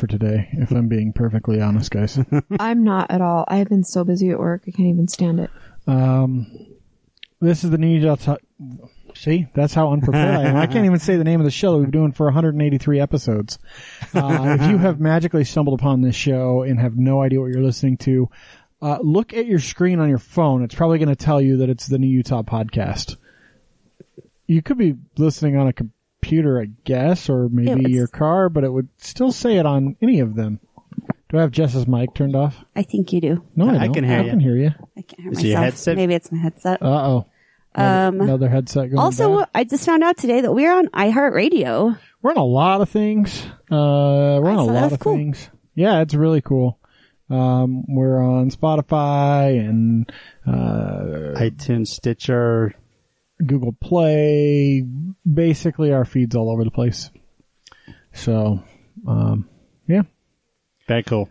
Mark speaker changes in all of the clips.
Speaker 1: I for today, if I'm being perfectly honest, guys.
Speaker 2: I'm not at all. I've been so busy at work. I can't even stand it.
Speaker 1: Um, this is the new Utah. Top- See, that's how unprepared I am. I can't even say the name of the show that we've been doing for 183 episodes. Uh, if you have magically stumbled upon this show and have no idea what you're listening to, uh, look at your screen on your phone. It's probably going to tell you that it's the New Utah podcast. You could be listening on a computer, I guess, or maybe
Speaker 3: it's-
Speaker 1: your car, but it would still say it on any of them. Do I have Jess's mic turned off?
Speaker 3: I think you do.
Speaker 1: No, I,
Speaker 4: I
Speaker 1: don't.
Speaker 4: can hear
Speaker 1: I
Speaker 4: you.
Speaker 1: can hear you.
Speaker 3: I can't hear
Speaker 4: Is it your
Speaker 3: myself.
Speaker 4: headset?
Speaker 3: Maybe it's my headset.
Speaker 1: Uh oh.
Speaker 3: Um,
Speaker 1: Another headset going
Speaker 3: also,
Speaker 1: bad.
Speaker 3: I just found out today that we're on iHeartRadio.
Speaker 1: We're on a lot of things. Uh, we're on a lot of
Speaker 3: cool.
Speaker 1: things. Yeah, it's really cool. Um, we're on Spotify and uh,
Speaker 4: iTunes, Stitcher.
Speaker 1: Google Play. Basically, our feeds all over the place. So, um, yeah,
Speaker 4: Very cool.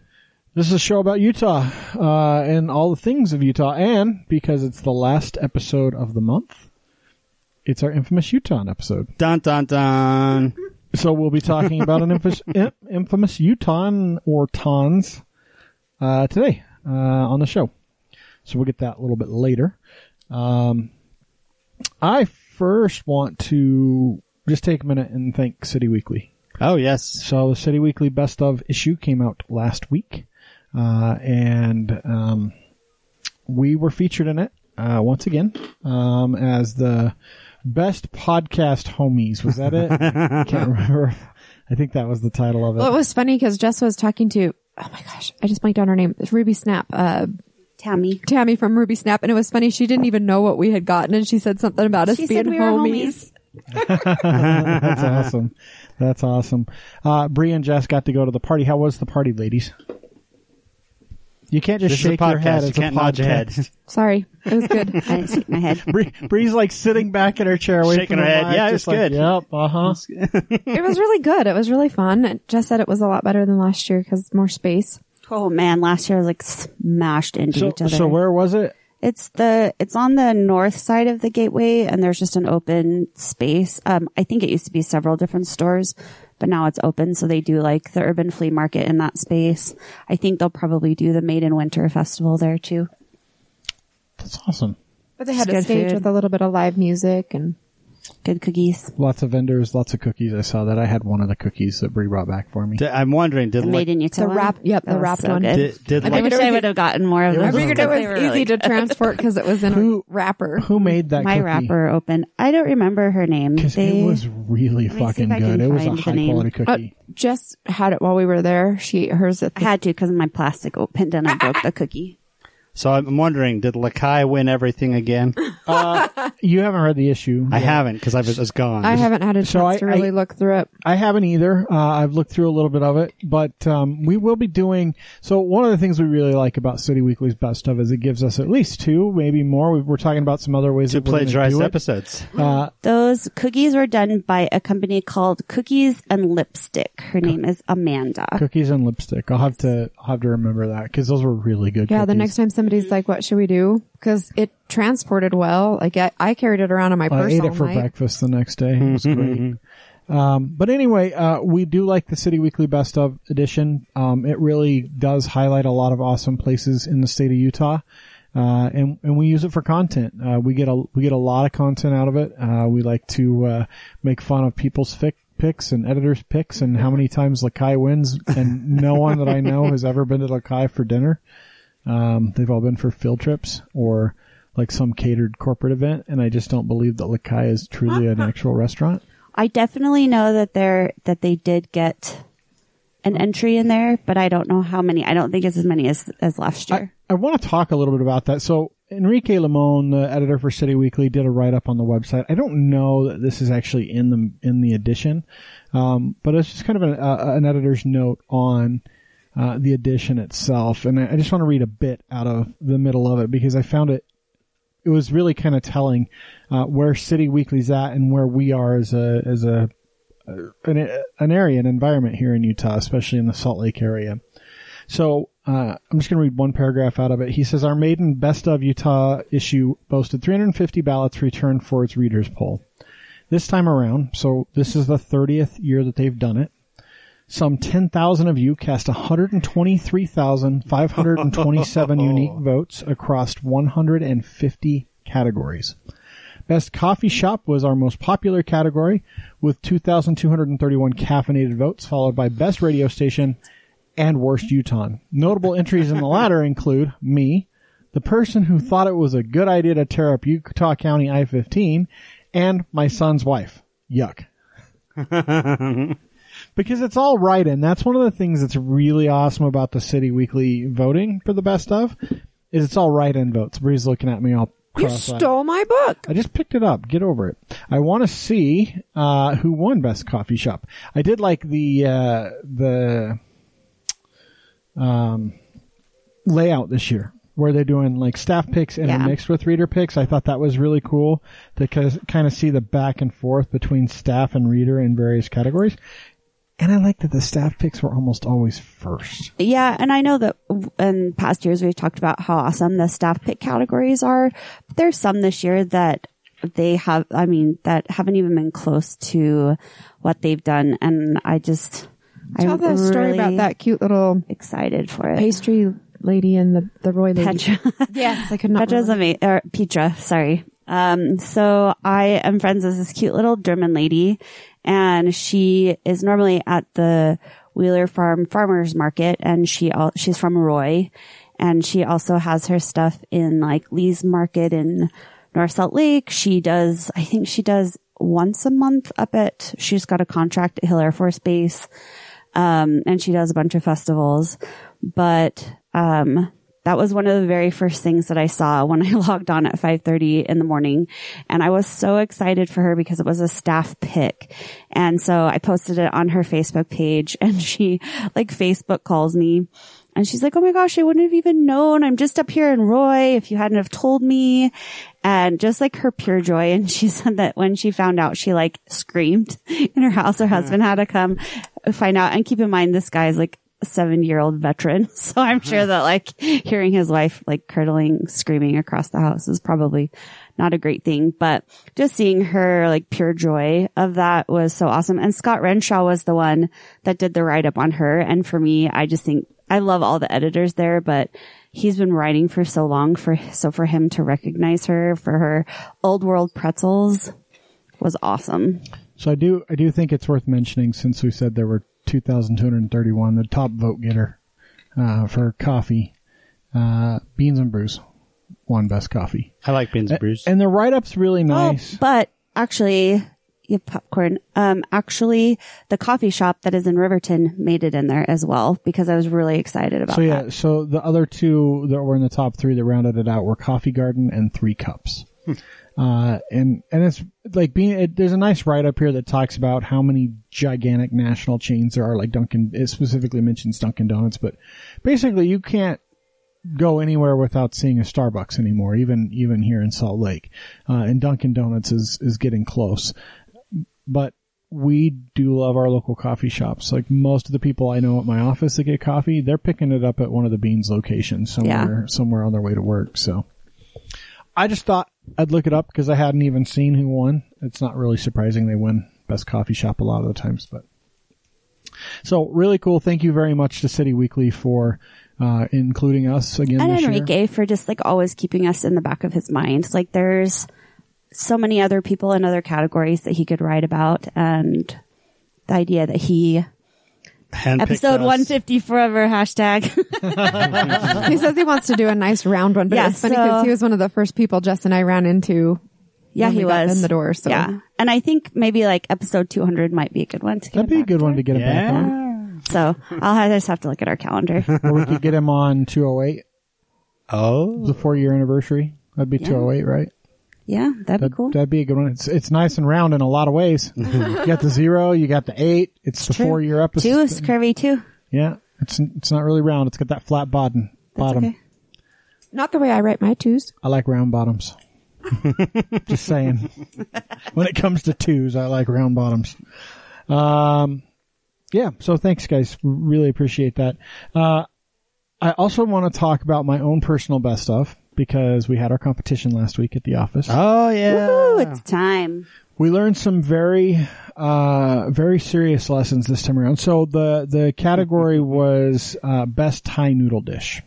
Speaker 1: this is a show about Utah uh, and all the things of Utah, and because it's the last episode of the month, it's our infamous Utah episode.
Speaker 4: Dun dun dun.
Speaker 1: So we'll be talking about an infamous, infamous Utah or Tons uh, today uh, on the show. So we'll get that a little bit later. Um, I first want to just take a minute and thank City Weekly.
Speaker 4: Oh yes.
Speaker 1: So the City Weekly Best of issue came out last week, uh, and um, we were featured in it uh, once again um, as the best podcast homies. Was that it? I can't remember. I think that was the title of it.
Speaker 2: Well, it was funny because Jess was talking to, oh my gosh, I just blanked on her name. It's Ruby Snap, uh,
Speaker 3: Tammy.
Speaker 2: Tammy from Ruby Snap. And it was funny. She didn't even know what we had gotten. And she said something about us
Speaker 3: She
Speaker 2: being
Speaker 3: said we
Speaker 2: homies.
Speaker 3: homies.
Speaker 1: That's awesome. That's awesome. Uh, Bree and Jess got to go to the party. How was the party, ladies? You can't just
Speaker 4: This is
Speaker 1: shake your head.
Speaker 4: podcast. You
Speaker 1: It's a
Speaker 4: can't nod your head.
Speaker 2: Sorry. It was good.
Speaker 3: I didn't shake my head.
Speaker 1: Bree, Bree's like sitting back in her chair, away
Speaker 4: Shaking
Speaker 1: from
Speaker 4: her head.
Speaker 1: mic,
Speaker 4: Yeah, it
Speaker 1: just
Speaker 4: was
Speaker 1: like,
Speaker 4: good.
Speaker 1: Yep. Uh huh.
Speaker 2: it was really good. It was really fun. Jess said it was a lot better than last year because more space.
Speaker 3: Oh man, last year was like smashed into
Speaker 1: So,
Speaker 3: each other.
Speaker 1: so where was it?
Speaker 3: It's the it's on the north side of the gateway, and there's just an open space. Um, I think it used to be several different stores, but now it's open, so they do like the urban flea market in that space. I think they'll probably do the Maiden Winter Festival there too.
Speaker 1: That's awesome.
Speaker 2: But they had
Speaker 3: It's
Speaker 2: a stage
Speaker 3: food.
Speaker 2: with a little bit of live music and
Speaker 3: Good cookies.
Speaker 1: Lots of vendors, lots of cookies. I saw that. I had one of the cookies that Bree brought back for me.
Speaker 4: Did- I'm wondering, did
Speaker 3: The
Speaker 4: like,
Speaker 3: Made in Utah.
Speaker 2: The
Speaker 3: one?
Speaker 2: wrap- yep, the
Speaker 3: was
Speaker 2: wrapped
Speaker 3: so
Speaker 2: one.
Speaker 3: good.
Speaker 4: did, did
Speaker 2: I
Speaker 3: I
Speaker 4: like,
Speaker 3: wish I would have gotten more of
Speaker 1: It
Speaker 3: those.
Speaker 2: I figured it was
Speaker 3: they were
Speaker 2: easy
Speaker 3: really
Speaker 2: to transport because it was in
Speaker 1: Who-
Speaker 2: a wrapper.
Speaker 1: Who made that
Speaker 3: My
Speaker 1: cookie?
Speaker 3: wrapper opened. I don't remember her name.
Speaker 1: Because
Speaker 3: They-
Speaker 1: it was really
Speaker 3: Let me see
Speaker 1: fucking good. It was a
Speaker 3: find the
Speaker 1: high
Speaker 3: name.
Speaker 1: quality
Speaker 2: Uh,
Speaker 1: cookie.
Speaker 2: Jess had it while we were there. She ate hers at
Speaker 3: I had to because my plastic opened and I broke the cookie.
Speaker 4: so I'm wondering, did La Caille win everything again?
Speaker 1: you haven't read the issue.
Speaker 4: I haven't because I was, was gone.
Speaker 2: I haven't had a chance
Speaker 1: So I-
Speaker 2: to really
Speaker 1: I-
Speaker 2: look through it.
Speaker 1: I haven't either. Uh, I've looked through a little bit of it, but um, we will be doing. So one of the things we really like about City Weekly's best of is it gives us at least two, maybe more. We- We're talking about some other ways
Speaker 4: Two
Speaker 1: that we're gonna
Speaker 4: plagiarized
Speaker 1: do
Speaker 4: episodes.
Speaker 1: Uh,
Speaker 3: Those cookies were done by a company called Cookies and Lipstick. Her name is Amanda.
Speaker 1: cookies and lipstick. I'll have to I'll have to remember that because those were really good.
Speaker 2: Yeah, the next time somebody's like, "What should we do?" Because it transported well. Like I, I carried it around in my
Speaker 1: I
Speaker 2: purse
Speaker 1: ate
Speaker 2: all
Speaker 1: it for
Speaker 2: night.
Speaker 1: breakfast the next day. It was great. Um, but anyway, uh, we do like the City Weekly Best of edition. Um, it really does highlight a lot of awesome places in the state of Utah. Uh, and, and we use it for content. Uh, we get a, we get a lot of content out of it. Uh, we like to, uh, make fun of people's fic picks and editors picks and how many times La Caille wins and no one that I know has ever been to La Caille for dinner. Um, they've all been for field trips or like some catered corporate event, and I just don't believe that La Caille is truly an actual restaurant.
Speaker 3: I definitely know that they're that they did get an entry in there, but I don't know how many. I don't think it's as many as as last year.
Speaker 1: I want to talk a little bit about that. So Enrique Limon, the editor for City Weekly, did a write up on the website. I don't know that this is actually in the in the edition, um, but it's just kind of an, uh, an editor's note on uh, the edition itself, and I I just want to read a bit out of the middle of it because I found it. It was really kind of telling uh, where City Weekly's at and where we are as a as a an, an area, an environment here in Utah, especially in the Salt Lake area. So uh, I'm just going to read one paragraph out of it. He says, Our maiden Best of Utah issue boasted 350 ballots returned for its readers poll. This time around, so this is the 30th year that they've done it. Some 10,000 of you cast 123,527 unique votes across 150 categories. Best coffee shop was our most popular category with 2,231 caffeinated votes, followed by best radio station and worst Utah. Notable entries in the latter include me, the person who thought it was a good idea to tear up Utah County I-15, and my son's wife. Yuck. because it's all right in. That's one of the things that's really awesome about the city weekly voting for the best of is it's all right in votes. Bree's looking at me all
Speaker 2: You stole my book.
Speaker 1: I just picked it up. Get over it. I want to see uh, who won best coffee shop. I did like the uh, the um, layout this year where they're doing like staff picks and
Speaker 3: Yeah.
Speaker 1: mixed with reader picks. I thought that was really cool to kind of see the back and forth between staff and reader in various categories. And I like that the staff picks were almost always first.
Speaker 3: Yeah, and I know that in past years we've talked about how awesome the staff pick categories are. But there's some this year that they have, I mean, that haven't even been close to what they've done. And I just,
Speaker 2: Tell
Speaker 3: I'm
Speaker 2: the story about that cute little
Speaker 3: excited for it.
Speaker 2: pastry lady and the, the Roy lady.
Speaker 3: Petra.
Speaker 2: Yes, I could not
Speaker 3: Petra's amazing, or Petra, sorry. Um, so I am friends with this cute little German lady and she is normally at the Wheeler Farm Farmers Market and she, al- she's from Roy and she also has her stuff in like Lee's Market in North Salt Lake. She does, I think she does once a month up at, she's got a contract at Hill Air Force Base. Um, and she does a bunch of festivals, but, um, that was one of the very first things that I saw when I logged on at 5:30 in the morning and I was so excited for her because it was a staff pick. And so I posted it on her Facebook page and she like Facebook calls me and she's like, "Oh my gosh, I wouldn't have even known. I'm just up here in Roy if you hadn't have told me." And just like her pure joy and she said that when she found out she like screamed in her house her hmm. husband had to come find out and keep in mind this guy's like a 70 year old veteran. So I'm sure mm-hmm. that like hearing his wife like curdling, screaming across the house is probably not a great thing, but just seeing her like pure joy of that was so awesome. And Scott Renshaw was the one that did the write up on her. And for me, I just think I love all the editors there, but he's been writing for so long for, so for him to recognize her for her old world pretzels was awesome.
Speaker 1: So I do, I do think it's worth mentioning since we said there were 2,231, the top vote getter, uh, for coffee, uh, Beans and Brews won best coffee.
Speaker 4: I like beans and brews.
Speaker 1: And the write-up's really nice.
Speaker 3: Oh, but actually, yeah, popcorn. Um, actually, the coffee shop that is in Riverton made it in there as well because I was really excited about
Speaker 1: so yeah,
Speaker 3: that.
Speaker 1: so the other two that were in the top three that rounded it out were Coffee Garden and Three Cups. Uh, and, and it's like being, it, there's a nice write up here that talks about how many gigantic national chains there are, like Dunkin', it specifically mentions Dunkin' Donuts, but basically you can't go anywhere without seeing a Starbucks anymore, even, even here in Salt Lake. Uh, and Dunkin' Donuts is, is getting close. But we do love our local coffee shops. Like most of the people I know at my office that get coffee, they're picking it up at one of the Beans locations somewhere, somewhere on their way to work. So I just thought I'd look it up because I hadn't even seen who won. It's not really surprising they win best coffee shop a lot of the times, but so really cool. Thank you very much to City Weekly for, uh, including us again
Speaker 3: And
Speaker 1: this year.
Speaker 3: Enrique for just like always keeping us in the back of his mind. Like there's so many other people in other categories that he could write about and the idea that he episode 150 forever hashtag.
Speaker 2: he says he wants to do a nice round one, but
Speaker 3: Yeah,
Speaker 2: it's funny
Speaker 3: so-
Speaker 2: because he was one of the first people Jess and I ran into.
Speaker 3: yeah, he was
Speaker 2: in the door. So
Speaker 3: yeah. And I think maybe like episode 200 might be a good one to get
Speaker 1: That'd be
Speaker 3: him
Speaker 1: a good one to get him back on.
Speaker 3: So I'll have, I just have to look at our calendar.
Speaker 1: Or we could get him on 208,
Speaker 4: Oh.
Speaker 1: the four year anniversary. That'd be
Speaker 3: Yeah.
Speaker 1: 208, right?
Speaker 3: Yeah, that'd
Speaker 1: That,
Speaker 3: be cool.
Speaker 1: That'd be a good one. It's it's nice and round in a lot of ways. you got the zero, you got the eight. It's the
Speaker 3: True.
Speaker 1: four year episode.
Speaker 3: Two is curvy too.
Speaker 1: Yeah, it's it's not really round. It's got that flat bottom. Bottom.
Speaker 3: okay.
Speaker 2: not the way I write my twos.
Speaker 1: I like round bottoms. Just saying. when it comes to twos, I like round bottoms. Um, yeah. So thanks, guys. Really appreciate that. Uh, I also want to talk about my own personal best of. Because we had our competition last week at the office.
Speaker 4: Oh yeah.
Speaker 3: Woohoo, it's time.
Speaker 1: we learned some very uh very serious lessons this time around so the the category was uh best thai noodle dish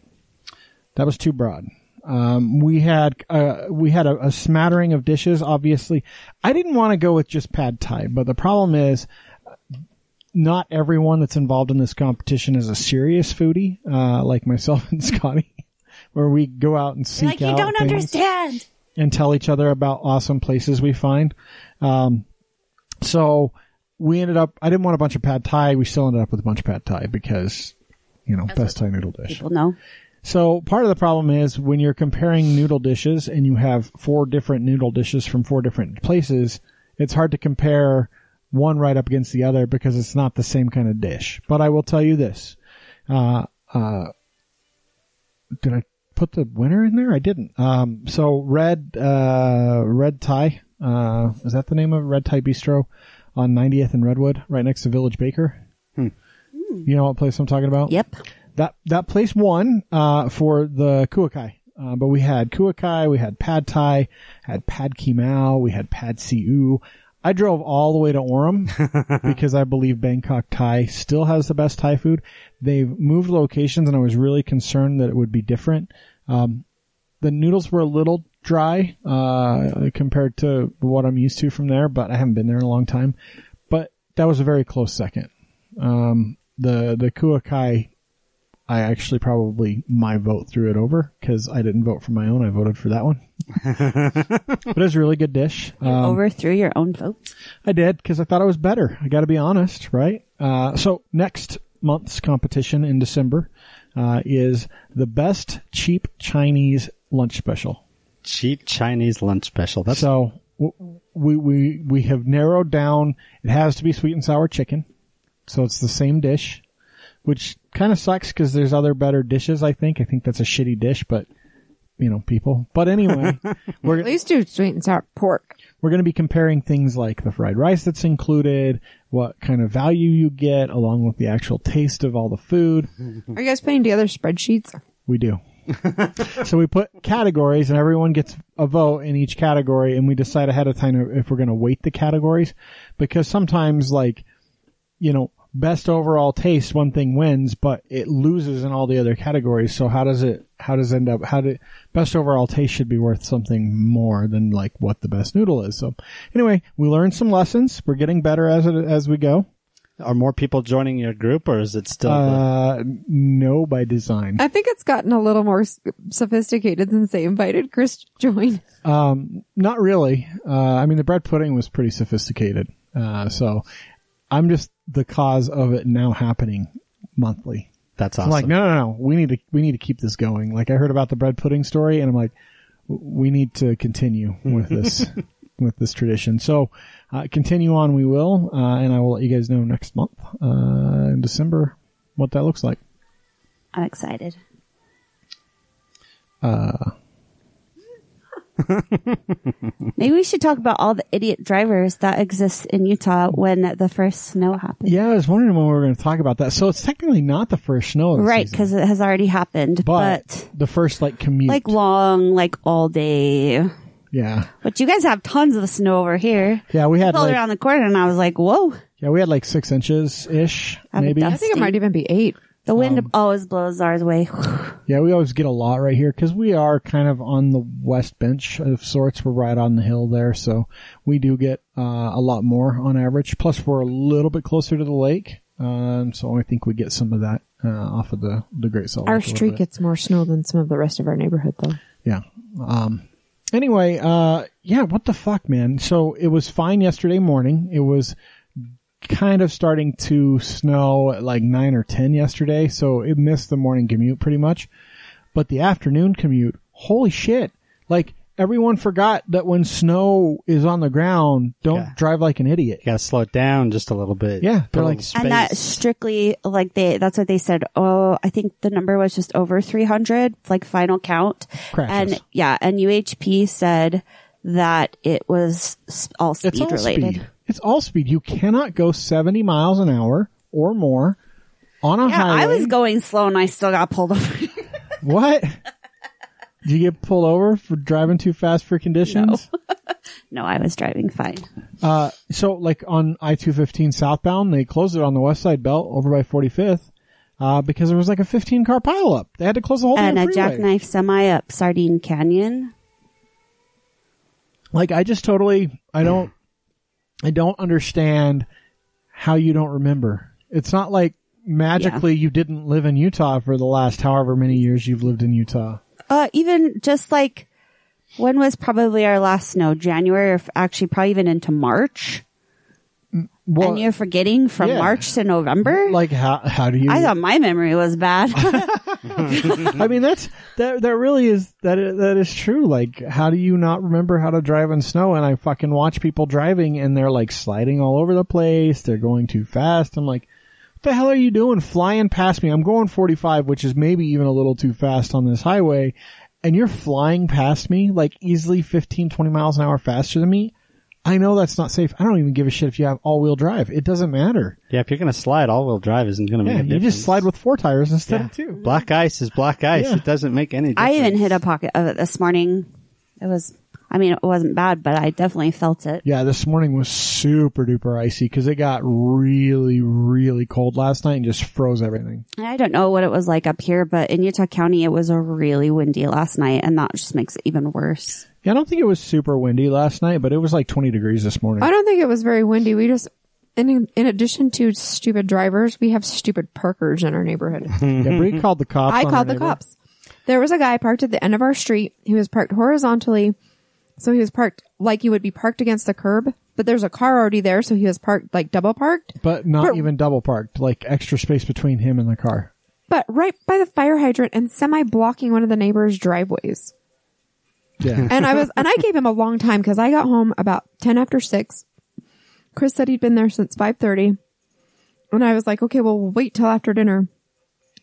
Speaker 1: that was too broad um we had uh we had a, a smattering of dishes obviously i didn't want to go with just pad thai but the problem is not everyone that's involved in this competition is a serious foodie uh like myself and scotty where we go out and seek
Speaker 3: Like you
Speaker 1: out
Speaker 3: don't understand.
Speaker 1: and tell each other about awesome places we find. Um, so we ended up, I didn't want a bunch of pad thai. We still ended up with a bunch of pad thai because, you know, best Thai noodle dish.
Speaker 3: People know.
Speaker 1: So part of the problem is when you're comparing noodle dishes and you have four different noodle dishes from four different places, it's hard to compare one right up against the other because it's not the same kind of dish. But I will tell you this. Uh, uh, did I put the winner in there? I didn't. Um, so red, uh, red Thai, uh, is that the name of it? Red Thai Bistro on 90th and Redwood, right next to Village Baker? You know what place I'm talking about?
Speaker 3: Yep.
Speaker 1: that that place won uh, for the kuakai. Uh, but we had kuakai, we had pad thai, had pad kee mao, we had pad see ew. I drove all the way to Orem because I believe Bangkok Thai still has the best Thai food. They've moved locations, and I was really concerned that it would be different. Um, the noodles were a little dry uh, compared to what I'm used to from there, but I haven't been there in a long time. But that was a very close second. Um, the the kuakai I actually probably my vote threw it over because I didn't vote for my own. I voted for that one. but it was a really good dish. Um,
Speaker 3: Overthrew your own vote.
Speaker 1: I did because I thought it was better. I got to be honest, right? Uh, so next month's competition in December uh, is the best cheap Chinese lunch special.
Speaker 4: Cheap Chinese lunch special. That's
Speaker 1: So we we we have narrowed down. It has to be sweet and sour chicken, so it's the same dish, which kind of sucks because there's other better dishes. I think I think that's a shitty dish, but you know people. But anyway, we're
Speaker 2: At least do sweet and sour pork.
Speaker 1: We're going to be comparing things like the fried rice that's included, what kind of value you get, along with the actual taste of all the food.
Speaker 2: Are you guys putting together spreadsheets?
Speaker 1: We do. so we put categories and everyone gets a vote in each category and we decide ahead of time if we're going to weight the categories because sometimes like, you know, best overall taste, one thing wins, but it loses in all the other categories. So how does it, how does it end up, how do, best overall taste should be worth something more than like what the best noodle is. So anyway, we learned some lessons. We're getting better as it, as we go.
Speaker 4: Are more people joining your group, or is it still?
Speaker 1: Uh, no by design.
Speaker 2: I think it's gotten a little more sophisticated since they invited Chris to join.
Speaker 1: Um, not really. Uh, I mean, the bread pudding was pretty sophisticated. Uh, so I'm just the cause of it now happening monthly.
Speaker 4: that's awesome.
Speaker 1: I'm
Speaker 4: awesome.
Speaker 1: like, no, no, no, we need to, we need to keep this going. Like I heard about the bread pudding story and I'm like, we need to continue with this, with this tradition. So, uh, continue on we will, uh, and I will let you guys know next month, uh, in December what that looks like.
Speaker 3: I'm excited. Maybe we should talk about all the idiot drivers that exist in Utah when the first snow happened.
Speaker 1: Yeah, I was wondering when we were going to talk about that. So it's technically not the first snow. of
Speaker 3: Right, because it has already happened.
Speaker 1: but,
Speaker 3: But,
Speaker 1: the first like commute.
Speaker 3: like long, like all day.
Speaker 1: yeah.
Speaker 3: But you guys have tons of snow over here.
Speaker 1: Yeah, we had
Speaker 3: Pulled
Speaker 1: like,
Speaker 3: around the corner and I was like, whoa.
Speaker 1: yeah, we had like six inches ish, maybe.
Speaker 3: dust-
Speaker 2: I think it might even be eight.
Speaker 3: The wind
Speaker 1: Um,
Speaker 3: always blows ours way.
Speaker 1: Yeah, we always get a lot right here because we are kind of on the west bench of sorts. We're right on the hill there, so we do get uh, a lot more on average. Plus, we're a little bit closer to the lake, um, so I think we get some of that uh, off of the the Great Salt.
Speaker 2: Our
Speaker 1: Lake a
Speaker 2: street gets more snow than some of the rest of our neighborhood, though.
Speaker 1: Yeah. Um, anyway, uh, yeah, what the fuck, man? So it was fine yesterday morning. It was kind of starting to snow at like nine or 10 yesterday. So it missed the morning commute pretty much. But the afternoon commute, holy shit. Like everyone forgot that when snow is on the ground, don't
Speaker 4: Yeah.
Speaker 1: drive like an idiot.
Speaker 4: you gotta slow it down just a little bit.
Speaker 1: Yeah, they're like-
Speaker 4: little
Speaker 3: And that strictly, like they, that's what they said. Oh, I think the number was just over 300, like final count.
Speaker 1: Crashes.
Speaker 3: And yeah, and UHP said that it was s- all speed
Speaker 1: It's all
Speaker 3: related.
Speaker 1: speed. It's all speed. You cannot go 70 miles an hour or more on a
Speaker 3: Yeah,
Speaker 1: highway.
Speaker 3: I was going slow and I still got pulled over.
Speaker 1: What? Did you get pulled over for driving too fast for conditions?
Speaker 3: No, no I was driving fine.
Speaker 1: Uh, so like on I-215 southbound, they closed it on the west side belt over by 45th, uh, because there was like a 15 car pileup. They had to close the whole
Speaker 3: And
Speaker 1: damn
Speaker 3: a
Speaker 1: freeway.
Speaker 3: jackknife semi up Sardine Canyon.
Speaker 1: Like I just totally, I don't, I don't understand how you don't remember. It's not like magically you didn't live in Utah for the last however many years you've lived in Utah.
Speaker 3: Uh, even just like, when was probably our last snow? January or actually probably even into March?
Speaker 1: Well,
Speaker 3: and you're forgetting from
Speaker 1: yeah.
Speaker 3: March to November?
Speaker 1: like how, how do you,
Speaker 3: I thought my memory was bad.
Speaker 1: I mean, that's that. That really is that that is true. Like, how do you not remember how to drive in snow? And I fucking watch people driving, and they're like sliding all over the place. They're going too fast. I'm like, what the hell are you doing, flying past me? I'm going 45, which is maybe even a little too fast on this highway, and you're flying past me like easily 15, 20 miles an hour faster than me. I know that's not safe. I don't even give a shit if you have all-wheel drive. It doesn't matter.
Speaker 4: Yeah, if you're gonna slide, all-wheel drive isn't gonna make
Speaker 1: Yeah,
Speaker 4: a
Speaker 1: you
Speaker 4: difference.
Speaker 1: just slide with four tires instead
Speaker 4: Yeah.
Speaker 1: of two.
Speaker 4: Black ice is black ice.
Speaker 1: Yeah.
Speaker 4: It doesn't make any difference.
Speaker 3: I even hit a pocket of it this morning. It was, I mean, it wasn't bad, but I definitely felt it.
Speaker 1: Yeah, this morning was super duper icy because it got really, really cold last night and just froze everything.
Speaker 3: And I don't know what it was like up here, but in Utah County, it was a really windy last night, and that just makes it even worse.
Speaker 1: Yeah, I don't think it was super windy last night, but it was like 20 degrees this morning.
Speaker 2: I don't think it was very windy. We just, in, in addition to stupid drivers, we have stupid parkers in our neighborhood.
Speaker 1: yeah, Bree called the cops.
Speaker 2: I
Speaker 1: on
Speaker 2: called the
Speaker 1: neighbor.
Speaker 2: cops. There was a guy parked at the end of our street. He was parked horizontally. So he was parked like you would be parked against the curb, but there's a car already there. So he was parked like double parked,
Speaker 1: But not
Speaker 2: But-
Speaker 1: even double parked, like extra space between him and the car.
Speaker 2: but right by the fire hydrant and semi blocking one of the neighbors' driveways.
Speaker 1: Yeah.
Speaker 2: And I was, and I gave him a long time because I got home about 10 after six. Chris said he'd been there since 5.30. And I was like, okay, well, we'll wait till after dinner.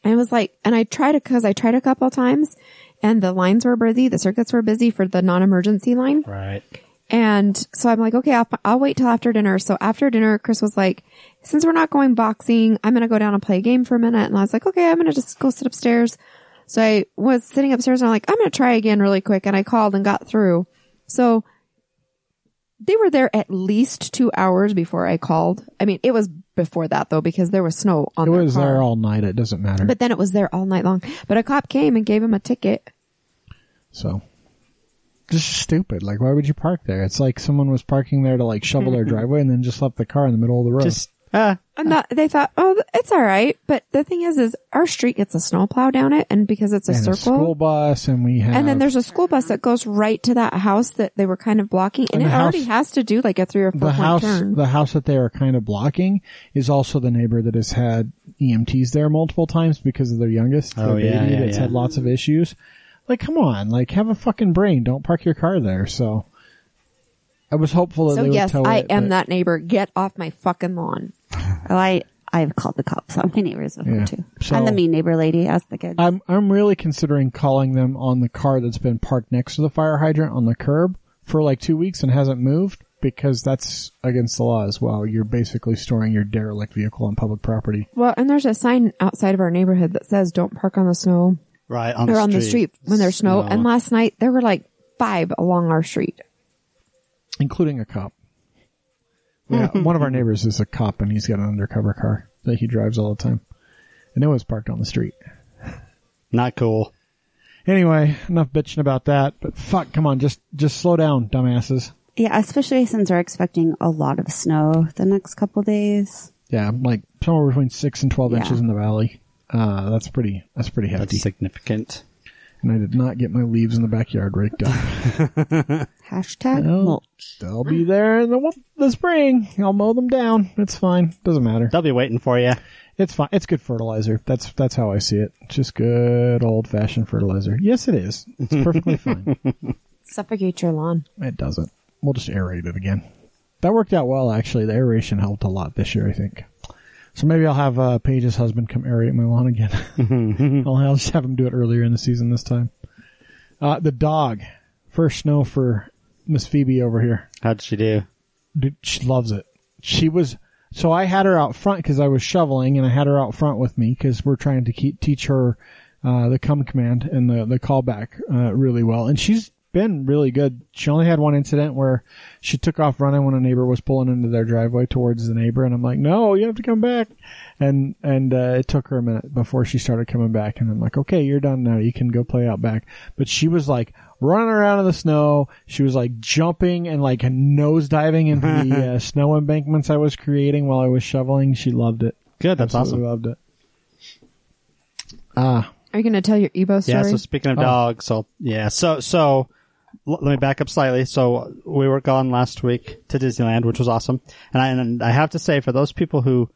Speaker 2: And it was like, and I tried it cause I tried a couple times and the lines were busy. The circuits were busy for the non-emergency line.
Speaker 4: Right.
Speaker 2: And so I'm like, okay, I'll, I'll wait till after dinner. So after dinner, Chris was like, since we're not going boxing, I'm going to go down and play a game for a minute. And I was like, okay, I'm going to just go sit upstairs. So I was sitting upstairs and I'm like, I'm going to try again really quick. And I called and got through. So they were there at least two hours before I called. I mean, it was before that though, because there was snow on
Speaker 1: it was
Speaker 2: car.
Speaker 1: there all night. It doesn't matter.
Speaker 2: But then it was there all night long. But a cop came and gave him a ticket.
Speaker 1: so. Just stupid. Like, why would you park there? It's like someone was parking there to like shovel their driveway and then just left the car in the middle of the road.
Speaker 4: Just ah,
Speaker 2: And that, they thought, oh, it's all right. But the thing is, is our street gets a snowplow down it, and because it's a
Speaker 1: and a
Speaker 2: circle,
Speaker 1: school bus, and we have
Speaker 2: and then there's a school bus that goes right to that house that they were kind of blocking, and,
Speaker 1: And
Speaker 2: it
Speaker 1: the
Speaker 2: already has to do like a three or four
Speaker 1: the
Speaker 2: point
Speaker 1: house
Speaker 2: turn.
Speaker 1: the house that they are kind of blocking is also the neighbor that has had EMTs there multiple times because of their youngest.
Speaker 4: Oh,
Speaker 1: their
Speaker 4: yeah,
Speaker 1: baby
Speaker 4: yeah,
Speaker 1: that's
Speaker 4: yeah.
Speaker 1: had lots of issues. Like, come on, like have a fucking brain. Don't park your car there. So, I was hopeful that
Speaker 2: so
Speaker 1: they would
Speaker 2: yes,
Speaker 1: tow
Speaker 2: I
Speaker 1: it,
Speaker 2: am
Speaker 1: but-
Speaker 2: that neighbor. Get off my fucking lawn.
Speaker 3: Oh, I, I've called the cops on my neighbors before
Speaker 1: Yeah.
Speaker 3: too.
Speaker 1: So-
Speaker 3: I'm the mean neighbor lady, ask the kids.
Speaker 1: I'm I'm really considering calling them on the car that's been parked next to the fire hydrant on the curb for like two weeks and hasn't moved because that's against the law as well. You're basically storing your derelict vehicle on public property.
Speaker 2: Well, and there's a sign outside of our neighborhood that says "Don't park on the snow"
Speaker 4: right on
Speaker 2: or
Speaker 4: the
Speaker 2: on
Speaker 4: street.
Speaker 2: the street when there's snow.
Speaker 4: No.
Speaker 2: And last night there were like five along our street.
Speaker 1: including a cop. Yeah, one of our neighbors is a cop, and he's got an undercover car that he drives all the time, and it was parked on the street.
Speaker 4: Not cool.
Speaker 1: Anyway, enough bitching about that. But fuck, come on, just just slow down, dumbasses.
Speaker 3: yeah, especially since we're expecting a lot of snow the next couple days.
Speaker 1: Yeah, like somewhere between six and twelve
Speaker 3: Yeah.
Speaker 1: inches in the valley. Uh, that's pretty. That's pretty hefty.
Speaker 4: That's significant.
Speaker 1: And I did not get my leaves in the backyard raked up.
Speaker 3: Hashtag
Speaker 1: Well,
Speaker 3: mulch.
Speaker 1: They'll be there in the the spring. I'll mow them down. It's fine. Doesn't matter.
Speaker 4: They'll be waiting for you.
Speaker 1: It's fine. It's good fertilizer. That's that's how I see it. Just good old fashioned fertilizer. Yes, it is. It's perfectly fine.
Speaker 2: Suffocate your lawn.
Speaker 1: It doesn't. We'll just aerate it again. That worked out well, actually. The aeration helped a lot this year, I think. So maybe I'll have uh, Paige's husband come aerate my lawn again. I'll, I'll just have him do it earlier in the season this time. Uh, the dog. First snow for Miss Phoebe over here.
Speaker 4: How'd she do?
Speaker 1: Dude, she loves it. She was so I had her out front because I was shoveling, and I had her out front with me because we're trying to keep teach her uh, the come command and the the callback uh, really well, and she's been really good. She only had one incident where she took off running when a neighbor was pulling into their driveway towards the neighbor, and I'm like, "No, you have to come back." And and uh, it took her a minute before she started coming back, and I'm like, "Okay, you're done now. You can go play out back." But she was like running around in the snow. She was like jumping and like nose diving into the uh, snow embankments I was creating while I was shoveling. She loved it.
Speaker 4: Good. That's
Speaker 1: Absolutely
Speaker 4: awesome.
Speaker 1: loved it. Ah,
Speaker 2: Are you going to tell your Ebo story?
Speaker 4: Yeah. So speaking of
Speaker 1: Oh.
Speaker 4: dogs, so yeah. So so l- let me back up slightly. So we were gone last week to Disneyland, which was awesome, and I, and I have to say for those people who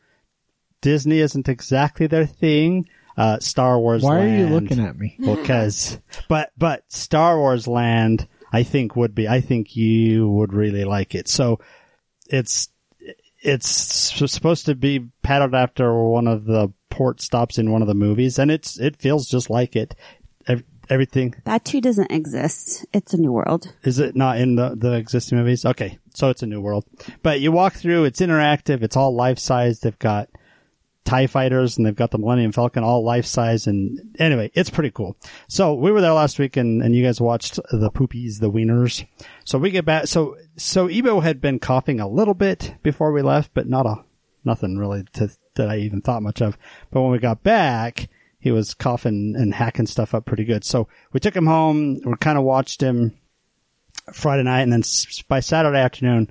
Speaker 4: Disney isn't exactly their thing, uh, Star Wars.
Speaker 1: why are you looking at me?
Speaker 4: because but but Star Wars Land I think would be I think you would really like it. So it's it's supposed to be patterned after one of the port stops in one of the movies and it's it feels just like it. Ev- Everything
Speaker 3: That too doesn't exist. It's a new world.
Speaker 4: is it not in the the existing movies? Okay, so it's a new world. But you walk through, it's interactive, it's all life size. They've got TIE fighters and they've got the Millennium Falcon all life size. And anyway, it's pretty cool. So we were there last week and, and you guys watched the poopies, the wieners. So we get back. So, so Ebo had been coughing a little bit before we left, but not a, nothing really to, that I even thought much of. But when we got back, he was coughing and hacking stuff up pretty good. So we took him home. We kind of watched him Friday night and then by Saturday afternoon,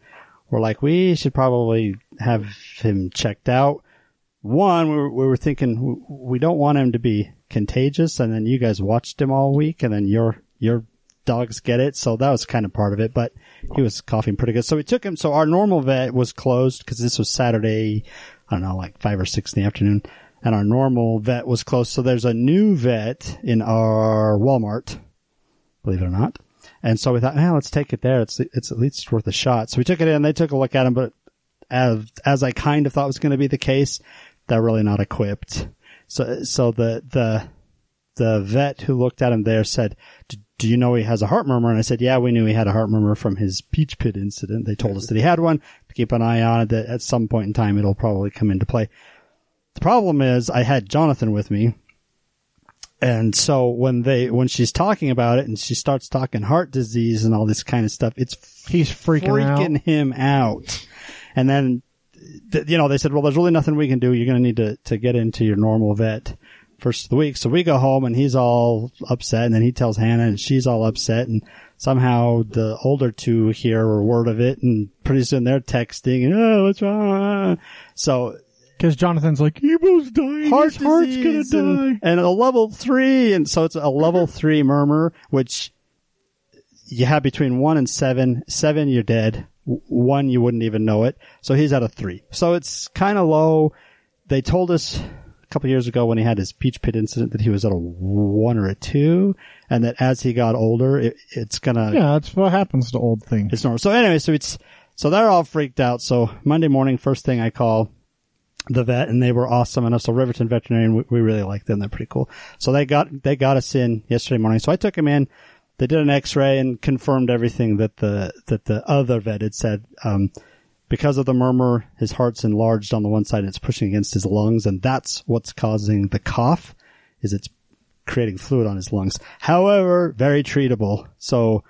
Speaker 4: we're like, we should probably have him checked out one, we were, we were thinking we don't want him to be contagious, and then you guys watched him all week, and then your your dogs get it, so that was kind of part of it. But he was coughing pretty good, so we took him. So our normal vet was closed because this was Saturday. I don't know, like five or six in the afternoon, and our normal vet was closed. So there's a new vet in our Walmart, believe it or not. And so we thought, well, let's take it there. It's it's at least worth a shot. So we took it in. They took a look at him, but as as I kind of thought was going to be the case, they're really not equipped. So so the the the vet who looked at him there said, "D- "Do you know he has a heart murmur?" And I said, "Yeah, we knew he had a heart murmur from his peach pit incident. They told us that he had one. To keep an eye on it. That at some point in time it'll probably come into play." The problem is, I had Jonathan with me, and so when they when she's talking about it and she starts talking heart disease and all this kind of stuff, it's
Speaker 1: He's freaking,
Speaker 4: freaking
Speaker 1: out.
Speaker 4: him out. And then, th- you know, they said, well, there's really nothing we can do. You're going to need to, to get into your normal vet first of the week. So we go home and he's all upset and then he tells Hannah and she's all upset and somehow the older two hear a word of it and pretty soon they're texting and, oh, what's wrong? So
Speaker 1: Because Jonathan's like, Ebo's dying.
Speaker 4: heart
Speaker 1: His heart's gonna die.
Speaker 4: and, and a level three, and so it's a level three murmur, which you have between one and seven. Seven, you're dead. One, you wouldn't even know it. So he's at a three. So it's kind of low. They told us a couple years ago when he had his peach pit incident that he was at a one or a two, and that as he got older, it, it's gonna
Speaker 1: Yeah, that's what happens to old things.
Speaker 4: it's normal. So anyway, so it's so they're all freaked out. So Monday morning, first thing I call the vet, and they were awesome enough. So Riverton Veterinarian, we, we really like them. They're pretty cool. So they got they got us in yesterday morning. So I took him in. They did an X-ray and confirmed everything that the that the other vet had said. Um, because of the murmur, his heart's enlarged on the one side and it's pushing against his lungs, and that's what's causing the cough. Is it's creating fluid on his lungs. However, very treatable. So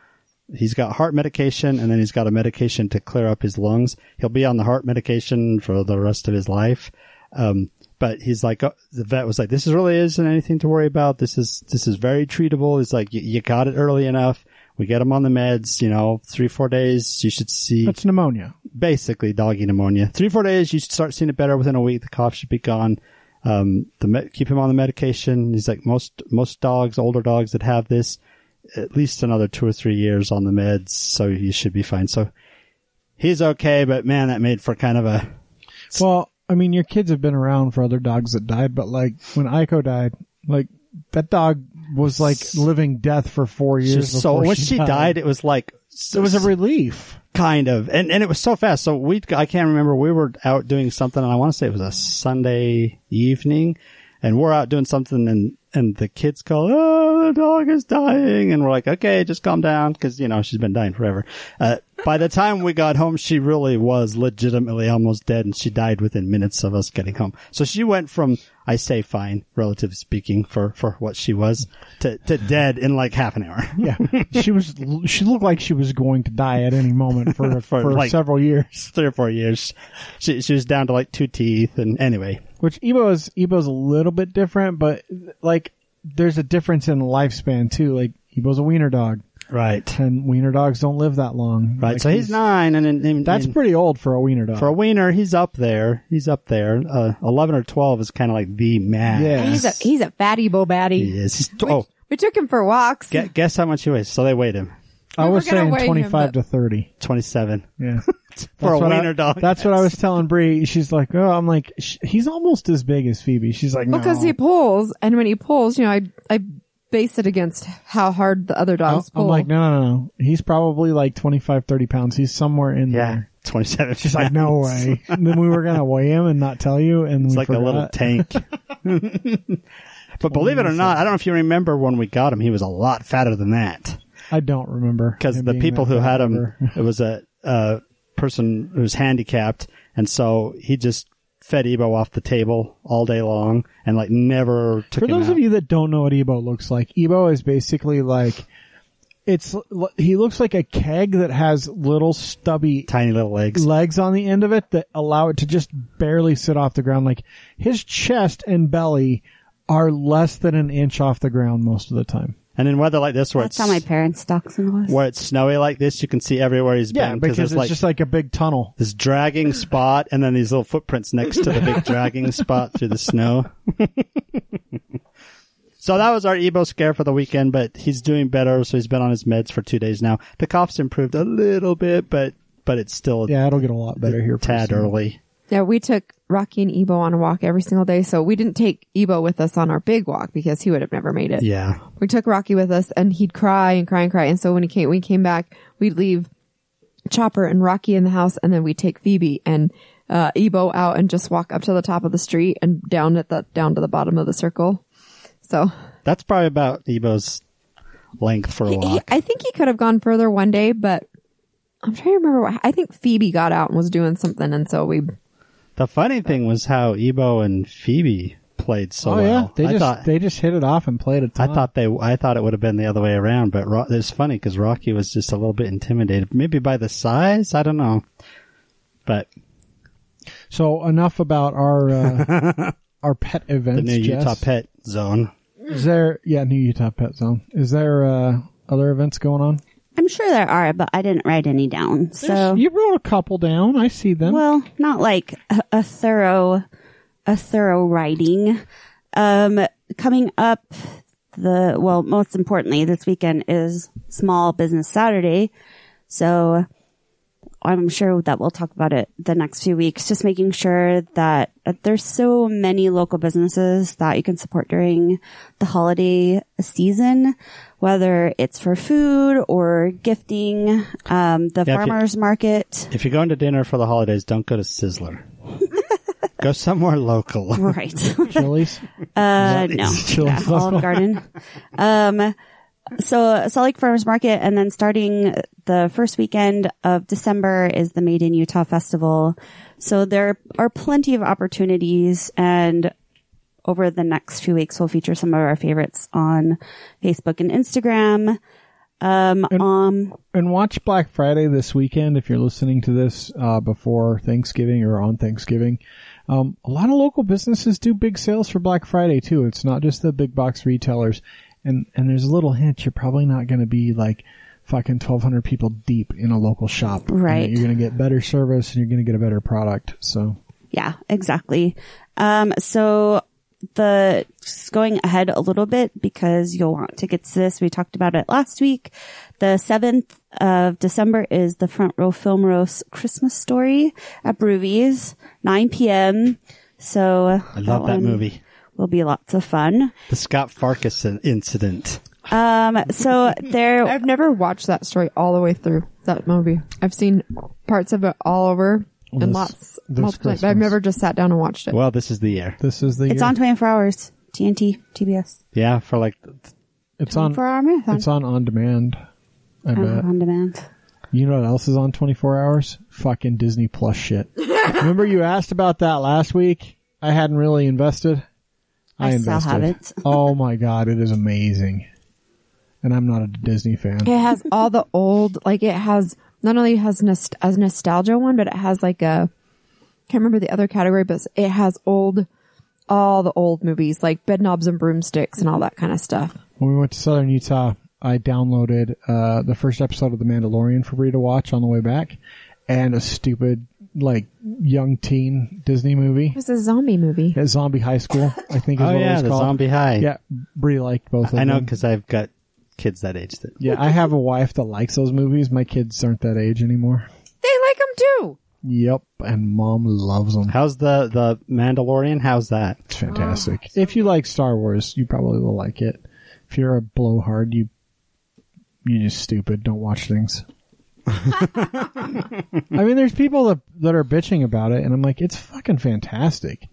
Speaker 4: he's got heart medication and then he's got a medication to clear up his lungs. He'll be on the heart medication for the rest of his life. Um, but he's like, uh, the vet was like, this is really isn't anything to worry about. This is, this is very treatable. He's like, you, got it early enough. We get him on the meds, you know, three, four days. You should see
Speaker 1: That's pneumonia.
Speaker 4: basically doggy pneumonia. Three, four days, you should start seeing it better within a week. The cough should be gone. Um, the me- keep him on the medication. He's like most, most dogs, older dogs that have this, at least another two or three years on the meds. So you should be fine. So he's okay, but man, that made for kind of a,
Speaker 1: Well, I mean, your kids have been around for other dogs that died, but like when Aiko died, like that dog was like living death for four years.
Speaker 4: so
Speaker 1: before
Speaker 4: when she died, it was like,
Speaker 1: it was a relief.
Speaker 4: kind of and and it was so fast so we i can't remember we were out doing something and i want to say it was a sunday evening and we're out doing something and and the kids call, oh, the dog is dying. And we're like, okay, just calm down. Cause, you know, she's been dying forever. Uh, by the time we got home, she really was legitimately almost dead and she died within minutes of us getting home. So she went from, I say fine, relatively speaking, for, for what she was to, to dead in like half an hour.
Speaker 1: Yeah, she was. She looked like she was going to die at any moment for
Speaker 4: For,
Speaker 1: for,
Speaker 4: like-
Speaker 1: several years.
Speaker 4: Three or four years. She, she was down to like two teeth. And anyway,
Speaker 1: Which Ebo is Ebo's a little bit different, but like there's a difference in lifespan too. Like Ebo's a wiener dog,
Speaker 4: right.
Speaker 1: and wiener dogs don't live that long.
Speaker 4: Right.
Speaker 1: Like,
Speaker 4: so he's, nine and, and, and
Speaker 1: That's
Speaker 4: and-
Speaker 1: pretty old for a wiener dog.
Speaker 4: For a wiener, he's up there. He's up there. Uh, 11 or 12 is kind of like the max.
Speaker 1: Yeah.
Speaker 2: He's a he's a fatty bo batty.
Speaker 4: He is. He's, oh,
Speaker 2: We took him for walks.
Speaker 4: guess, guess how much he weighs. So they weighed him.
Speaker 1: I
Speaker 2: we were
Speaker 1: was
Speaker 2: gonna
Speaker 1: saying
Speaker 2: weigh him,
Speaker 1: 25 to 30.
Speaker 4: 27.
Speaker 1: Yeah.
Speaker 4: For a
Speaker 1: what I-
Speaker 4: wiener dog.
Speaker 1: That's what I was telling Bree. She's like, oh, I'm like, sh- he's almost as big as Phoebe. She's like, no.
Speaker 2: because he pulls, and when he pulls, you know, I I base it against how hard the other dogs pull.
Speaker 1: I'm like, no, no, no, no. He's probably like 25, 30 pounds. He's somewhere in
Speaker 4: Yeah.
Speaker 1: there.
Speaker 4: 27.
Speaker 1: She's like, no way. and then we were going to weigh him and not tell you. And
Speaker 4: It's
Speaker 1: we
Speaker 4: like a little tank. but believe it or not, I don't know if you remember when we got him, he was a lot fatter than that.
Speaker 1: I don't remember.
Speaker 4: Because the people who had him, it was a, a person who's handicapped. And so he just fed Ebo off the table all day long and like never took
Speaker 1: For those
Speaker 4: out.
Speaker 1: of you that don't know what Ebo looks like, Ebo is basically like, it's, he looks like a keg that has little stubby
Speaker 4: Tiny little legs.
Speaker 1: legs on the end of it that allow it to just barely sit off the ground. Like his chest and belly are less than an inch off the ground most of the time.
Speaker 4: And in weather like this where
Speaker 3: That's
Speaker 4: it's,
Speaker 3: how my parents' dachshund was.
Speaker 4: where it's snowy like this, you can see everywhere he's
Speaker 1: Yeah,
Speaker 4: been.
Speaker 1: because
Speaker 4: there's
Speaker 1: it's
Speaker 4: like
Speaker 1: just like a big tunnel.
Speaker 4: this dragging spot and then these little footprints next to the big dragging spot through the snow. so that was our Ebo scare for the weekend, but he's doing better. So he's been on his meds for two days now. The cough's improved a little bit, but, but it's still
Speaker 1: Yeah, it'll get a lot better here.
Speaker 4: a tad
Speaker 1: soon.
Speaker 4: early.
Speaker 2: Yeah, we took Rocky and Ebo on a walk every single day, so we didn't take Ebo with us on our big walk because he would have never made it.
Speaker 4: Yeah.
Speaker 2: We took Rocky with us, and he'd cry and cry and cry. And so when he came, we came back, we'd leave Chopper and Rocky in the house, and then we'd take Phoebe and uh, Ebo out and just walk up to the top of the street and down at the down to the bottom of the circle. So
Speaker 4: That's probably about Ebo's length for a
Speaker 2: he, he-
Speaker 4: walk.
Speaker 2: I think he could have gone further one day, but I'm trying to remember what I think Phoebe got out and was doing something, and so we
Speaker 4: The funny thing was how Ebo and Phoebe played so
Speaker 1: oh
Speaker 4: well.
Speaker 1: yeah, they
Speaker 4: I
Speaker 1: just
Speaker 4: thought,
Speaker 1: they just hit it off and played a
Speaker 4: I
Speaker 1: ton.
Speaker 4: thought they, I thought it would have been the other way around, but Ro- it's funny because Rocky was just a little bit intimidated, maybe by the size. I don't know, but
Speaker 1: so. Enough about our uh, our pet events.
Speaker 4: the new
Speaker 1: Jess.
Speaker 4: Utah Pet Zone.
Speaker 1: Is there? Yeah, new Utah Pet Zone. Is there uh, other events going on?
Speaker 3: I'm sure there are, but I didn't write any down. So,
Speaker 1: you wrote a couple down. I see them.
Speaker 3: well, not like a, a thorough, a thorough writing. Um, coming up, the well, most importantly, this weekend is Small Business Saturday. So, I'm sure that we'll talk about it the next few weeks. Just making sure that there's so many local businesses that you can support during the holiday season, whether it's for food or gifting. Um, the
Speaker 4: Yeah, if you-
Speaker 3: farmers market,
Speaker 4: If you're going to dinner for the holidays, don't go to Sizzler. go somewhere local.
Speaker 3: right?
Speaker 1: Chili's.
Speaker 3: Uh, no,
Speaker 1: Chili's
Speaker 3: yeah, Olive Garden. Um, so Salt Lake Farmers Market, and then starting the first weekend of December is the Made in Utah Festival. So there are plenty of opportunities, and over the next few weeks, we'll feature some of our favorites on Facebook and Instagram. Um, um,
Speaker 1: and watch Black Friday this weekend if you're listening to this uh, before Thanksgiving or on Thanksgiving. Um, a lot of local businesses do big sales for Black Friday too. It's not just the big box retailers. And and there's a little hint you're probably not going to be like fucking 1200 people deep in a local shop.
Speaker 3: Right.
Speaker 1: You're going to get better service and you're going to get a better product. So
Speaker 3: Yeah, exactly. Um, so the just going ahead a little bit because you'll want tickets to this. We talked about it last week. The 7th of December is the Front Row Film Roast Christmas Story at Brewvies, 9 p.m. So
Speaker 4: I love that
Speaker 3: one
Speaker 4: movie.
Speaker 3: Will be lots of fun.
Speaker 4: The Scut Farkus incident.
Speaker 3: Um, so there,
Speaker 2: I've never watched that story all the way through that movie. I've seen parts of it all over and
Speaker 1: This-
Speaker 2: lots,
Speaker 1: this
Speaker 2: multiple times, but I've never just sat down and watched it.
Speaker 4: Well, this is the year.
Speaker 1: this is the
Speaker 3: it's
Speaker 1: year.
Speaker 3: on 24 hours. TNT, TBS.
Speaker 4: Yeah, for like
Speaker 1: It's on.
Speaker 3: For our marathon.
Speaker 1: It's on on demand. I
Speaker 3: Oh,
Speaker 1: bet.
Speaker 3: on demand.
Speaker 1: You know what else is on 24 hours? Fucking Disney Plus shit. Remember you asked about that last week? I hadn't really invested. I,
Speaker 3: I still
Speaker 1: invested.
Speaker 3: have it.
Speaker 1: oh my god, it is amazing. And I'm not a Disney fan.
Speaker 2: It has all the old, like it has, not only has nost- a nostalgia one, but it has like a, can't remember the other category, but it has old, all the old movies, like Bedknobs and Broomsticks and all that kind of stuff.
Speaker 1: When we went to Southern Utah, I downloaded uh, the first episode of The Mandalorian for Bree to watch on the way back, and a stupid like young teen Disney movie,
Speaker 2: It was a zombie movie.
Speaker 1: yeah, Zombie High School. I think is
Speaker 4: oh
Speaker 1: what it
Speaker 4: yeah,
Speaker 1: was
Speaker 4: the
Speaker 1: called.
Speaker 4: zombie high.
Speaker 1: Yeah, Bree liked both of them.
Speaker 4: I know because I've got kids that age. That
Speaker 1: Yeah, I have a wife that likes those movies. My kids aren't that age anymore.
Speaker 2: They like them too.
Speaker 1: Yep, and mom loves them.
Speaker 4: how's the the Mandalorian? How's that?
Speaker 1: It's fantastic. Oh. If you like Star Wars, you probably will like it. If you're a blowhard, you you're just stupid. Don't watch things. I mean, there's people that that are bitching about it, and I'm like, it's fucking fantastic.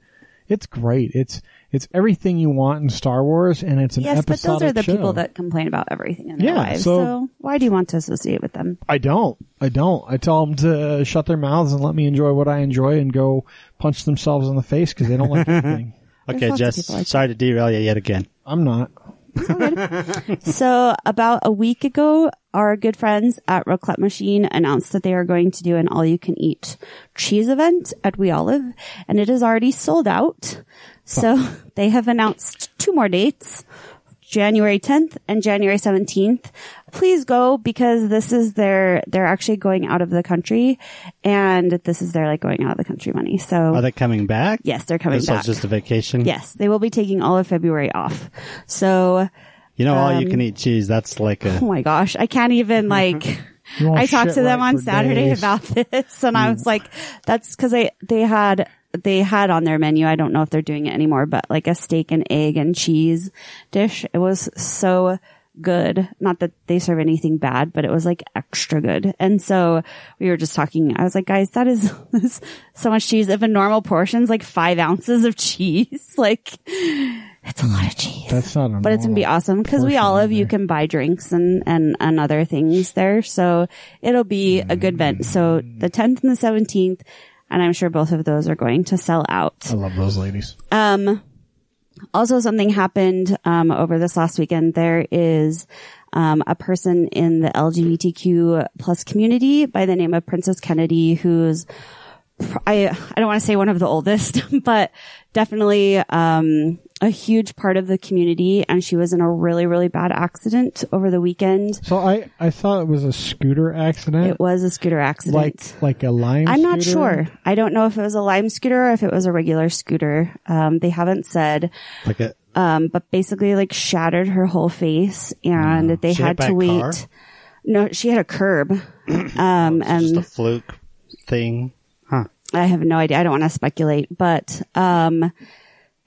Speaker 1: It's great. It's it's everything you want in Star Wars, and it's an
Speaker 3: Yes, but those are the
Speaker 1: show.
Speaker 3: people that complain about everything in their
Speaker 1: Yeah,
Speaker 3: lives.
Speaker 1: so-
Speaker 3: So, why do you want to associate with them?
Speaker 1: I don't. I don't. I tell them to shut their mouths and let me enjoy what I enjoy, and go punch themselves in the face because they don't like anything.
Speaker 4: Okay, Jess.
Speaker 3: like
Speaker 4: sorry to derail you yet again.
Speaker 1: I'm not.
Speaker 3: So about a week ago, our good friends at Raclette Machine announced that they are going to do an all-you-can-eat cheese event at We Olive, and it is already sold out. So they have announced two more dates. January 10th and January 17th. Please go because this is their, they're actually going out of the country and this is their like going out of the country money. So
Speaker 4: Are they coming back?
Speaker 3: yes, they're coming
Speaker 4: This
Speaker 3: back.
Speaker 4: was just a vacation.
Speaker 3: yes, they will be taking all of February off. So
Speaker 4: You know, all you
Speaker 3: Um,
Speaker 4: can eat cheese. That's like a.
Speaker 3: Oh my gosh, I can't even like. I talked to them
Speaker 1: right
Speaker 3: on Saturday
Speaker 1: days.
Speaker 3: about this, and I was like, "That's because they they had they had on their menu. I don't know if they're doing it anymore, but like a steak and egg and cheese dish. It was so good. Not that they serve anything bad, but it was like extra good. And so we were just talking. I was like, guys, that is, so much cheese. If a normal portion's like five ounces of cheese, like it's a lot of cheese
Speaker 1: That's not. A
Speaker 3: but it's gonna be awesome because we
Speaker 1: all
Speaker 3: of you can buy drinks and and and other things there so it'll be a mm. good event so the 10th and the 17th and i'm sure both of those are going to sell out
Speaker 1: I love those ladies.
Speaker 3: um also something happened um over this last weekend there is um, a person in the LGBTQ plus community by the name of Princess Kennedy, who's I I don't want to say one of the oldest, but definitely um, a huge part of the community. And she was in a really really bad accident over the weekend.
Speaker 1: So I I thought it was a scooter accident,
Speaker 3: It was a scooter accident.
Speaker 1: like like a lime. Scooter.
Speaker 3: I'm not
Speaker 1: scooter?
Speaker 3: sure. I don't know if it was a Lime scooter or if it was a regular scooter. Um, they haven't said.
Speaker 4: Like a.
Speaker 3: Um, but basically like shattered her whole face and they
Speaker 4: She
Speaker 3: had to wait.
Speaker 4: car?
Speaker 3: No, she had a curb. Um,
Speaker 4: Just a
Speaker 3: and
Speaker 4: fluke thing. Huh.
Speaker 3: I have no idea. I don't want to speculate, but, um,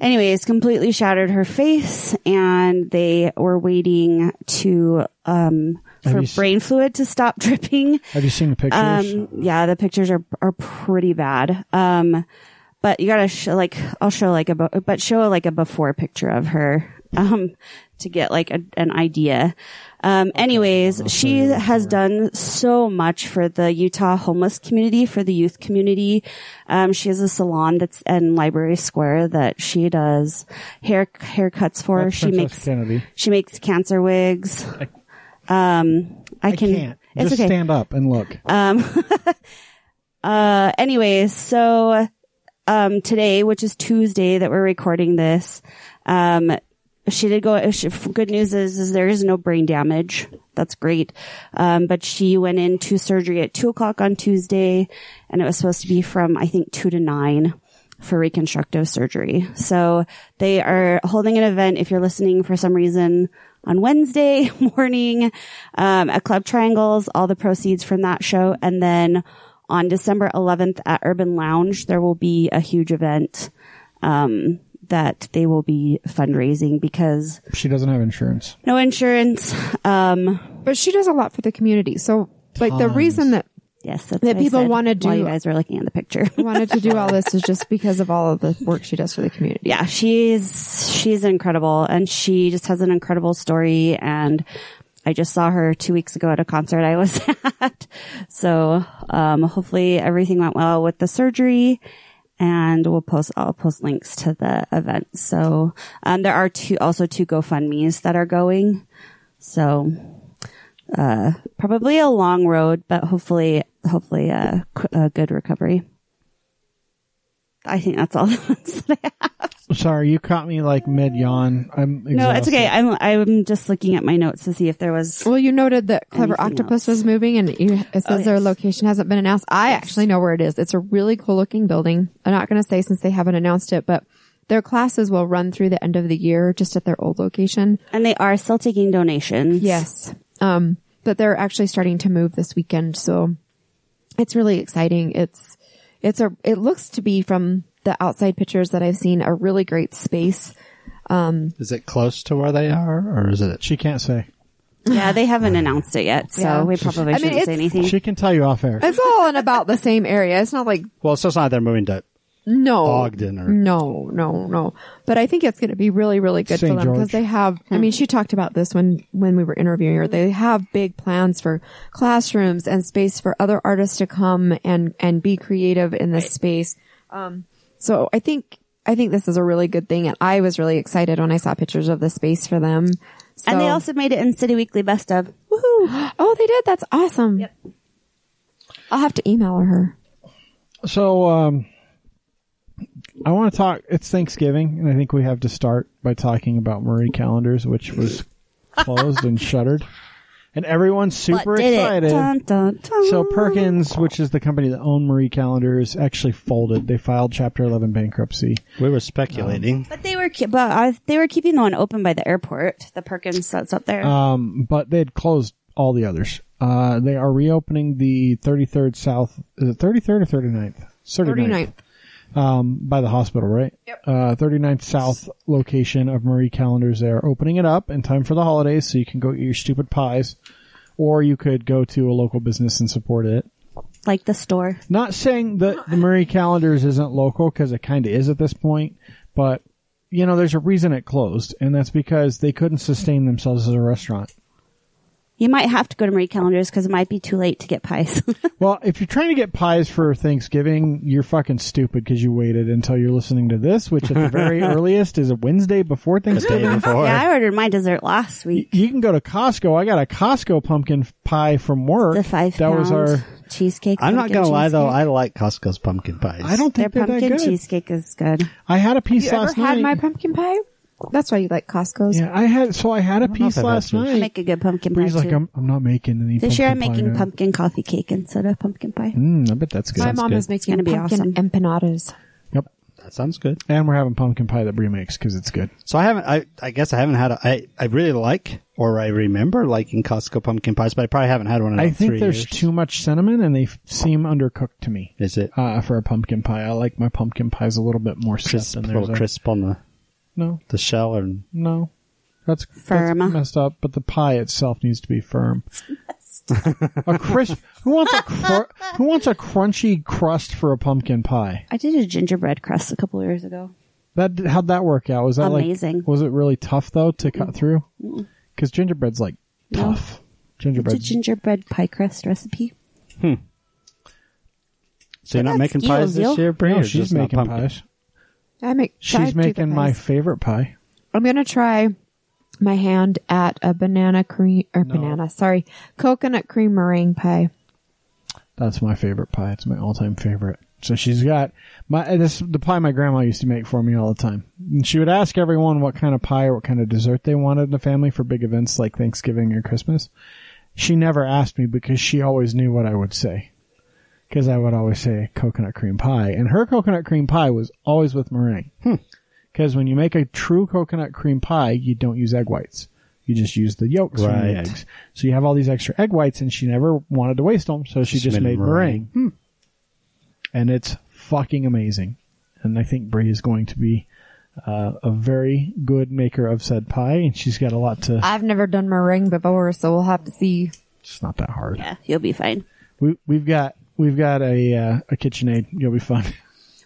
Speaker 3: anyways, completely shattered her face and they were waiting to, um, for brain fluid to stop dripping.
Speaker 1: Have you seen the pictures?
Speaker 3: Um, yeah, the pictures are are pretty bad. Um, but you gotta show like I'll show like a but show like a before picture of her um to get like a, an idea. Um, anyways, she has done so much for the Utah homeless community, for the youth community. Um, she has a salon that's in Library Square that she does hair haircuts for.
Speaker 1: That's
Speaker 3: she
Speaker 1: Princess
Speaker 3: makes
Speaker 1: Kennedy.
Speaker 3: she makes cancer wigs. Um, I,
Speaker 1: I
Speaker 3: can.
Speaker 1: can't.
Speaker 3: It's
Speaker 1: Just
Speaker 3: okay.
Speaker 1: stand up and look. Um.
Speaker 3: uh, anyways, so, um, today, which is Tuesday that we're recording this, um, she did go, she, good news is, is there is no brain damage. That's great. Um, but she went into surgery at two o'clock on Tuesday and it was supposed to be from, I think, two to nine for reconstructive surgery. So they are holding an event if you're listening for some reason on Wednesday morning, um, at Club Try-Angles, all the proceeds from that show. And then on December 11th at Urban Lounge, there will be a huge event, um, that they will be fundraising because
Speaker 1: She doesn't have insurance.
Speaker 3: no insurance. Um,
Speaker 2: But she does a lot for the community. So, like, the reason that
Speaker 3: Yes, that's
Speaker 2: That people
Speaker 3: said
Speaker 2: wanna
Speaker 3: while you guys were looking at the picture.
Speaker 2: wanted to do all this is just because of all of the work she does for the community.
Speaker 3: yeah, she's she's incredible, and she just has an incredible story. And I just saw her two weeks ago at a concert I was at. So um, hopefully everything went well with the surgery. And we'll post, I'll post links to the event. So, um, there are two, also two GoFundMe's that are going. So, uh, probably a long road, but hopefully, hopefully a, a good recovery. I think that's all the ones that I have.
Speaker 1: Sorry, you caught me like mid yawn. I'm
Speaker 3: No, it's okay. I'm I'm just looking at my notes to see if there was.
Speaker 2: Well, you noted that Clever
Speaker 3: Anything
Speaker 2: Octopus
Speaker 3: else?
Speaker 2: was moving and you, it says
Speaker 3: Oh,
Speaker 2: their location hasn't been announced. I actually know where it is. It's a really cool looking building. I'm not going to say since they haven't announced it, but their classes will run through the end of the year just at their old location.
Speaker 3: And they are still taking donations.
Speaker 2: Yes. Um, but they're actually starting to move this weekend. So it's really exciting. It's, it's a, it looks to be from the outside pictures that I've seen a really great space.
Speaker 4: Um, is it close to where they are, or is it?
Speaker 1: She can't say.
Speaker 3: Yeah, they haven't announced it yet, so
Speaker 2: Yeah.
Speaker 3: we probably
Speaker 2: I
Speaker 3: shouldn't say anything.
Speaker 1: She can tell you off air.
Speaker 2: It's all in about the same area. It's not like,
Speaker 4: Well, so it's not they're moving to
Speaker 2: no.
Speaker 4: Ogden or
Speaker 2: No, no, no. But I think it's going to be really, really good
Speaker 1: St.
Speaker 2: for them because they have. I mean, she talked about this when when we were interviewing her. They have big plans for classrooms and space for other artists to come and and be creative in this space. Um, so I think I think this is a really good thing, and I was really excited when I saw pictures of the space for them.
Speaker 3: and they also made it in City Weekly Best of. Woohoo!
Speaker 2: oh, they did. That's awesome. I'll have to email her.
Speaker 1: So, um, I want to talk. It's Thanksgiving, and I think we have to start by talking about Marie Callender's, which was closed and shuttered, and everyone's super excited.
Speaker 3: Dun, dun, dun.
Speaker 1: So Perkins, which is the company that owned Marie Callender's, actually folded. They filed Chapter 11 bankruptcy.
Speaker 4: we were speculating.
Speaker 3: But they were, ke- but uh, they were keeping the one open by the airport, the Perkins that's up there.
Speaker 1: Um, but they had closed all the others. Uh, they are reopening the 33rd South. Is it 33rd or 39th?
Speaker 2: 39th.
Speaker 1: Um, by the hospital, right? Yep. Uh, 39th South location of Marie Callender's. They are opening it up in time for the holidays, so you can go eat your stupid pies, or you could go to a local business and support it.
Speaker 3: like the store.
Speaker 1: Not saying that the Marie Callender's isn't local because it kind of is at this point, but you know, there's a reason it closed, and that's because they couldn't sustain themselves as a restaurant.
Speaker 3: You might have to go to Marie Callender's because it might be too late to get pies.
Speaker 1: Well, if you're trying to get pies for Thanksgiving, you're fucking stupid because you waited until you're listening to this, which at the very earliest is a Wednesday before Thanksgiving.
Speaker 4: before.
Speaker 3: yeah, I ordered my dessert last week.
Speaker 1: You can go to Costco. I got a Costco pumpkin pie from work.
Speaker 3: The five
Speaker 1: that
Speaker 3: pound
Speaker 1: was our.
Speaker 3: cheesecake.
Speaker 4: I'm not gonna lie though. I like Costco's pumpkin pies.
Speaker 1: I don't think they're that
Speaker 3: pumpkin
Speaker 1: good.
Speaker 3: cheesecake is good.
Speaker 1: I had a piece
Speaker 2: You ever
Speaker 1: last
Speaker 2: had
Speaker 1: night.
Speaker 2: my pumpkin pie? That's why you like Costco's.
Speaker 1: yeah, I had. So I had a piece
Speaker 4: if I've had
Speaker 1: last
Speaker 4: yours.
Speaker 3: I
Speaker 1: night.
Speaker 3: make a good pumpkin pie
Speaker 1: Bree's like. I'm, I'm not making any.
Speaker 3: this year I'm
Speaker 1: pumpkin pie
Speaker 3: making
Speaker 1: now."
Speaker 3: pumpkin coffee cake instead of pumpkin pie.
Speaker 1: Mm, I bet that's good.
Speaker 2: My
Speaker 4: Sounds
Speaker 2: mom
Speaker 4: good.
Speaker 2: is making
Speaker 3: gonna be
Speaker 2: pumpkin
Speaker 3: awesome.
Speaker 2: empanadas.
Speaker 1: Yep.
Speaker 4: That sounds good.
Speaker 1: And we're having pumpkin pie that Brie makes because it's good.
Speaker 4: So I haven't. I I guess I haven't had. A, I I really like, or I remember liking Costco pumpkin pies, but I probably haven't had one in
Speaker 1: I think
Speaker 4: three
Speaker 1: there's
Speaker 4: years.
Speaker 1: too much cinnamon and they f- seem undercooked to me.
Speaker 4: Is it
Speaker 1: Uh, for a pumpkin pie, I like my pumpkin pies a little bit more
Speaker 4: crisp,
Speaker 1: than
Speaker 4: a little crisp on the
Speaker 1: No,
Speaker 4: the shell, or
Speaker 1: no, that's,
Speaker 3: Firm.
Speaker 1: that's messed up. But the pie itself needs to be firm. a crisp. Who wants a cr- who wants a crunchy crust for a pumpkin pie?
Speaker 3: I did a gingerbread crust a couple of years ago.
Speaker 1: That how'd that work out? Was that
Speaker 3: Amazing.
Speaker 1: like was it really tough though to cut through? Because gingerbread's like
Speaker 3: No.
Speaker 1: tough.
Speaker 3: It's a
Speaker 1: Gingerbread.
Speaker 3: gingerbread pie crust recipe. Hmm.
Speaker 4: so you're not
Speaker 3: that's
Speaker 4: making pies
Speaker 3: skills,
Speaker 4: this
Speaker 3: yo.
Speaker 4: year, Brie?
Speaker 1: no,
Speaker 4: or
Speaker 1: she's
Speaker 4: just not
Speaker 1: making
Speaker 4: pumpkin?
Speaker 1: pies.
Speaker 2: I make.
Speaker 1: She's making my favorite pie.
Speaker 2: I'm gonna try my hand at a banana cream or banana. Sorry, coconut cream meringue pie.
Speaker 1: That's my favorite pie. It's my all-time favorite. So she's got my uh, this the pie my grandma used to make for me all the time. And she would ask everyone what kind of pie or what kind of dessert they wanted in the family for big events like Thanksgiving or Christmas. She never asked me because she always knew what I would say. Because I would always say coconut cream pie, and her coconut cream pie was always with meringue. Because when you make a true coconut cream pie, you don't use egg whites. You just use the yolks from the eggs. So you have all these extra egg whites, and she never wanted to waste them, so she
Speaker 4: Just
Speaker 1: just
Speaker 4: made
Speaker 1: made
Speaker 4: meringue.
Speaker 1: meringue. And it's fucking amazing. And I think Brie is going to be uh, a very good maker of said pie, and she's got a lot to.
Speaker 2: I've never done meringue before, so we'll have to see.
Speaker 1: It's not that hard.
Speaker 3: Yeah, you'll be fine.
Speaker 1: We we've got we've got a uh, a KitchenAid. You'll be fine.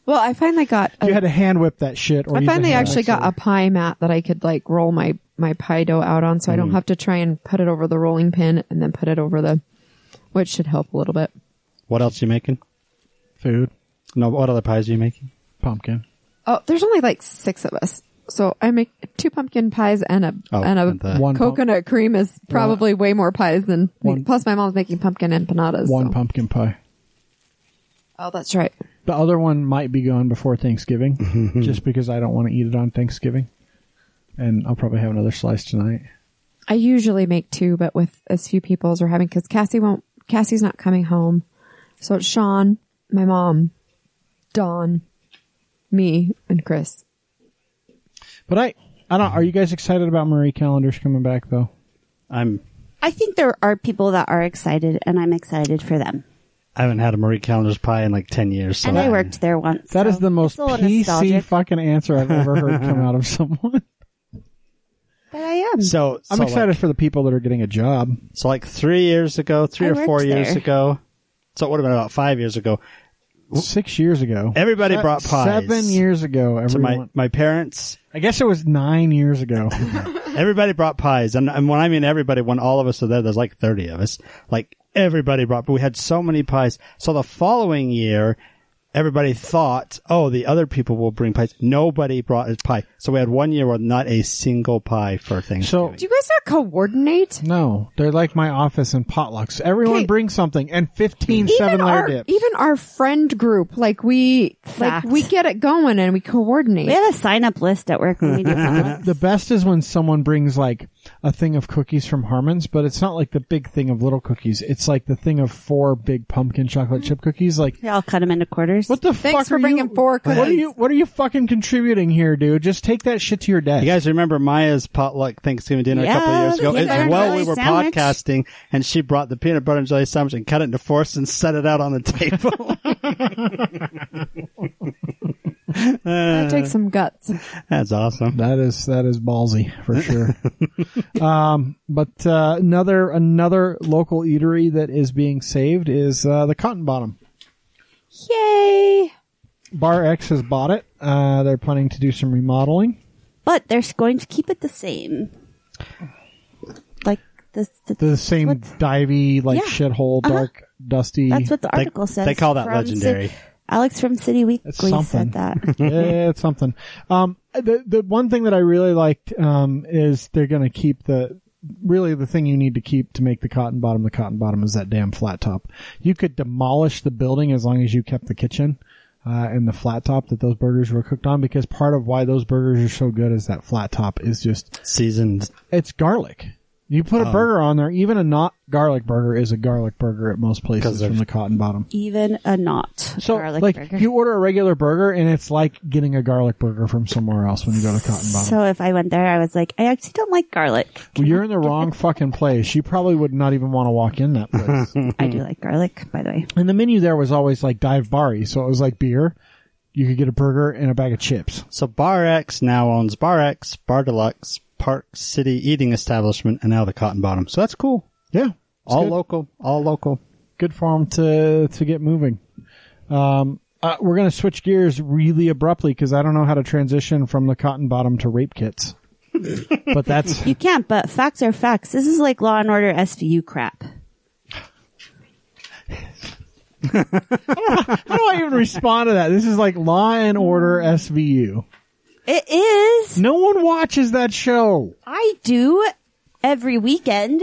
Speaker 2: Well, I finally got.
Speaker 1: you had to hand whip that shit. Or
Speaker 2: I finally actually got a pie mat that I could like roll my my pie dough out on, so I
Speaker 1: Mm.
Speaker 2: don't have to try and put it over the rolling pin and then put it over the, which should help a little bit.
Speaker 4: What else you making?
Speaker 1: food
Speaker 4: No, what other pies are you making?
Speaker 1: pumpkin.
Speaker 2: Oh, there's only like six of us, so I make two pumpkin pies and a
Speaker 4: Oh,
Speaker 2: and a
Speaker 4: and the-
Speaker 1: One pump-
Speaker 2: coconut cream is probably way more pies than.
Speaker 1: One-
Speaker 2: plus, my mom's making pumpkin empanadas.
Speaker 1: one
Speaker 2: so-
Speaker 1: pumpkin pie.
Speaker 2: Oh, that's right.
Speaker 1: The other one might be gone before Thanksgiving, just because I don't want to eat it on Thanksgiving. And I'll probably have another slice tonight.
Speaker 2: I usually make two, but with as few people as we're having, because Cassie won't. Cassie's not coming home, so it's Sean, my mom, Dawn, me, and Chris.
Speaker 1: But I, I don't. Are you guys excited about Marie Callender's coming back though?
Speaker 4: I'm.
Speaker 3: I think there are people that are excited, and I'm excited for them.
Speaker 4: I haven't had a Marie Callender's pie in like ten years. So
Speaker 3: and I worked there once.
Speaker 1: That
Speaker 3: so
Speaker 1: is the most
Speaker 3: it's a little
Speaker 1: PC
Speaker 3: nostalgic,
Speaker 1: fucking answer I've ever heard come out of someone.
Speaker 3: but I am.
Speaker 4: So
Speaker 1: I'm
Speaker 4: so
Speaker 1: excited
Speaker 4: Like,
Speaker 1: for the people that are getting a job.
Speaker 4: so like three years ago, three
Speaker 3: I
Speaker 4: or four years
Speaker 3: there.
Speaker 4: ago. So it would have been about five years ago.
Speaker 1: Six years ago.
Speaker 4: Everybody
Speaker 1: Se-
Speaker 4: brought pies.
Speaker 1: Seven years ago.
Speaker 4: So my my parents,
Speaker 1: I guess it was nine years ago.
Speaker 4: everybody brought pies, and, and when I mean everybody, when all of us are there, there's like thirty of us. Like everybody brought, but we had so many pies. So the following year, everybody thought, oh, the other people will bring pies. Nobody brought a pie. So we had one year with not a single pie for
Speaker 1: things.
Speaker 4: so
Speaker 2: Do you guys not coordinate?
Speaker 1: no, they're like my office and potlucks. Everyone
Speaker 2: Okay.
Speaker 1: brings something and 15 seven
Speaker 2: Even
Speaker 1: layer
Speaker 2: our
Speaker 1: dips.
Speaker 2: even our friend group, like we like
Speaker 3: Fact.
Speaker 2: we get it going and we coordinate.
Speaker 3: we have a sign up list at work when we do potlucks.
Speaker 1: the best is when someone brings like a thing of cookies from Harmon's, but it's not like the big thing of little cookies. It's like the thing of four big pumpkin chocolate chip cookies. Like, yeah,
Speaker 3: I'll cut them into quarters.
Speaker 1: what the
Speaker 2: Thanks
Speaker 1: fuck
Speaker 2: for
Speaker 1: are
Speaker 2: bringing
Speaker 1: you,
Speaker 2: four
Speaker 1: What are you? What are you fucking contributing here, dude? Just take that shit to your desk.
Speaker 4: You guys remember Maya's potluck Thanksgiving dinner a couple of years ago?
Speaker 3: the
Speaker 4: As
Speaker 3: peanut
Speaker 4: well, we were
Speaker 3: sandwich.
Speaker 4: podcasting, and she brought the peanut butter and jelly sandwich and cut it into fours and set it out on the table.
Speaker 2: That takes some guts.
Speaker 4: That's awesome.
Speaker 1: That is that is ballsy for sure. um, but uh, another another local eatery that is being saved is uh, the Cotton Bottom.
Speaker 2: Yay!
Speaker 1: Bar X has bought it. Uh, they're planning to do some remodeling.
Speaker 3: but they're going to keep it the same. Like this, this
Speaker 1: The same
Speaker 3: what-
Speaker 1: divey, like
Speaker 3: Yeah.
Speaker 1: shithole,
Speaker 3: Uh-huh.
Speaker 1: dark, dusty.
Speaker 3: That's what the
Speaker 4: They-
Speaker 3: article says.
Speaker 4: they call that
Speaker 3: from Ci-
Speaker 4: legendary.
Speaker 3: Alex from City Weekly
Speaker 1: something.
Speaker 3: said that.
Speaker 1: yeah, it's something. Um, the the one thing that I really liked um, is they're going to keep the really the thing you need to keep to make the cotton bottom the cotton bottom is that damn flat top. You could demolish the building as long as you kept the kitchen. Uh, and the flat top that those burgers were cooked on because part of why those burgers are so good is that flat top is just,
Speaker 4: Seasoned.
Speaker 1: it's garlic. You put a um, burger on there, even a not garlic burger is a garlic burger at most places
Speaker 4: they're-
Speaker 1: from the cotton bottom.
Speaker 3: Even a not
Speaker 1: So,
Speaker 3: garlic
Speaker 1: like,
Speaker 3: burger.
Speaker 1: you order a regular burger and it's like getting a garlic burger from somewhere else when you go to Cotton Bottom.
Speaker 3: so if I went there, I was like, I actually don't like garlic.
Speaker 1: well, you're in the wrong fucking place. You probably would not even want to walk in that place.
Speaker 3: I do like garlic, by the way.
Speaker 1: and the menu there was always like dive bar so it was like beer. You could get a burger and a bag of chips.
Speaker 4: So Bar X now owns Bar X, Bar Deluxe, Park City Eating Establishment, and now the Cotton Bottom. So that's cool.
Speaker 1: Yeah.
Speaker 4: all
Speaker 1: good.
Speaker 4: local. All local.
Speaker 1: good for them to to get moving. Um, uh, we're gonna switch gears really abruptly because I don't know how to transition from the cotton bottom to rape kits. but that's
Speaker 3: You can't, but facts are facts. This is like Law and Order SVU crap.
Speaker 1: how do I even respond to that? This is like Law and Order SVU.
Speaker 3: It is.
Speaker 1: No one watches that show.
Speaker 3: I do every weekend.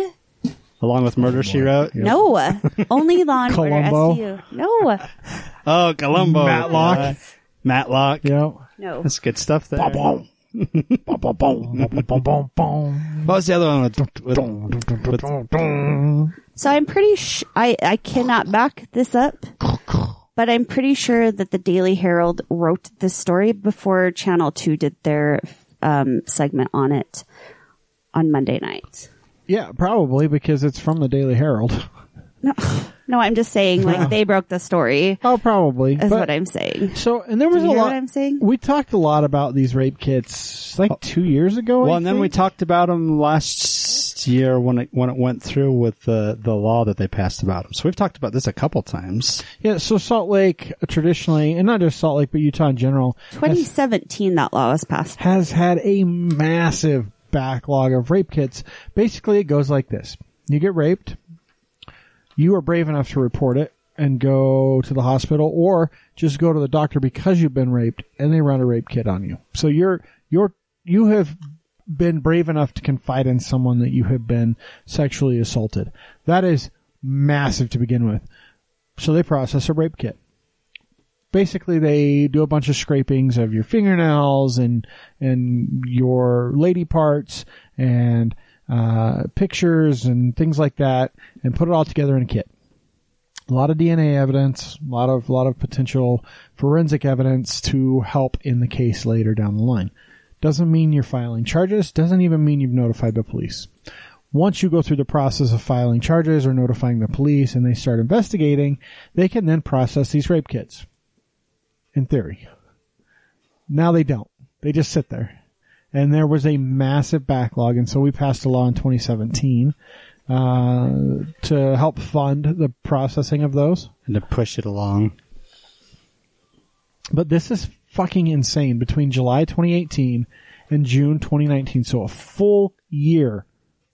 Speaker 4: Along with Murder, She Wrote.
Speaker 3: No, only Law and Order
Speaker 1: Columbo.
Speaker 3: SVU. No,
Speaker 4: Oh, Columbo.
Speaker 1: Matlock.
Speaker 4: Uh, Matlock.
Speaker 1: You know.
Speaker 3: no.
Speaker 4: That's good stuff there.
Speaker 1: Boom, boom, boom, boom, boom, boom, boom.
Speaker 4: What was the other one with, with, with
Speaker 3: So I'm pretty sh- I, I cannot back this up, but I'm pretty sure that the Daily Herald wrote this story before Channel 2 did their um, segment on it on Monday night.
Speaker 1: Yeah, probably because it's from the Daily Herald.
Speaker 3: No, no, I'm just saying, like, they broke the story,
Speaker 1: Oh, probably.
Speaker 3: is
Speaker 1: But-
Speaker 3: what I'm saying.
Speaker 1: So, and there was
Speaker 3: Do you
Speaker 1: a lot.
Speaker 3: what I'm saying?
Speaker 1: We talked a lot about these rape kits like two years ago. I
Speaker 4: Well, and then we talked about them last last year when it when it went through with the the law that they passed about them. So we've talked about this a couple times.
Speaker 1: Yeah, so Salt Lake traditionally, and not just Salt Lake, but Utah in general, has,
Speaker 3: 2017, that law was passed.
Speaker 1: has had a massive backlog of rape kits. Basically, it goes like this. You get raped. You are brave enough to report it and go to the hospital or just go to the doctor because you've been raped and they run a rape kit on you. So you're, you're, you have been brave enough to confide in someone that you have been sexually assaulted. That is massive to begin with. So they process a rape kit basically they do a bunch of scrapings of your fingernails and and your lady parts and uh, pictures and things like that and put it all together in a kit. A lot of DNA evidence, a lot of a lot of potential forensic evidence to help in the case later down the line. Doesn't mean you're filing charges, doesn't even mean you've notified the police. Once you go through the process of filing charges or notifying the police and they start investigating, they can then process these rape kits in theory. Now they don't. They just sit there. And there was a massive backlog, and so we passed a law in 2017 uh, to help fund the processing of those.
Speaker 4: And to push it along.
Speaker 1: But this is fucking insane. Between July 2018 and June 2019, so a full year,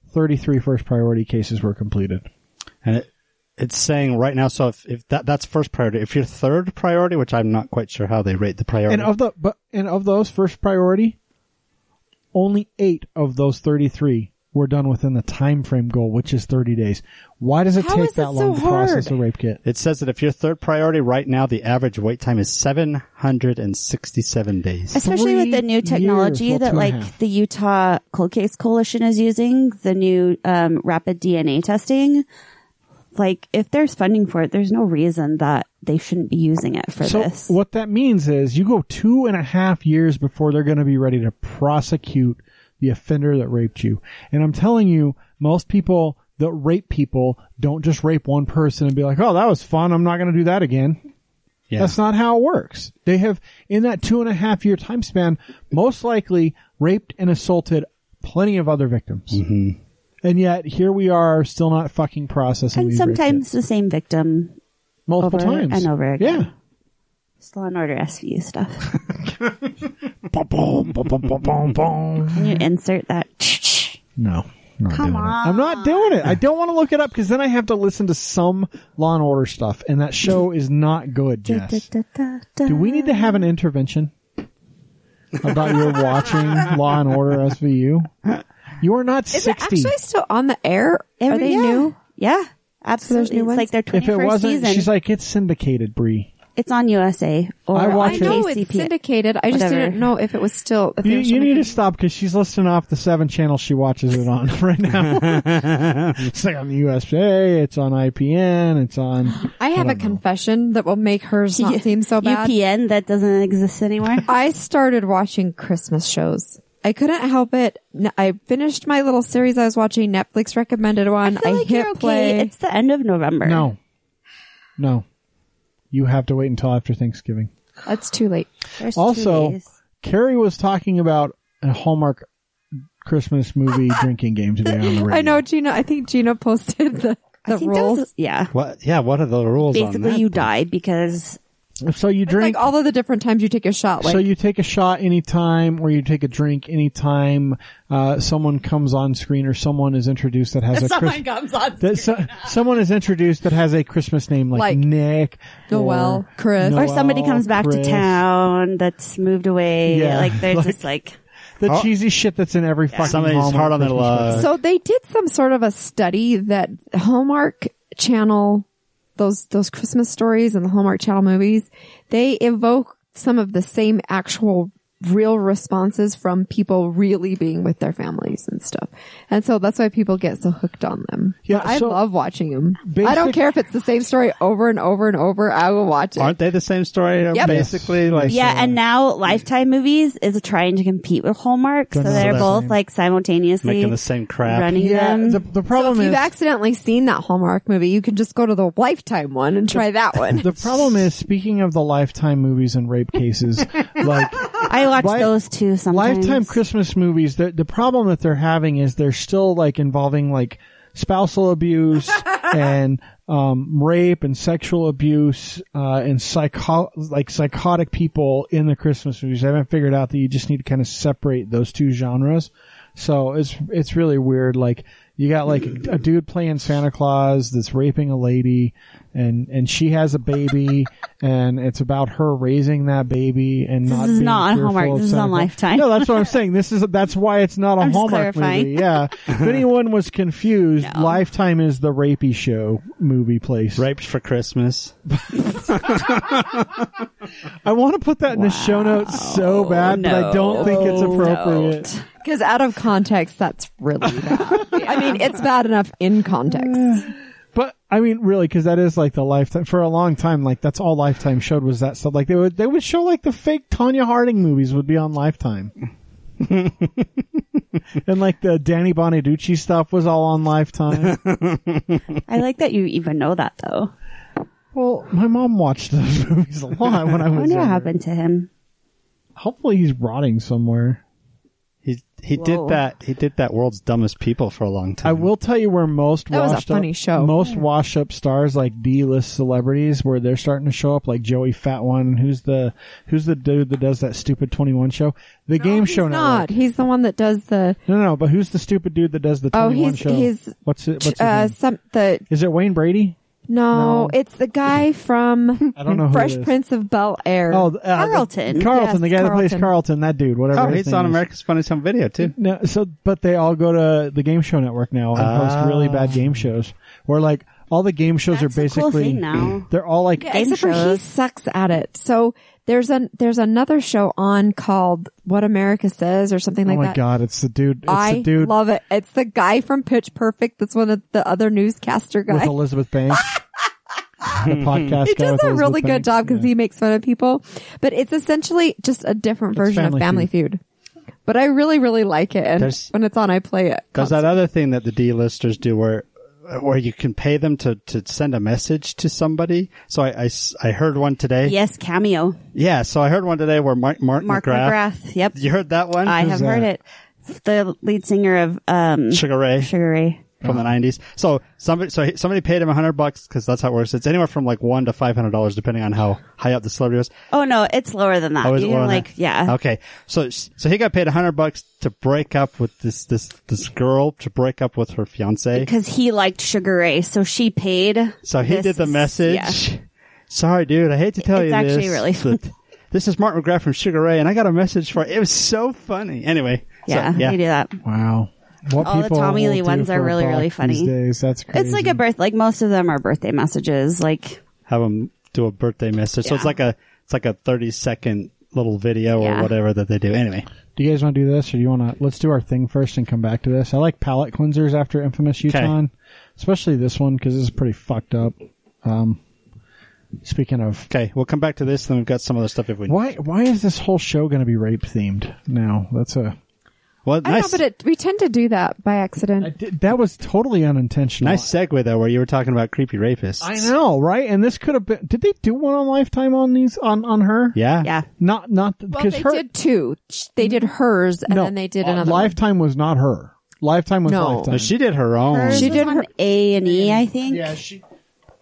Speaker 1: 33 first priority cases were completed.
Speaker 4: And it, it's saying right now, so if, if that, that's first priority, if your third priority, which I'm not quite sure how they rate the priority.
Speaker 1: And of the but and of those first priority, only eight of those 33 were done within the time frame goal, which is 30 days. Why does it
Speaker 2: How
Speaker 1: take that
Speaker 2: it
Speaker 1: long
Speaker 2: so
Speaker 1: to process a rape kit?
Speaker 4: it says that if your third priority right now, the average wait time is 767 days.
Speaker 3: Especially with the new technology
Speaker 1: years, well,
Speaker 3: that
Speaker 1: two and a
Speaker 3: like the Utah Cold Case Coalition is using, the new um, rapid DNA testing. Like if there's funding for it, there's no reason that they shouldn't be using it for
Speaker 1: So
Speaker 3: this.
Speaker 1: what that means is you go two and a half years before they're going to be ready to prosecute the offender that raped you. And I'm telling you, most people that rape people don't just rape one person and be like, oh, that was fun. I'm not going to do that again.
Speaker 4: Yeah.
Speaker 1: That's not how it works. They have, in that two and a half year time span, most likely raped and assaulted plenty of other victims. Mm-hmm. And yet here we are still not fucking processing
Speaker 3: and sometimes
Speaker 1: kits.
Speaker 3: the same victim
Speaker 1: multiple
Speaker 3: over
Speaker 1: times
Speaker 3: and over again.
Speaker 1: Yeah.
Speaker 3: Just Law and Order SVU stuff. Can you insert that?
Speaker 1: No. I'm not
Speaker 3: Come
Speaker 1: doing it. I'm not doing it. I don't want to look it up because then I have to listen to some Law and Order stuff, and that show is not good, Jess. Do we need to have an intervention about your watching Law and Order SVU? You are not
Speaker 2: Is it
Speaker 1: 60.
Speaker 2: actually still on the air? Are they
Speaker 3: yeah.
Speaker 2: new?
Speaker 3: Yeah, absolutely.
Speaker 2: new
Speaker 3: it's
Speaker 2: ones?
Speaker 3: like their 21st
Speaker 1: if it wasn't,
Speaker 3: season.
Speaker 1: she's like, it's syndicated, Brie.
Speaker 3: It's on USA or
Speaker 1: I watch
Speaker 2: I
Speaker 1: it.
Speaker 2: know
Speaker 3: on
Speaker 2: it's syndicated. I just
Speaker 3: Whatever.
Speaker 2: didn't know if it was still. If they
Speaker 1: You, you need to stop because she's listening off the seven channels she watches it on right now. it's like on the USA, it's on IPN, it's on.
Speaker 2: I have a
Speaker 1: don't know.
Speaker 2: confession that will make hers not seem so bad.
Speaker 3: UPN that doesn't exist anymore.
Speaker 2: I started watching Christmas shows. I couldn't help it. N- I finished my little series I was watching. Netflix recommended one. I,
Speaker 3: I feel like
Speaker 2: hit
Speaker 3: you're okay.
Speaker 2: play.
Speaker 3: It's the end of November.
Speaker 1: No. No. You have to wait until after Thanksgiving.
Speaker 2: That's too late.
Speaker 3: There's two
Speaker 1: Also,
Speaker 3: days.
Speaker 1: Carrie was talking about a Hallmark Christmas movie drinking game today on the radio.
Speaker 2: I know Gina. I think Gina posted the,
Speaker 3: I
Speaker 2: the
Speaker 3: think
Speaker 2: rules.
Speaker 3: was- yeah.
Speaker 4: What? Yeah. What are the rules? on
Speaker 3: Basically,
Speaker 4: that
Speaker 3: you
Speaker 4: then?
Speaker 3: die because
Speaker 1: So you
Speaker 2: It's
Speaker 1: drink.
Speaker 2: like all of the different times you take a shot. Like
Speaker 1: so you take a shot anytime, or you take a drink anytime uh, someone comes on screen, or someone is introduced that has a Christ-
Speaker 2: comes on.
Speaker 1: that so, someone is introduced that has a Christmas name like,
Speaker 2: Like
Speaker 1: Nick,
Speaker 2: Noel,
Speaker 1: or
Speaker 2: Chris.
Speaker 3: or somebody comes back
Speaker 1: Chris.
Speaker 3: to town that's moved away.
Speaker 1: Yeah,
Speaker 3: like they're
Speaker 1: like-
Speaker 3: just like
Speaker 1: The
Speaker 4: Oh.
Speaker 1: cheesy shit that's in every fucking
Speaker 4: Somebody's
Speaker 1: Hallmark
Speaker 4: hard on their
Speaker 1: Christmas
Speaker 4: luck.
Speaker 2: So they did some sort of a study that Hallmark Channel, those those Christmas stories and the Hallmark Channel movies, they evoke some of the same actual real responses from people really being with their families and stuff. And so that's why people get so hooked on them.
Speaker 1: Yeah,
Speaker 2: I
Speaker 1: so
Speaker 2: love watching them. I don't care if it's the same story over and over and over. I will watch it.
Speaker 4: Aren't they the same story?
Speaker 2: Uh, yep.
Speaker 4: Basically, like
Speaker 3: Yeah, and uh, now Lifetime Movies is trying to compete with Hallmark, so they're
Speaker 1: do
Speaker 3: both
Speaker 1: same.
Speaker 3: like simultaneously
Speaker 4: making the same crap.
Speaker 3: running
Speaker 1: yeah,
Speaker 3: them.
Speaker 1: the, the
Speaker 2: So
Speaker 1: problem
Speaker 2: if you've accidentally seen that Hallmark movie, you can just go to the Lifetime one and try that one.
Speaker 1: the problem is speaking of the Lifetime movies and rape cases, like
Speaker 3: I watch
Speaker 1: Li-
Speaker 3: those too sometimes.
Speaker 1: Lifetime Christmas movies, the the problem that they're having is they're still like involving like spousal abuse and um, rape and sexual abuse uh, and psycho like psychotic people in the Christmas movies. I haven't figured out that you just need to kind of separate those two genres. So it's it's really weird. Like you got like a, a dude playing Santa Claus that's raping a lady, and and she has a baby, and it's about her raising that baby and
Speaker 3: This
Speaker 1: not
Speaker 3: is
Speaker 1: being
Speaker 3: not on
Speaker 1: fearful
Speaker 3: Hallmark. This is on Lifetime.
Speaker 1: No, that's what I'm saying. This is that's why it's not a
Speaker 3: I'm
Speaker 1: Hallmark
Speaker 3: clarifying.
Speaker 1: movie. Yeah. if anyone was confused,
Speaker 3: No.
Speaker 1: Lifetime is the rapey show movie place.
Speaker 4: raped for Christmas.
Speaker 1: I want to put that in the show notes so bad, but I don't think it's appropriate.
Speaker 3: don't.
Speaker 2: Because out of context, that's really bad. I mean, it's bad enough in context.
Speaker 1: But I mean, really, because that is like the lifetime for a long time. Like that's all Lifetime showed was that stuff. Like they would they would show like the fake Tonya Harding movies would be on Lifetime, and like the Danny Bonaduce stuff was all on Lifetime.
Speaker 3: I like that you even know that though.
Speaker 1: well, my mom watched those movies a lot when I was.
Speaker 3: I wonder what happened to him.
Speaker 1: Hopefully, he's rotting somewhere.
Speaker 4: He he
Speaker 3: Whoa.
Speaker 4: did that. He did that. World's Dumbest People for a long time.
Speaker 1: I will tell you where most
Speaker 2: That was a
Speaker 1: washed
Speaker 2: funny
Speaker 1: up,
Speaker 2: show.
Speaker 1: most wash up stars like D list celebrities where they're starting to show up like Joey Fatone. Who's the who's the dude that does that stupid Twenty One show? The game
Speaker 2: He's
Speaker 1: show
Speaker 2: not.
Speaker 1: network.
Speaker 2: He's the one that does the,
Speaker 1: No, no, no, but who's the stupid dude that does the
Speaker 2: oh,
Speaker 1: Twenty One
Speaker 2: he's,
Speaker 1: show?
Speaker 2: he's,
Speaker 1: what's it? What's his
Speaker 2: uh,
Speaker 1: name?
Speaker 2: some, the,
Speaker 1: Is it Wayne Brady?
Speaker 2: No,
Speaker 1: No.
Speaker 2: it's the guy from
Speaker 1: I don't know who
Speaker 2: Fresh
Speaker 1: it is.
Speaker 2: Prince of Bel Air.
Speaker 1: Oh, uh,
Speaker 3: Carlton.
Speaker 1: Carlton, the
Speaker 2: Yes,
Speaker 1: guy that plays
Speaker 2: Carlton.
Speaker 1: Carlton, that dude, whatever.
Speaker 4: Oh,
Speaker 1: his
Speaker 4: he's
Speaker 1: name
Speaker 4: on
Speaker 1: is.
Speaker 4: America's Funniest Home Video too.
Speaker 1: No, so but they all go to the game show network now and host really bad game shows where like all the game shows
Speaker 3: That's
Speaker 1: are
Speaker 3: a cool
Speaker 1: basically
Speaker 3: thing now.
Speaker 1: they're all like
Speaker 2: Yeah,
Speaker 3: game
Speaker 2: except for he
Speaker 3: shows.
Speaker 2: sucks at it. So there's an there's another show on called What America Says or something like that.
Speaker 1: oh
Speaker 2: like
Speaker 1: my
Speaker 2: that.
Speaker 1: god, it's the dude, it's
Speaker 2: I
Speaker 1: the dude
Speaker 2: love it. It's the guy from Pitch Perfect. That's one of the other newscaster guys.
Speaker 1: with
Speaker 2: guys.
Speaker 1: Elizabeth Banks. the podcast
Speaker 2: He does a really good
Speaker 1: Banks.
Speaker 2: job because
Speaker 1: Yeah.
Speaker 2: he makes fun of people, but it's essentially just a different version
Speaker 1: Family
Speaker 2: of Family Feud. But I really, really like it, and
Speaker 4: There's-
Speaker 2: when it's on, I play it.
Speaker 4: There's that other thing that the D-listers do where where you can pay them to, to send a message to somebody. So I, I, I, heard one today.
Speaker 3: Yes, cameo.
Speaker 4: Yeah, so I heard one today where Mark, Mark,
Speaker 3: Mark
Speaker 4: McGrath.
Speaker 3: McGrath. Yep.
Speaker 4: You heard that one?
Speaker 3: I
Speaker 1: Who's
Speaker 3: have heard it. The lead singer of um,
Speaker 4: Sugar Ray
Speaker 3: Sugar Ray.
Speaker 4: From the mm-hmm. 90s. So somebody, so he, somebody paid him a hundred bucks because that's how it works. It's anywhere from like one to five hundred dollars depending on how high up the celebrity was.
Speaker 3: Oh no, it's lower than that.
Speaker 4: Oh, is it
Speaker 3: You
Speaker 4: lower than
Speaker 3: like
Speaker 4: that?
Speaker 3: yeah.
Speaker 4: Okay. So, so he got paid a hundred bucks to break up with this, this, this girl to break up with her fiance.
Speaker 3: Because he liked Sugar Ray, so she paid.
Speaker 4: So he
Speaker 3: this-
Speaker 4: did the message.
Speaker 3: yeah.
Speaker 4: Sorry, dude. I hate to tell
Speaker 3: It's
Speaker 4: you this.
Speaker 3: actually really
Speaker 4: but This is Martin McGrath from Sugar Ray, and I got a message for it. It was so funny. Anyway. so,
Speaker 3: Yeah,
Speaker 4: yeah.
Speaker 3: they do that.
Speaker 1: Wow. What
Speaker 3: All the Tommy Lee ones are
Speaker 1: a
Speaker 3: really,
Speaker 1: buck
Speaker 3: really
Speaker 1: these
Speaker 3: funny.
Speaker 1: days. That's crazy.
Speaker 3: It's like a birth. Like most of them are birthday messages. Like
Speaker 4: Have them do a birthday message. So it's like a, it's like a 30 second little video or whatever that they do. Anyway.
Speaker 1: Do you guys want to do this, or do you want to? Let's do our thing first and come back to this. I like palette cleansers after Infamous Utah, especially this one because this is pretty fucked up. Um, speaking of,
Speaker 4: Okay. We'll come back to this. Then we've got some other stuff if we,
Speaker 1: why why is this whole show going to be rape themed now? That's a
Speaker 4: well,
Speaker 2: I
Speaker 4: nice,
Speaker 2: know, but it, we tend to do that by
Speaker 1: I
Speaker 2: accident.
Speaker 1: did, that was totally unintentional.
Speaker 4: nice segue though, where you were talking about creepy rapists.
Speaker 1: I know, right? And this could have been. Did they do one on Lifetime on these on on her?
Speaker 4: Yeah.
Speaker 3: yeah,
Speaker 1: Not not
Speaker 2: Well,
Speaker 1: because
Speaker 2: they
Speaker 1: her
Speaker 2: did two. They did hers, and
Speaker 1: no,
Speaker 2: then they did
Speaker 1: uh,
Speaker 2: another. one.
Speaker 1: Lifetime was not her. Lifetime was
Speaker 2: No.
Speaker 1: Lifetime.
Speaker 4: But she did her own.
Speaker 3: Hers
Speaker 2: She did her-
Speaker 3: A and E. I think.
Speaker 1: Yeah, she.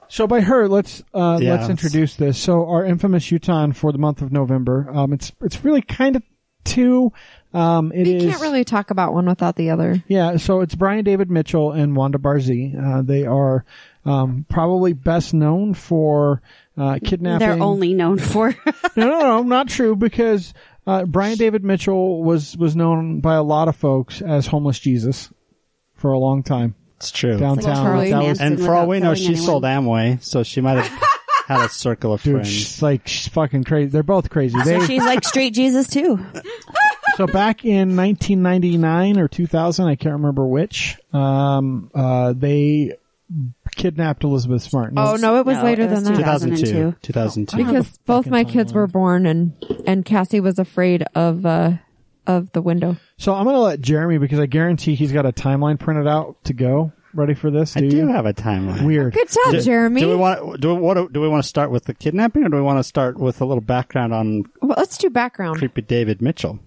Speaker 1: So by her, let's uh,
Speaker 4: Yeah,
Speaker 1: let's
Speaker 4: let's-
Speaker 1: introduce this. So our infamous Utah for the month of November. Um, it's it's really kind of two. Um, it
Speaker 2: You
Speaker 1: is-
Speaker 2: can't really talk about one without the other.
Speaker 1: yeah. So it's Brian David Mitchell and Wanda Barzee. Uh, they are um, probably best known for uh, kidnapping.
Speaker 3: They're only known for.
Speaker 1: no, no, no, not true because uh, Brian David Mitchell was was known by a lot of folks as homeless Jesus for a long time
Speaker 4: It's true.
Speaker 1: downtown.
Speaker 2: Charlie
Speaker 1: that was,
Speaker 4: and for all we know,
Speaker 3: killing
Speaker 4: she sold Amway, so she might have had a circle of
Speaker 1: dude,
Speaker 4: friends.
Speaker 1: she's like she's fucking crazy. They're both crazy. They
Speaker 3: so she's like straight Jesus too.
Speaker 1: So back in 1999 or 2000, I can't remember which, um, uh, they kidnapped Elizabeth Smart.
Speaker 2: Oh no, it was
Speaker 3: No,
Speaker 2: later
Speaker 3: it was
Speaker 2: than that.
Speaker 4: 2002.
Speaker 3: 2002.
Speaker 4: 2002.
Speaker 2: Because both my kids were born and and Cassie was afraid of uh of the window.
Speaker 1: So I'm gonna let Jeremy because I guarantee he's got a timeline printed out to go. Ready for this?
Speaker 4: I
Speaker 1: Do
Speaker 4: do
Speaker 1: you?
Speaker 4: have a timeline.
Speaker 1: Weird.
Speaker 2: Good job,
Speaker 4: Do-
Speaker 2: Jeremy.
Speaker 4: Do we want do we, what, do we want to start with the kidnapping, or do we want to start with a little background on
Speaker 2: well, let's do background.
Speaker 4: creepy David Mitchell?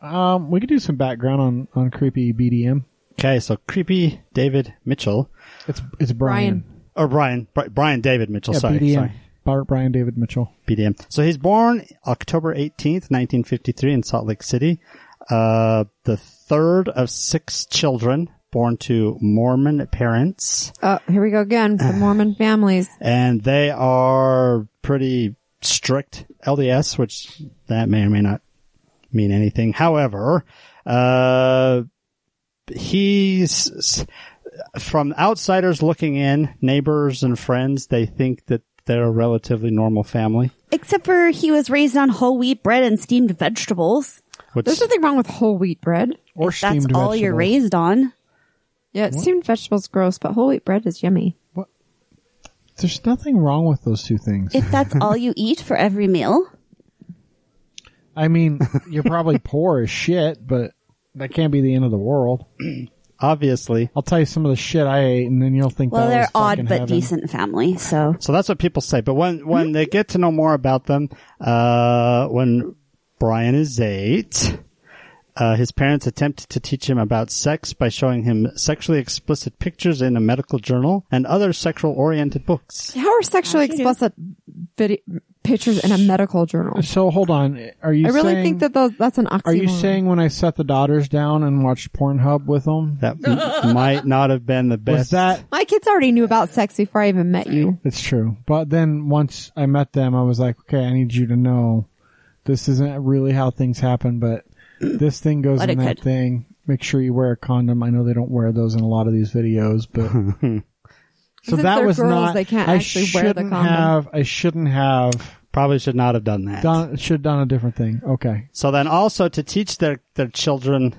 Speaker 1: Um, we could do some background on on creepy BDM.
Speaker 4: Okay, so creepy David Mitchell
Speaker 1: It's it's Brian.
Speaker 2: Brian.
Speaker 4: or Brian Brian David Mitchell.
Speaker 1: Yeah,
Speaker 4: sorry,
Speaker 1: BDM.
Speaker 4: sorry,
Speaker 1: Bar- Brian David Mitchell.
Speaker 4: BDM. So he's born October eighteenth, nineteen fifty three, in Salt Lake City. Uh, the third of six children born to Mormon parents.
Speaker 2: Oh, here we go again. The Mormon families.
Speaker 4: and they are pretty strict LDS, which that may or may not mean anything. However, uh, he's from outsiders looking in, neighbors and friends, they think that they're a relatively normal family.
Speaker 3: Except for he was raised on whole wheat bread and steamed vegetables.
Speaker 4: Which
Speaker 2: There's nothing wrong with whole wheat bread.
Speaker 1: Or
Speaker 3: If that's
Speaker 1: steamed
Speaker 3: all you're raised on.
Speaker 2: Yeah, steamed vegetables gross, but whole wheat bread is yummy. What?
Speaker 1: There's nothing wrong with those two things.
Speaker 3: If that's all you eat for every meal.
Speaker 1: I mean, you're probably poor as shit, but that can't be the end of the world.
Speaker 4: obviously.
Speaker 1: I'll tell you some of the shit I ate, and then you'll think
Speaker 3: Well,
Speaker 1: that
Speaker 3: they're
Speaker 1: was
Speaker 3: odd but
Speaker 1: heaven.
Speaker 3: decent family, so.
Speaker 4: So that's what people say. But when, when they get to know more about them, uh, when Brian is eight, uh, his parents attempted to teach him about sex by showing him sexually explicit pictures in a medical journal and other sexual oriented books.
Speaker 2: How are sexually explicit video pictures in a medical journal?
Speaker 1: So hold on, are you?
Speaker 2: I really
Speaker 1: saying,
Speaker 2: think that those that's an oxymoron.
Speaker 1: Are you saying when I set the daughters down and watched Pornhub with them?
Speaker 4: That m- might not have been the best.
Speaker 1: Was that?
Speaker 2: my kids already knew about sex before I even met you?
Speaker 1: It's true. But then once I met them, I was like, okay, I need you to know this isn't really how things happen, but this thing goes
Speaker 3: But
Speaker 1: in that
Speaker 3: could.
Speaker 1: thing. Make sure you wear a condom. I know they don't wear those in a lot of these videos, but so that was
Speaker 2: girls,
Speaker 1: not.
Speaker 2: they can't
Speaker 1: I
Speaker 2: actually wear the
Speaker 1: shouldn't
Speaker 2: condom.
Speaker 1: have. I shouldn't have
Speaker 4: Probably should not have done that.
Speaker 1: done. Should have done a different thing. Okay.
Speaker 4: So then also to teach their, their children,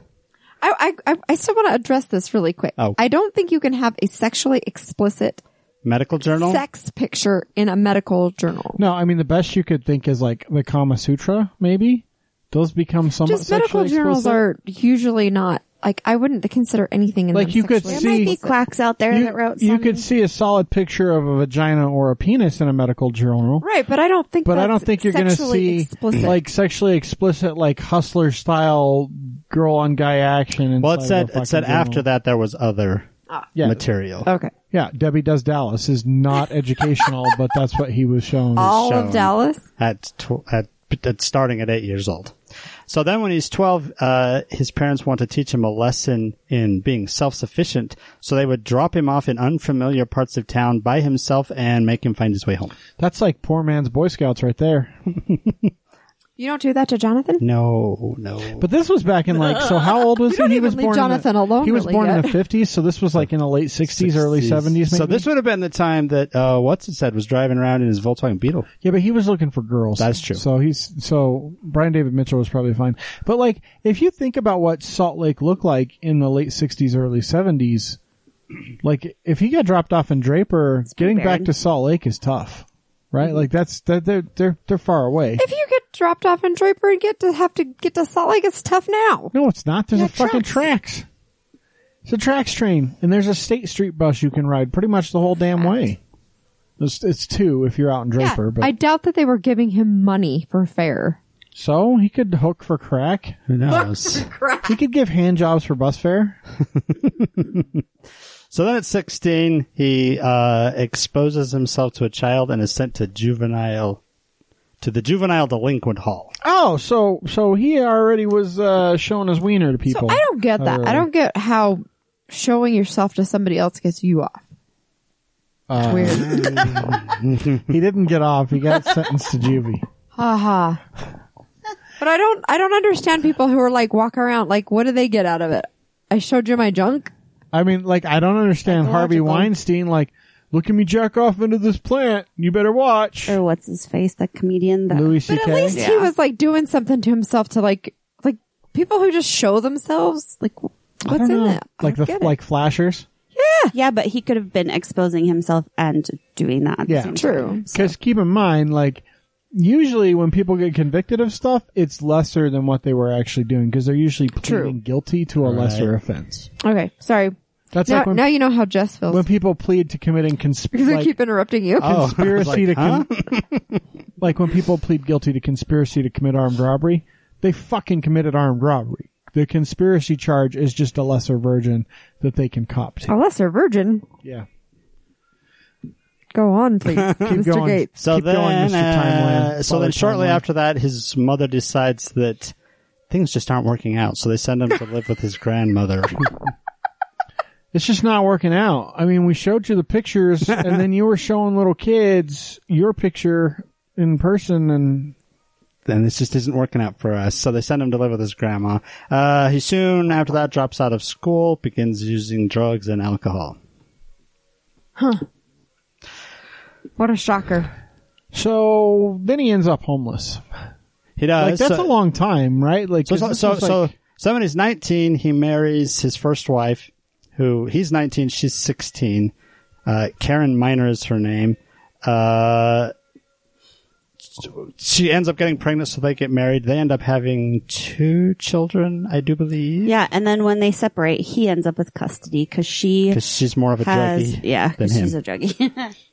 Speaker 2: I, I, I- I still want to address this really quick.
Speaker 4: Oh.
Speaker 2: I don't think you can have a sexually explicit
Speaker 4: medical journal.
Speaker 2: sex picture in a medical journal.
Speaker 1: No, I mean the best you could think is like the Kama Sutra. Maybe those become some
Speaker 2: Just medical journals
Speaker 1: explicit.
Speaker 2: are usually not like I wouldn't consider anything in
Speaker 1: Like, you could
Speaker 2: sexually
Speaker 3: There might be quacks out there
Speaker 1: You,
Speaker 3: that wrote
Speaker 1: you could see a solid picture of a vagina or a penis in a medical journal.
Speaker 2: right, but I don't think.
Speaker 1: But I don't think you're going to see
Speaker 2: explicit.
Speaker 1: like sexually explicit, like hustler style girl on guy action.
Speaker 4: well, it said, it said
Speaker 1: fucking
Speaker 4: after that there was other ah.
Speaker 1: Yeah,
Speaker 4: material.
Speaker 2: okay,
Speaker 1: yeah. Debbie does Dallas is not educational, but that's what he was showing.
Speaker 2: all
Speaker 4: shown.
Speaker 2: of Dallas.
Speaker 4: at, tw- at, at starting at eight years old. So then when he's 12, uh, his parents want to teach him a lesson in being self-sufficient. So they would drop him off in unfamiliar parts of town by himself and make him find his way home.
Speaker 1: That's like poor man's Boy Scouts right there.
Speaker 2: You don't do that to Jonathan.
Speaker 4: No, no.
Speaker 1: But this was back in like so. How old was
Speaker 2: You don't
Speaker 1: he? He
Speaker 2: even
Speaker 1: was
Speaker 2: leave
Speaker 1: born.
Speaker 2: Jonathan
Speaker 1: in the,
Speaker 2: alone
Speaker 1: He was
Speaker 2: really
Speaker 1: born in
Speaker 2: yet.
Speaker 1: the fifties, so this was like in the late sixties, early
Speaker 4: 60s.
Speaker 1: seventies.
Speaker 4: So this would have been the time that, uh, what's it said was driving around in his Volkswagen Beetle.
Speaker 1: Yeah, but he was looking for girls.
Speaker 4: That's true.
Speaker 1: So he's so Brian David Mitchell was probably fine. But like, if you think about what Salt Lake looked like in the late '60s, early '70s, like if he got dropped off in Draper, getting back to Salt Lake is tough, right? Mm-hmm. Like that's that they're they're they're far away.
Speaker 2: If you get dropped off in Draper and get to have to get to Salt Lake, it's tough now.
Speaker 1: No, it's not. There's
Speaker 2: Yeah,
Speaker 1: a fucking
Speaker 2: tracks.
Speaker 1: tracks. It's a tracks train, and there's a State Street bus you can ride pretty much the whole damn way. It's, it's two if you're out in Draper, but
Speaker 2: I doubt that they were giving him money for fare.
Speaker 1: so he could hook for crack.
Speaker 4: Who knows?
Speaker 1: He could give hand jobs for bus fare.
Speaker 4: so then at 16, he, uh, exposes himself to a child and is sent to juvenile, to the juvenile delinquent hall.
Speaker 1: Oh, so so he already was uh, showing his wiener to
Speaker 2: So
Speaker 1: people.
Speaker 2: I don't get that.
Speaker 1: Alright.
Speaker 2: I don't get how showing yourself to somebody else gets you off.
Speaker 1: Uh,
Speaker 2: Weird.
Speaker 1: he didn't get off. He got sentenced to juvie.
Speaker 2: Ha ha. But I don't, I don't understand people who are like walk around like, what do they get out of it? I showed you my junk.
Speaker 1: I mean, like I don't understand Harvey Weinstein. Like, look at me jack off into this plant. You better watch.
Speaker 3: or what's his face, the comedian that
Speaker 1: Louis
Speaker 2: But
Speaker 1: C.K.
Speaker 2: at least he
Speaker 3: Yeah.
Speaker 2: was like doing something to himself to like, like people who just show themselves, like,
Speaker 1: I
Speaker 2: what's
Speaker 1: don't
Speaker 2: in
Speaker 1: know.
Speaker 2: it? I
Speaker 1: Like the
Speaker 2: don't get it.
Speaker 1: like flashers.
Speaker 3: Yeah, Yeah, but he could have been exposing himself and doing that. At
Speaker 1: Yeah.
Speaker 3: the same
Speaker 2: True.
Speaker 3: time.
Speaker 1: Because keep in mind, like usually when people get convicted of stuff, it's lesser than what they were actually doing because they're usually
Speaker 2: True.
Speaker 1: pleading guilty to a
Speaker 4: Right.
Speaker 1: lesser offense.
Speaker 2: Okay, sorry.
Speaker 1: That's
Speaker 2: Now,
Speaker 1: like when,
Speaker 2: now you know how Jess feels.
Speaker 1: when people plead to committing
Speaker 2: because
Speaker 1: conspiracy.
Speaker 2: I
Speaker 1: Like,
Speaker 2: keep interrupting you.
Speaker 4: Oh.
Speaker 1: conspiracy
Speaker 4: Like,
Speaker 1: to com- like when people plead guilty to conspiracy to commit armed robbery, they fucking committed armed robbery. The conspiracy charge is just a lesser version that they can cop to.
Speaker 2: A lesser virgin.
Speaker 1: Yeah.
Speaker 2: Go on, please, Mr.
Speaker 1: going.
Speaker 2: Gates.
Speaker 4: So
Speaker 1: Keep
Speaker 4: then,
Speaker 1: going, Mr. Timeline.
Speaker 4: uh, so then shortly
Speaker 1: Timeline.
Speaker 4: after that, his mother decides that things just aren't working out. So they send him to live with his grandmother.
Speaker 1: It's just not working out. I mean, we showed you the pictures and then you were showing little kids your picture in person and
Speaker 4: and this just isn't working out for us. So they send him to live with his grandma. Uh, he soon after that drops out of school, begins using drugs and alcohol.
Speaker 2: What a shocker.
Speaker 1: so then he ends up homeless.
Speaker 4: He does.
Speaker 1: Like that's
Speaker 4: so,
Speaker 1: a long time, right? Like
Speaker 4: So,
Speaker 1: 'cause
Speaker 4: so, so, so,
Speaker 1: like-
Speaker 4: so when he's 19, he marries his first wife, who he's 19, she's 16. Uh, Karen Minor is her name. Uh, she ends up getting pregnant, so they get married. They end up having two children, I do believe.
Speaker 3: Yeah, and then when they separate, he ends up with custody because she
Speaker 4: Because she's more of a
Speaker 3: has
Speaker 4: druggie
Speaker 3: yeah,
Speaker 4: than
Speaker 3: 'cause
Speaker 4: him.
Speaker 3: she's a druggie.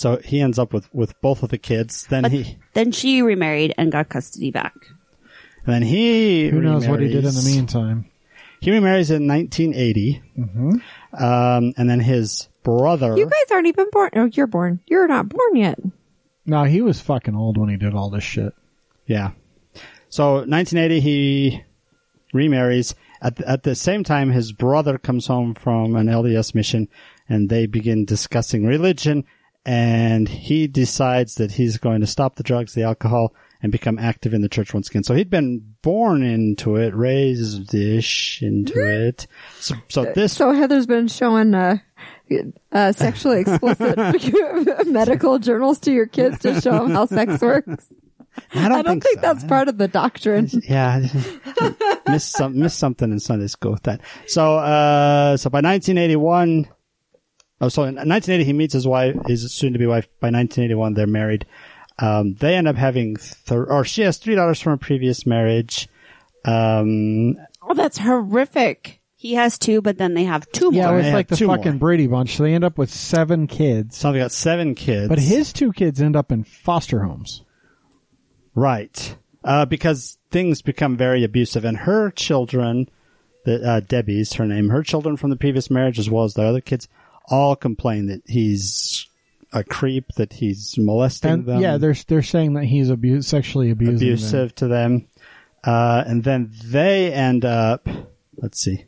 Speaker 4: so he ends up with, with both of the kids. Then
Speaker 3: but
Speaker 4: he,
Speaker 3: then she remarried and got custody back.
Speaker 4: and then he,
Speaker 1: who knows what he did in the
Speaker 4: remarries-
Speaker 1: meantime?
Speaker 4: He remarries in 1980. Um, and then his brother.
Speaker 2: You guys aren't even born. Oh, you're born. You're not born yet.
Speaker 1: No, he was fucking old when he did all this shit.
Speaker 4: Yeah. So 1980, he remarries. At the, at the same time, his brother comes home from an LDS mission, and they begin discussing religion. And he decides that he's going to stop the drugs, the alcohol, and become active in the church once again. So he'd been born into it, raised ish into it. So, so this
Speaker 2: So Heather's been showing uh, uh, sexually explicit medical journals to your kids to show them how sex works.
Speaker 4: I don't,
Speaker 2: I don't think
Speaker 4: so.
Speaker 2: that's part of the doctrine.
Speaker 4: Yeah, miss some miss something in Sunday school with that. So, uh, so by 1981, oh, so in 1980 he meets his wife, his soon-to-be wife. By 1981 they're married. Um, they end up having, th- or she has three daughters from a previous marriage. Um,
Speaker 2: Oh, that's horrific.
Speaker 3: He has two, but then they have two
Speaker 1: Yeah,
Speaker 3: more.
Speaker 1: it was
Speaker 4: They
Speaker 1: like the fucking
Speaker 4: more.
Speaker 1: Brady Bunch. So they end up with seven kids.
Speaker 4: so they got seven kids.
Speaker 1: But his two kids end up in foster homes.
Speaker 4: Right. Uh, because things become very abusive and her children, the, uh, Debbie's her name, her children from the previous marriage as well as the other kids all complain that he's a creep, that he's molesting
Speaker 1: And
Speaker 4: them.
Speaker 1: yeah, they're they're saying that he's abu- sexually abusing them.
Speaker 4: abusive to them. Uh, and then they end up, let's see,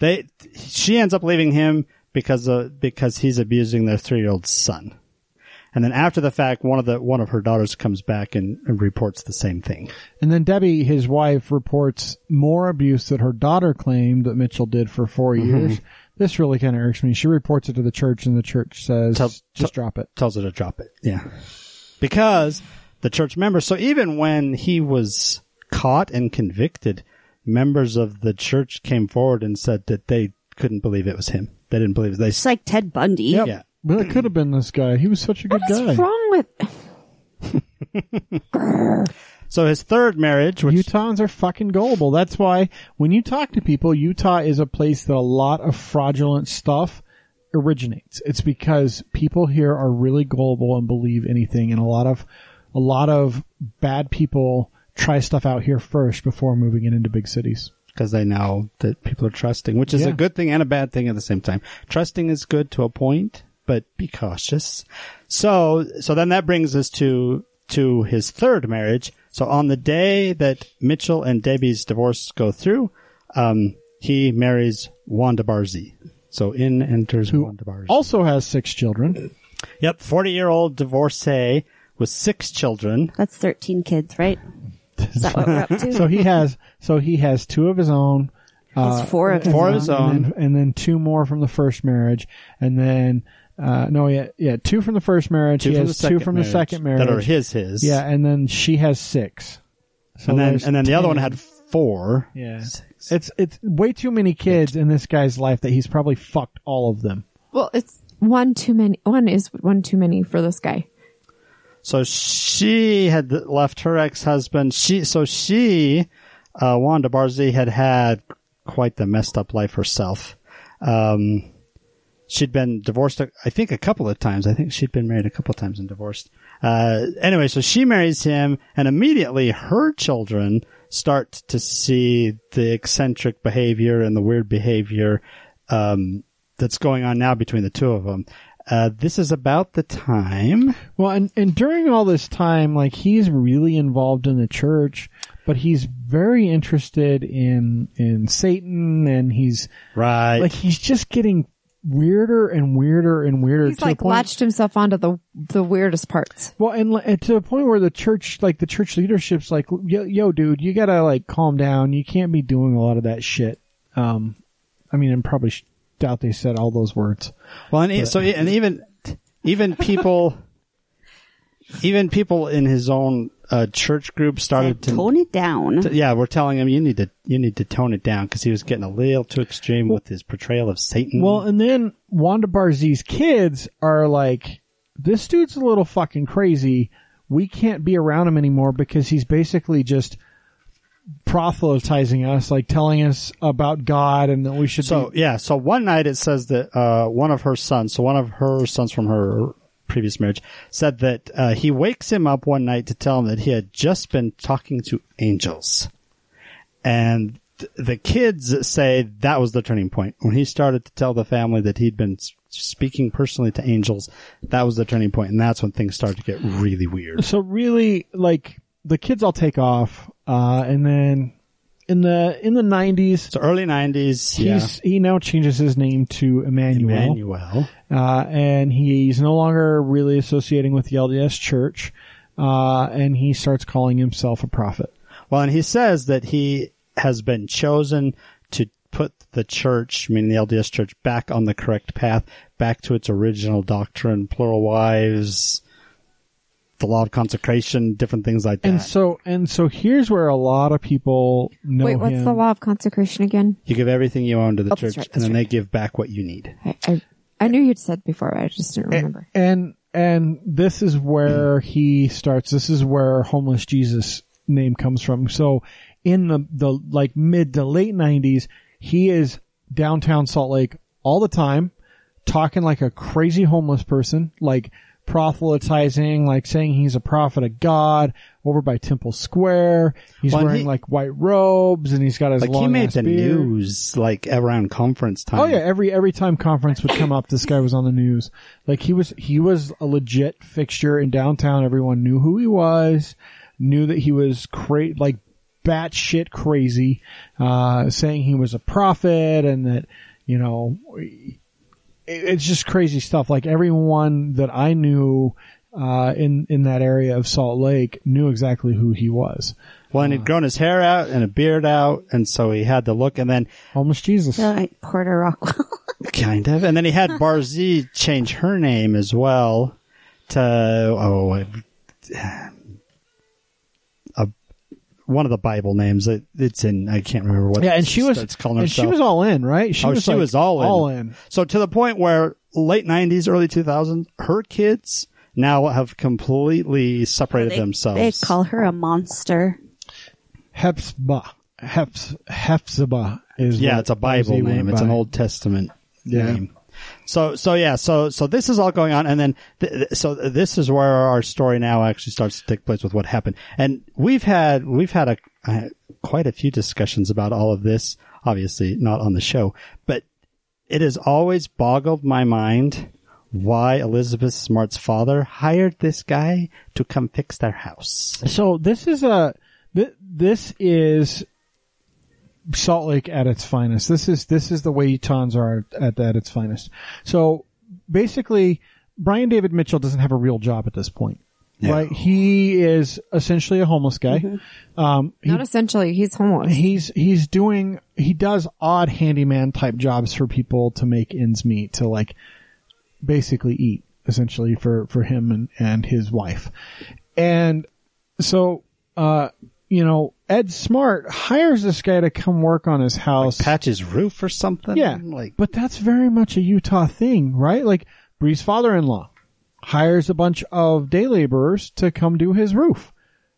Speaker 4: they, she ends up leaving him because of, because he's abusing their three year old son. And then after the fact, one of the, one of her daughters comes back and, and reports the same thing.
Speaker 1: And then Debbie, his wife, reports more abuse that her daughter claimed that Mitchell did for 4
Speaker 4: Mm-hmm.
Speaker 1: years. This really kind of irks me. She reports it to the church, and the church says,
Speaker 4: Tell-
Speaker 1: "Just drop it."
Speaker 4: tells her to drop it. Yeah. Because the church members, so even when he was caught and convicted, members of the church came forward and said that they couldn't believe it was him. They didn't believe it. They,
Speaker 3: It's like Ted Bundy.
Speaker 1: Yep.
Speaker 4: Yeah.
Speaker 1: But it could have been this guy. He was such a good
Speaker 2: What's
Speaker 1: guy.
Speaker 2: What's wrong with?
Speaker 4: so his third marriage, which
Speaker 1: Utahns are fucking gullible. That's why when you talk to people, Utah is a place that a lot of fraudulent stuff originates. It's because people here are really gullible and believe anything, and a lot of a lot of bad people try stuff out here first before moving it into big cities.
Speaker 4: because they know that people are trusting, which is
Speaker 1: Yeah.
Speaker 4: a good thing and a bad thing at the same time. Trusting is good to a point, but be cautious. So, so then that brings us to, to his third marriage. So on the day that Mitchell and Debbie's divorce go through, um, he marries Wanda Barzee. So in enters
Speaker 1: Who
Speaker 4: Wanda Barzee.
Speaker 1: also has six children.
Speaker 4: Yep, 40 year old divorcee with six children.
Speaker 3: That's 13 kids, right? Is that what we're up to?
Speaker 1: So he has so he has two of his own.
Speaker 3: That's four of his
Speaker 4: four of
Speaker 3: own.
Speaker 1: and then, and then two more from the first marriage, and then uh, no, yeah, yeah, two from the first marriage.
Speaker 4: Two
Speaker 1: he
Speaker 4: from
Speaker 1: has
Speaker 4: the
Speaker 1: two
Speaker 4: second
Speaker 1: from the second marriage
Speaker 4: That are his, his.
Speaker 1: Yeah, and then she has six. So
Speaker 4: and then,
Speaker 1: there's
Speaker 4: and then the other one had four.
Speaker 1: Yeah. It's it's way too many kids in this guy's life that he's probably fucked all of them.
Speaker 2: Well, it's one too many. One is one too many for this guy.
Speaker 4: So she had left her ex-husband. She, so she, uh, Wanda Barzee had had quite the messed up life herself. Um, she'd been divorced, I think a couple of times. I think she'd been married a couple of times and divorced. Uh, anyway, so she marries him and immediately her children start to see the eccentric behavior and the weird behavior, um, that's going on now between the two of them. Uh, this is about the time.
Speaker 1: Well, and and during all this time, like he's really involved in the church, but he's very interested in in Satan, and he's
Speaker 4: Right.
Speaker 1: like he's just getting weirder and weirder and weirder.
Speaker 2: He's
Speaker 1: to the
Speaker 2: like
Speaker 1: point-
Speaker 2: latched himself onto the the weirdest parts.
Speaker 1: Well, and, li- and to the point where the church, like the church leadership's like, yo, yo, dude, you gotta like calm down. You can't be doing a lot of that shit. Um, I mean, I'm probably sh- doubt they said all those words.
Speaker 4: Well, and e- so and even even people, even people in his own uh, church group started to.
Speaker 3: Tone it down.
Speaker 4: Yeah, we're telling him you need to you need to tone it down because he was getting a little too extreme with his portrayal of Satan.
Speaker 1: Well, and then Wanda Barzee's kids are like, this dude's a little fucking crazy. We can't be around him anymore because he's basically just proselytizing us, like telling us about God and that we should
Speaker 4: So
Speaker 1: be.
Speaker 4: yeah, so one night it says that uh, one of her sons, so one of her sons from her previous marriage, said that uh, he wakes him up one night to tell him that he had just been talking to angels, and th- the kids say that was the turning point when he started to tell the family that he'd been speaking personally to angels. That was the turning point, and that's when things started to get really weird.
Speaker 1: So really, like the kids all take off, uh, and then in the in the nineties,
Speaker 4: So early '90s, yeah,
Speaker 1: he's he now changes his name to Emmanuel.
Speaker 4: Emmanuel.
Speaker 1: uh, and he's no longer really associating with the LDS Church, uh, and he starts calling himself a prophet.
Speaker 4: Well, and he says that he has been chosen to put the church, meaning the LDS church, back on the correct path, back to its original doctrine, plural wives, the law of consecration, different things like that.
Speaker 1: And so, and so here's where a lot of people know
Speaker 2: Wait, what's
Speaker 1: him.
Speaker 2: the law of consecration again?
Speaker 4: you give everything you own to the
Speaker 2: Oh,
Speaker 4: church,
Speaker 2: right,
Speaker 4: and then
Speaker 2: right.
Speaker 4: they give back what you need.
Speaker 2: I, I I knew you'd said before, but I just didn't remember.
Speaker 1: And and this is where he starts. This is where homeless Jesus name comes from. So in the the like mid to late nineties, he is downtown Salt Lake all the time, talking like a crazy homeless person, like proselytizing, like saying he's a prophet of God over by Temple Square. He's
Speaker 4: Well,
Speaker 1: wearing
Speaker 4: he-
Speaker 1: like white robes and he's got his
Speaker 4: Like
Speaker 1: long
Speaker 4: he made the
Speaker 1: beard.
Speaker 4: news like around conference time.
Speaker 1: Oh yeah, every every time conference would come up, this guy was on the news. Like he was he was a legit fixture in downtown. Everyone knew who he was, knew that he was cra- like batshit crazy, uh, saying he was a prophet and that you know it, it's just crazy stuff. Like everyone that I knew uh, in in that area of Salt Lake knew exactly who he was.
Speaker 4: Well, and he'd grown his hair out and a beard out, and so he had the look, and then
Speaker 1: almost Jesus.
Speaker 3: They're like Porter Rockwell.
Speaker 4: Kind of. And then he had Barzee change her name as well to, oh, uh, a, one of the Bible names. It, it's in, I can't remember what
Speaker 1: Yeah, and she was
Speaker 4: starts calling
Speaker 1: and
Speaker 4: herself.
Speaker 1: she was all in, right? She
Speaker 4: oh,
Speaker 1: was
Speaker 4: she
Speaker 1: like,
Speaker 4: was all in.
Speaker 1: all in.
Speaker 4: So to the point where late 90s, early 2000s, her kids now have completely separated
Speaker 3: they,
Speaker 4: themselves.
Speaker 3: they call her a monster.
Speaker 1: Hepzibah. Heps, Hephzibah is
Speaker 4: yeah,
Speaker 1: what
Speaker 4: it's a Bible name.
Speaker 1: went
Speaker 4: It's an. Old Testament
Speaker 1: Yeah.
Speaker 4: name. So, so yeah, so, so this is all going on. And then, th- th- so this is where our story now actually starts to take place with what happened. And we've had, we've had a, uh, quite a few discussions about all of this. Obviously not on the show, but it has always boggled my mind why Elizabeth Smart's father hired this guy to come fix their house.
Speaker 1: So this is a th- this is Salt Lake at its finest. This is this is the way Utahns are at, at its finest. So basically, Brian David Mitchell doesn't have a real job at this point. Right? He is essentially a homeless guy. Um, he
Speaker 2: Not essentially, he's homeless.
Speaker 1: he's he's doing he does odd handyman type jobs for people to make ends meet to like basically eat essentially for for him and and his wife and so uh you know, Ed Smart hires this guy to come work on his house.
Speaker 4: Patch his roof or something.
Speaker 1: Yeah,
Speaker 4: like
Speaker 1: but that's very much a Utah thing, right? Like Bree's father-in-law hires a bunch of day laborers to come do his roof.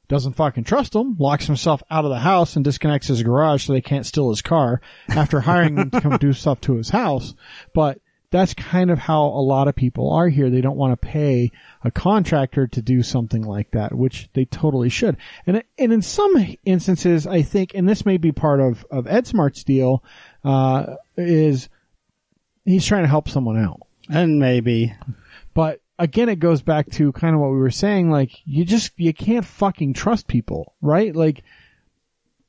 Speaker 1: Doesn't fucking trust them, locks himself out of the house and disconnects his garage so they can't steal his car after hiring them to come do stuff to his house. But that's kind of how a lot of people are here. They don't want to pay a contractor to do something like that, which they totally should. And and in some instances, I think, and this may be part of of Ed Smart's deal, uh, is he's trying to help someone out.
Speaker 4: and maybe
Speaker 1: But again, it goes back to kind of what we were saying. Like, you just, you can't fucking trust people, right? Like,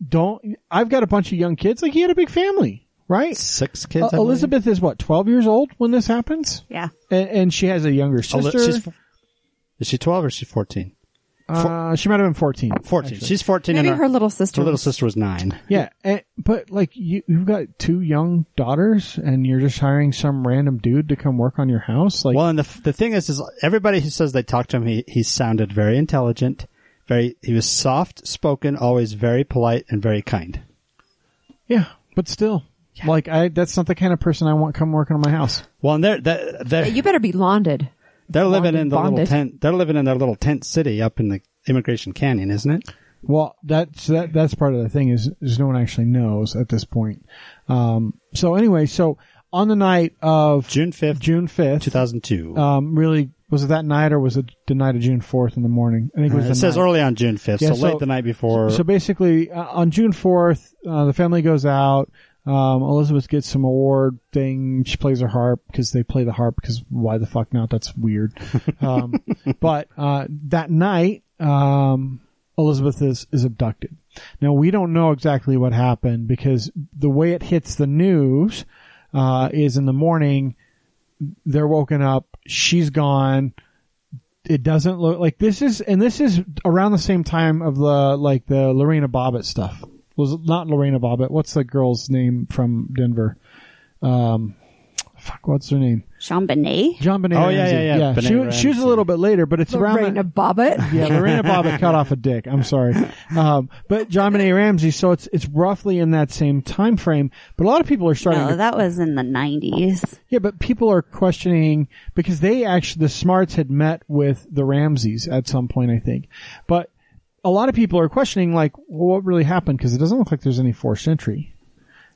Speaker 1: don't, I've got a bunch of young kids. Like, he had a big family, right?
Speaker 4: six kids.
Speaker 1: Uh, Elizabeth is what, 12 years old when this happens?
Speaker 3: Yeah.
Speaker 1: And, and she has a younger
Speaker 4: Oh,
Speaker 1: sister.
Speaker 4: she's, is she twelve or is she fourteen?
Speaker 1: uh, she might have been 14.
Speaker 4: Fourteen.
Speaker 1: actually.
Speaker 4: She's fourteen.
Speaker 2: Maybe
Speaker 4: and
Speaker 2: her little sister.
Speaker 4: her little
Speaker 2: was-
Speaker 4: sister was nine.
Speaker 1: Yeah, and, but like you, you've got two young daughters, and you're just hiring some random dude to come work on your house. Like,
Speaker 4: Well, and the the thing is, is everybody who says they talked to him, he he sounded very intelligent, very he was soft spoken, always very polite and very kind.
Speaker 1: yeah, but still, like I, that's not the kind of person I want come working on my house.
Speaker 4: Well, and they're they're they're,
Speaker 2: You better be launded.
Speaker 4: they're living
Speaker 2: bonded-
Speaker 4: in the little tent. They're living in their little tent city up in the Immigration Canyon, isn't it?
Speaker 1: Well, that's that that's part of the thing is is no one actually knows at this point. Um, so anyway, so on the night of
Speaker 4: June fifth,
Speaker 1: June fifth,
Speaker 4: two thousand two.
Speaker 1: um, really was it that night or was it the night of June fourth in the morning? I think it was.
Speaker 4: Uh, it
Speaker 1: the
Speaker 4: says
Speaker 1: night.
Speaker 4: early on June fifth,
Speaker 1: Yeah,
Speaker 4: so,
Speaker 1: so-
Speaker 4: late the night before.
Speaker 1: So basically, uh, on June 4th, uh, the family goes out. Um, Elizabeth gets some award thing. She plays her harp because they play the harp because why the fuck not? That's weird. Um, but, uh, that night, um, Elizabeth is, is abducted. Now we don't know exactly what happened because the way it hits the news, uh, is in the morning, they're woken up, she's gone, it doesn't look like this is and this is around the same time of the like the Lorena Bobbitt stuff. Was not Lorena Bobbitt? What's the girl's name from Denver? Um, fuck, what's her name?
Speaker 3: Sean Benet.
Speaker 1: JonBenét.
Speaker 4: Oh, yeah,
Speaker 1: Ramsey.
Speaker 4: yeah, yeah.
Speaker 1: she,
Speaker 4: Benet
Speaker 1: she was a little bit later, but it's around.
Speaker 2: Lorena
Speaker 1: that-
Speaker 2: Bobbitt.
Speaker 1: yeah, Lorena Bobbitt cut off a dick. I'm sorry, um, but JonBenét Ramsey. So it's it's roughly in that same time frame. But a lot of people are starting
Speaker 3: No,
Speaker 1: to
Speaker 3: that was in the 90s.
Speaker 1: yeah, but people are questioning because they actually the Smarts had met with the Ramseys at some point, I think. But a lot of people are questioning like, well, what really happened? Because it doesn't look like there's any forced entry.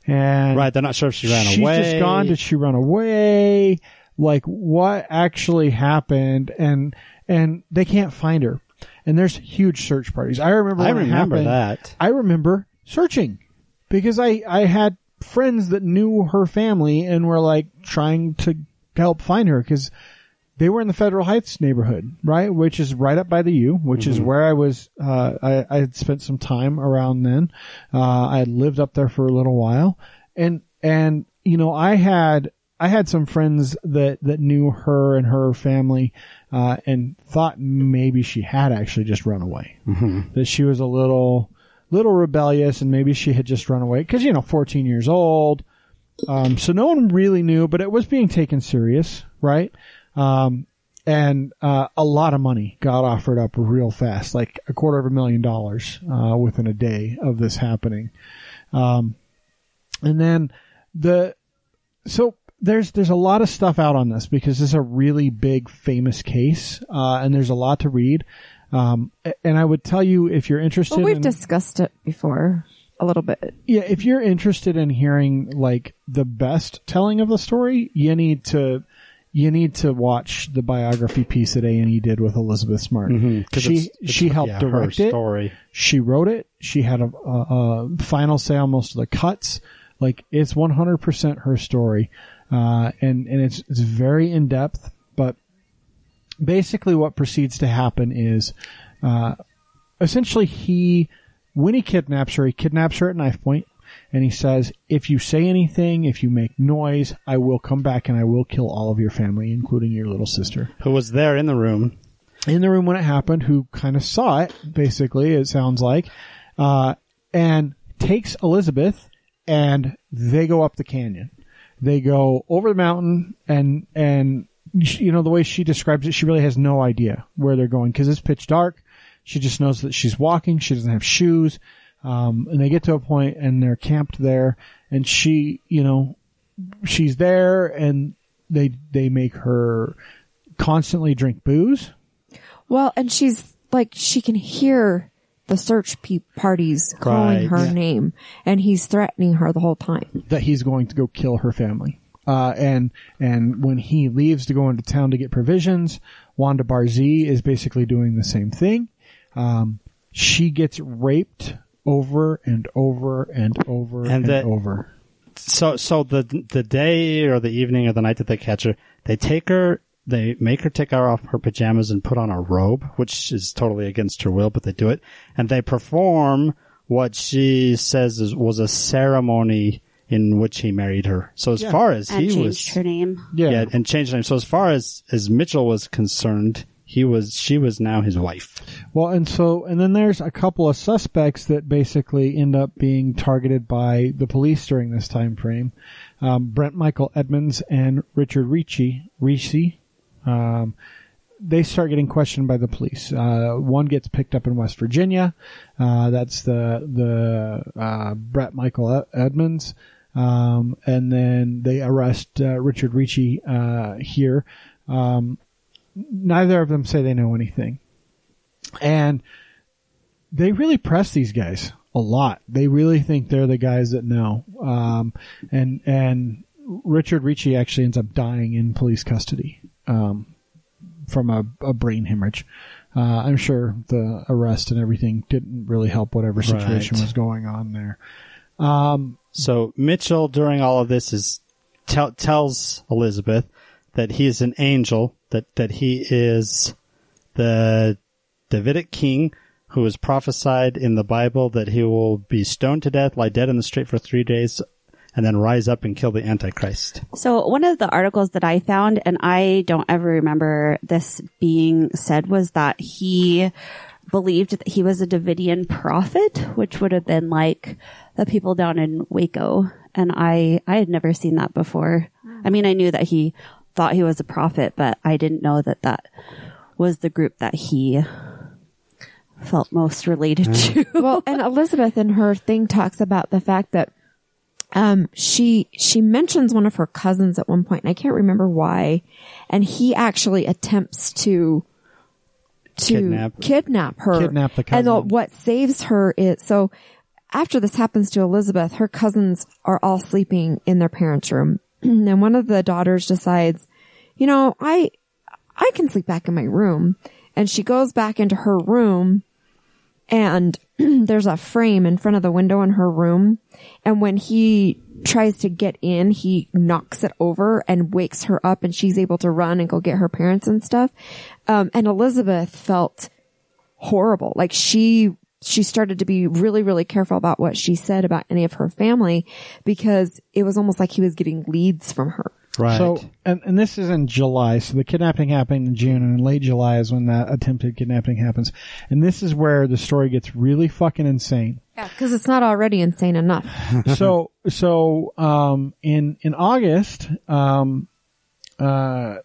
Speaker 1: And
Speaker 4: right, they're not sure if she ran
Speaker 1: she's
Speaker 4: away.
Speaker 1: just gone. Did she run away? Like what actually happened? And and they can't find her. And there's huge search parties. I remember.
Speaker 4: I remember
Speaker 1: happened,
Speaker 4: that.
Speaker 1: I remember searching because I I had friends that knew her family and were like trying to help find her because they were in the Federal Heights neighborhood, right, which is right up by the U, which is where I was. Uh, I, I had spent some time around then. Uh, I had lived up there for a little while, and and you know I had I had some friends that that knew her and her family, uh, and thought maybe she had actually just run away, that she was a little little rebellious and maybe she had just run away because you know 14 years old. Um, so no one really knew, but it was being taken serious, right? Um, and uh, a lot of money got offered up real fast, like a quarter of a million dollars uh, within a day of this happening. Um, and then the so there's there's a lot of stuff out on this because this is a really big famous case, uh, and there's a lot to read. Um, and I would tell you if you're interested,
Speaker 2: Well, we've
Speaker 1: in,
Speaker 2: discussed it before a little bit.
Speaker 1: yeah, if you're interested in hearing like the best telling of the story, you need to you need to watch the biography piece that A and E did with Elizabeth Smart.
Speaker 4: Mhm, 'cause
Speaker 1: She
Speaker 4: it's- it's-
Speaker 1: she helped
Speaker 4: yeah,
Speaker 1: direct it.
Speaker 4: story.
Speaker 1: She wrote it. She had a, a, a final say on most of the cuts. Like it's 100% her story, uh, and and it's it's very in depth. But basically, what proceeds to happen is, uh, essentially, he when he kidnaps her, he kidnaps her at knife point, and he says, "If you say anything, if you make noise, I will come back and I will kill all of your family, including your little sister."
Speaker 4: Who was there in the room?
Speaker 1: in the room when it happened who kind of saw it, basically, it sounds like, uh, and takes Elizabeth and they go up the canyon. They go over the mountain and, and, you know, the way she describes it, she really has no idea where they're going because it's pitch dark. She just knows that she's walking. She doesn't have shoes. Um, and they get to a point and they're camped there and she, you know, she's there and they, they make her constantly drink booze.
Speaker 2: Well, and she's like, she can hear the search pe- parties calling
Speaker 4: Right,
Speaker 2: her
Speaker 4: yeah.
Speaker 2: name and he's threatening her the whole time.
Speaker 1: that he's going to go kill her family. Uh, and, and when he leaves to go into town to get provisions, Wanda Barzee is basically doing the same thing. Um, she gets raped over and over and over and,
Speaker 4: And that-
Speaker 1: over.
Speaker 4: so so the the day or the evening or the night that they catch her, they take her, they make her take her off her pajamas and put on a robe, which is totally against her will, but they do it, and they perform what she says is, was a ceremony in which he married her. So as
Speaker 1: Yeah.
Speaker 4: far as
Speaker 3: And
Speaker 4: he
Speaker 3: changed
Speaker 4: was,
Speaker 3: her name.
Speaker 1: Yeah.
Speaker 4: yeah, and changed her name. So as far as as Mitchell was concerned, he was she was now his wife.
Speaker 1: Well, and so, and then there's a couple of suspects that basically end up being targeted by the police during this time frame. Um, Brent Michael Edmonds and Richard Ricci, Ricci, um, they start getting questioned by the police. Uh, one gets picked up in West Virginia. Uh, that's the, the, uh, Bret Michael Edmunds. Um, and then they arrest, uh, Richard Ricci, uh, here. Um, neither of them say they know anything and they really press these guys a lot. They really think they're the guys that know. Um, and and Richard Ricci actually ends up dying in police custody um, from a, a brain hemorrhage. Uh, I'm sure the arrest and everything didn't really help whatever situation
Speaker 4: Right.
Speaker 1: was going on there.
Speaker 4: So Mitchell, during all of this, is tell, tells Elizabeth that he is an angel, that that he is the Davidic king who is prophesied in the Bible that he will be stoned to death, lie dead in the street for three days, and then rise up and kill the Antichrist.
Speaker 3: So one of the articles that I found, and I don't ever remember this being said, was that he believed that he was a Davidian prophet, which would have been like the people down in Waco. And I, I had never seen that before. I mean, I knew that he thought he was a prophet, but I didn't know that that was the group that he felt most related to.
Speaker 2: well, and Elizabeth in her thing talks about the fact that um she she mentions one of her cousins at one point and I can't remember why and he actually attempts to to
Speaker 4: Kidnap.
Speaker 2: kidnap her
Speaker 1: Kidnap the cousin.
Speaker 2: and the- what saves her is so after this happens to Elizabeth her cousins are all sleeping in their parents room and one of the daughters decides you know I I can sleep back in my room and she goes back into her room and there's a frame in front of the window in her room. And when he tries to get in, he knocks it over and wakes her up and she's able to run and go get her parents and stuff. Um, and Elizabeth felt horrible. Like she, she started to be really, really careful about what she said about any of her family because it was almost like he was getting leads from her.
Speaker 4: Right.
Speaker 1: So, and, and this is in July. So the kidnapping happened in June, and in late July is when that attempted kidnapping happens. And this is where the story gets really fucking insane.
Speaker 2: Yeah. Cause it's not already insane enough.
Speaker 1: so so um in in August um uh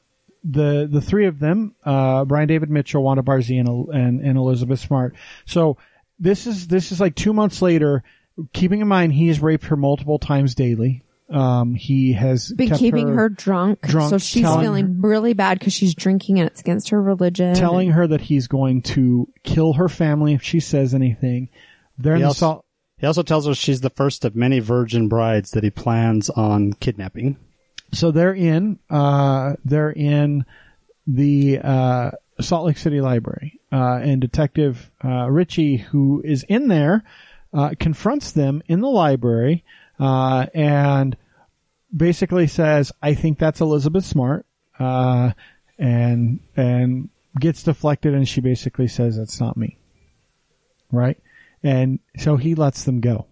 Speaker 1: the the three of them uh Brian David Mitchell Wanda Barzee and, and and Elizabeth Smart so this is this is like 2 months later keeping in mind he has raped her multiple times daily um he has
Speaker 2: Been
Speaker 1: kept
Speaker 2: keeping her, drunk,
Speaker 1: drunk,
Speaker 2: So she's
Speaker 1: telling
Speaker 2: feeling really bad because she's drinking and it's against her religion.
Speaker 1: telling her that he's going to kill her family if she says anything they're
Speaker 4: He
Speaker 1: the
Speaker 4: also-
Speaker 1: salt
Speaker 4: he also tells her she's the first of many virgin brides that he plans on kidnapping.
Speaker 1: so they're in uh they're in the uh Salt Lake City Library uh and detective uh Richie who is in there uh confronts them in the library uh and basically says I think that's Elizabeth Smart uh and and gets deflected and she basically says that's not me right and so he lets them go